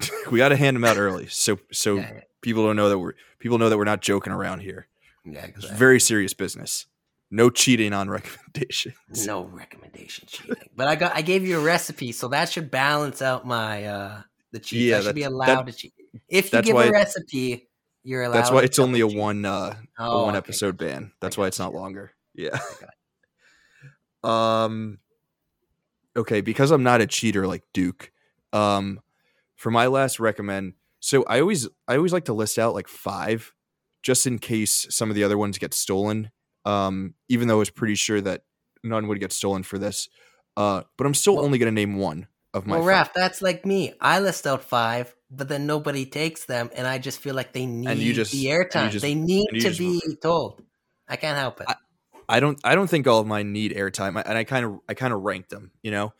we got to hand them out early, so so Yeah, people don't know that we're people know that we're not joking around here. yeah, It's very serious business. No cheating on recommendations. No recommendation cheating, but I got I gave you a recipe, so that should balance out my uh the cheat. Yeah, I should be allowed that- to cheat. If you give a recipe, you're allowed. That's why it's only a cheat. one uh, Oh, a one okay, episode gotcha. ban. That's why it's not longer. Yeah. Um. Okay, because I'm not a cheater like Duke. Um, for my last recommend, so I always I always like to list out like five, just in case some of the other ones get stolen. Um, even though I was pretty sure that none would get stolen for this. Uh, but I'm still Well- only gonna name one of my. Well. Raf, that's like me. I list out five, but then nobody takes them, and I just feel like they need you just- the airtime. just- They need to just- be told. I can't help it. I- I don't I don't think all of mine need airtime, and I kind of I kind of ranked them, you know.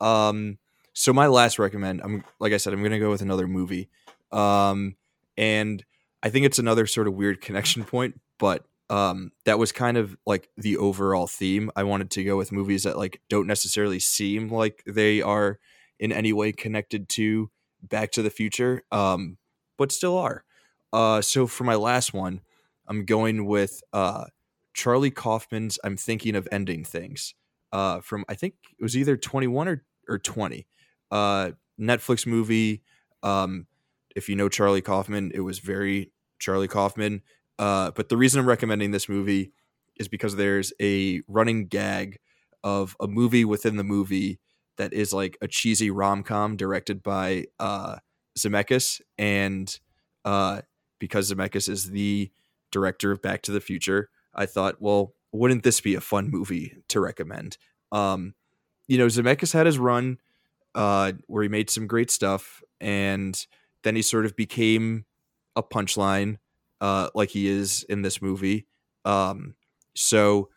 Um, so my last recommend, I'm like I said, I'm gonna go with another movie, um, and I think it's another sort of weird connection point, but um, that was kind of like the overall theme. I wanted to go with movies that like don't necessarily seem like they are in any way connected to Back to the Future, um, but still are. Uh, so for my last one, I'm going with uh, Charlie Kaufman's I'm Thinking of Ending Things uh, from I think it was either 21 or, or 20. Uh, Netflix movie. Um, if you know Charlie Kaufman, it was very Charlie Kaufman. Uh, but the reason I'm recommending this movie is because there's a running gag of a movie within the movie that is like a cheesy rom com directed by uh, Zemeckis. And uh, because Zemeckis is the director of Back to the Future, I thought, well, wouldn't this be a fun movie to recommend? Um, you know, Zemeckis had his run uh, where he made some great stuff, and then he sort of became a punchline, uh, like he is in this movie. Um, so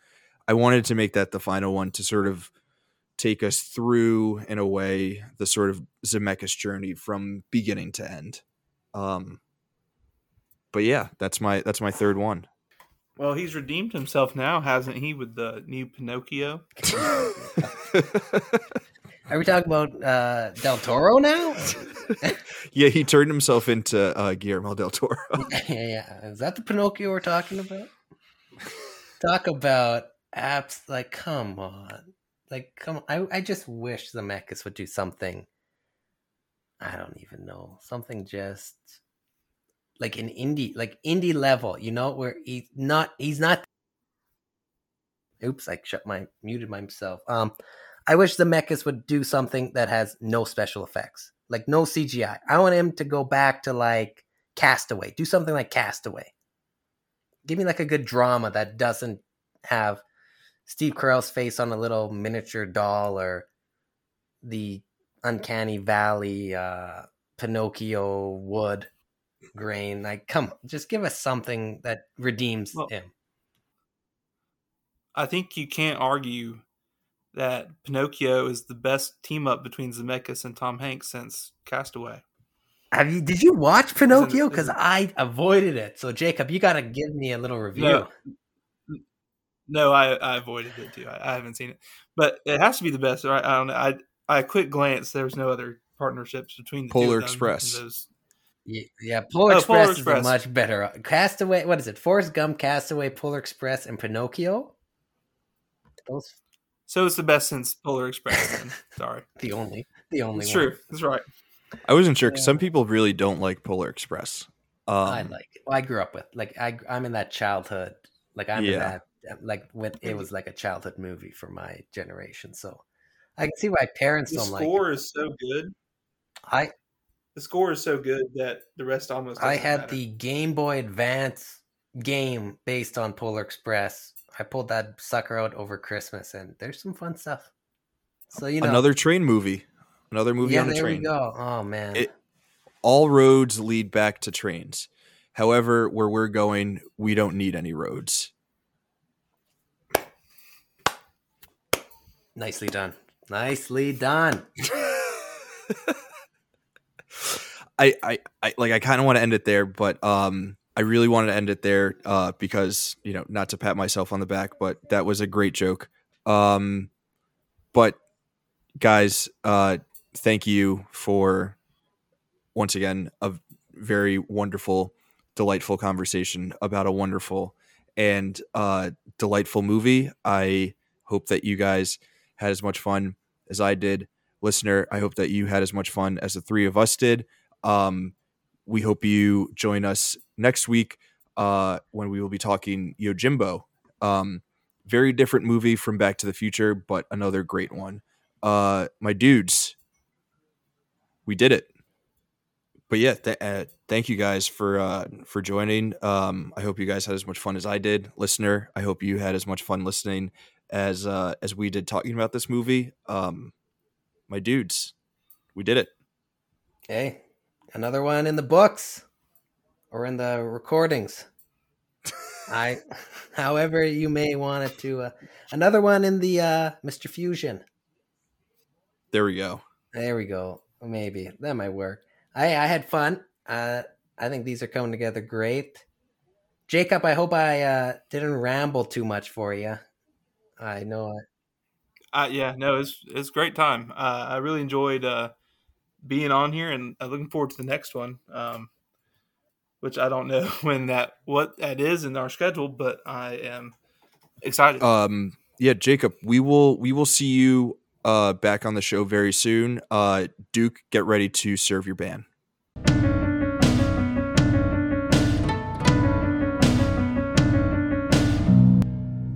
I wanted to make that the final one to sort of take us through, in a way, the sort of Zemeckis journey from beginning to end. Um, but yeah, that's my that's my third one. Well, he's redeemed himself now, hasn't he, with the new Pinocchio? Are we talking about uh, Del Toro now? yeah, he turned himself into uh, Guillermo del Toro. yeah, yeah. Is that the Pinocchio we're talking about? Talk about apps. Like, come on. Like, come on. I, I just wish the Zemeckis would do something. I don't even know. Something just like an indie, like indie level, you know, where he's not, he's not. Oops, I shut my, muted myself. Um, I wish the Zemeckis would do something that has no special effects, like no CGI. I want him to go back to like Castaway. Do something like Castaway. Give me like a good drama that doesn't have Steve Carell's face on a little miniature doll or the uncanny valley uh Pinocchio wood grain. Like come on, just give us something that redeems Well, him. I think you can't argue that Pinocchio is the best team up between Zemeckis and Tom Hanks since Castaway. Have you did you watch Pinocchio? Because I avoided it. So Jacob, you gotta give me a little review. No. No, I, I avoided it too. I, I haven't seen it, but it has to be the best, right? I don't know. I I quick glance. There was no other partnerships between the Polar of Express. Those, Yeah, yeah, Polar Oh, Express Polar is a much better. Uh, Castaway, what is it? Forrest Gump, Castaway, Polar Express, and Pinocchio. Those so it's the best since Polar Express. Then. Sorry, the only, the only. it's one. true. That's right. I wasn't sure because Yeah. some people really don't like Polar Express. Um, I like it. Well, I grew up with like I I'm in that childhood. Like I'm in that like when it was like a childhood movie for my generation. So I can see why parents The don't like The score is so good. I The score is so good that the rest almost. I had matter. the Game Boy Advance game based on Polar Express. I pulled that sucker out over Christmas, and there's some fun stuff. So you know, another train movie, another movie yeah, on a train. we go. Oh man, It- All roads lead back to trains. However, where we're going, we don't need any roads. Nicely done. Nicely done. I, I, I like I kind of want to end it there, but um, I really wanted to end it there uh, because you know not to pat myself on the back, but that was a great joke. Um, but guys, uh, thank you for once again a very wonderful, delightful conversation about a wonderful and uh, delightful movie. I hope that you guys had as much fun as I did. Listener, I hope that you had as much fun as the three of us did. Um, we hope you join us next week uh, when we will be talking Yojimbo. Um, very different movie from Back to the Future, but another great one. Uh, my dudes, we did it. But yeah, th- uh, thank you guys for uh, for joining. Um, I hope you guys had as much fun as I did, listener. I hope you had as much fun listening as uh, as we did talking about this movie. Um, my dudes, we did it. Hey, another one in the books or in the recordings. I, however, you may want it to. Uh, another one in the uh, Mr. Fusion. There we go. There we go. Maybe that might work. I I had fun. Uh, I think these are coming together great. Jacob, I hope I uh, didn't ramble too much for you. I know. I... Uh, yeah, no, it's it's great time. Uh, I really enjoyed uh, being on here, and I'm looking forward to the next one. Um, which I don't know when that what that is in our schedule, but I am excited. Um, yeah, Jacob, we will we will see you uh back on the show very soon. Uh, Duke, get ready to serve your ban.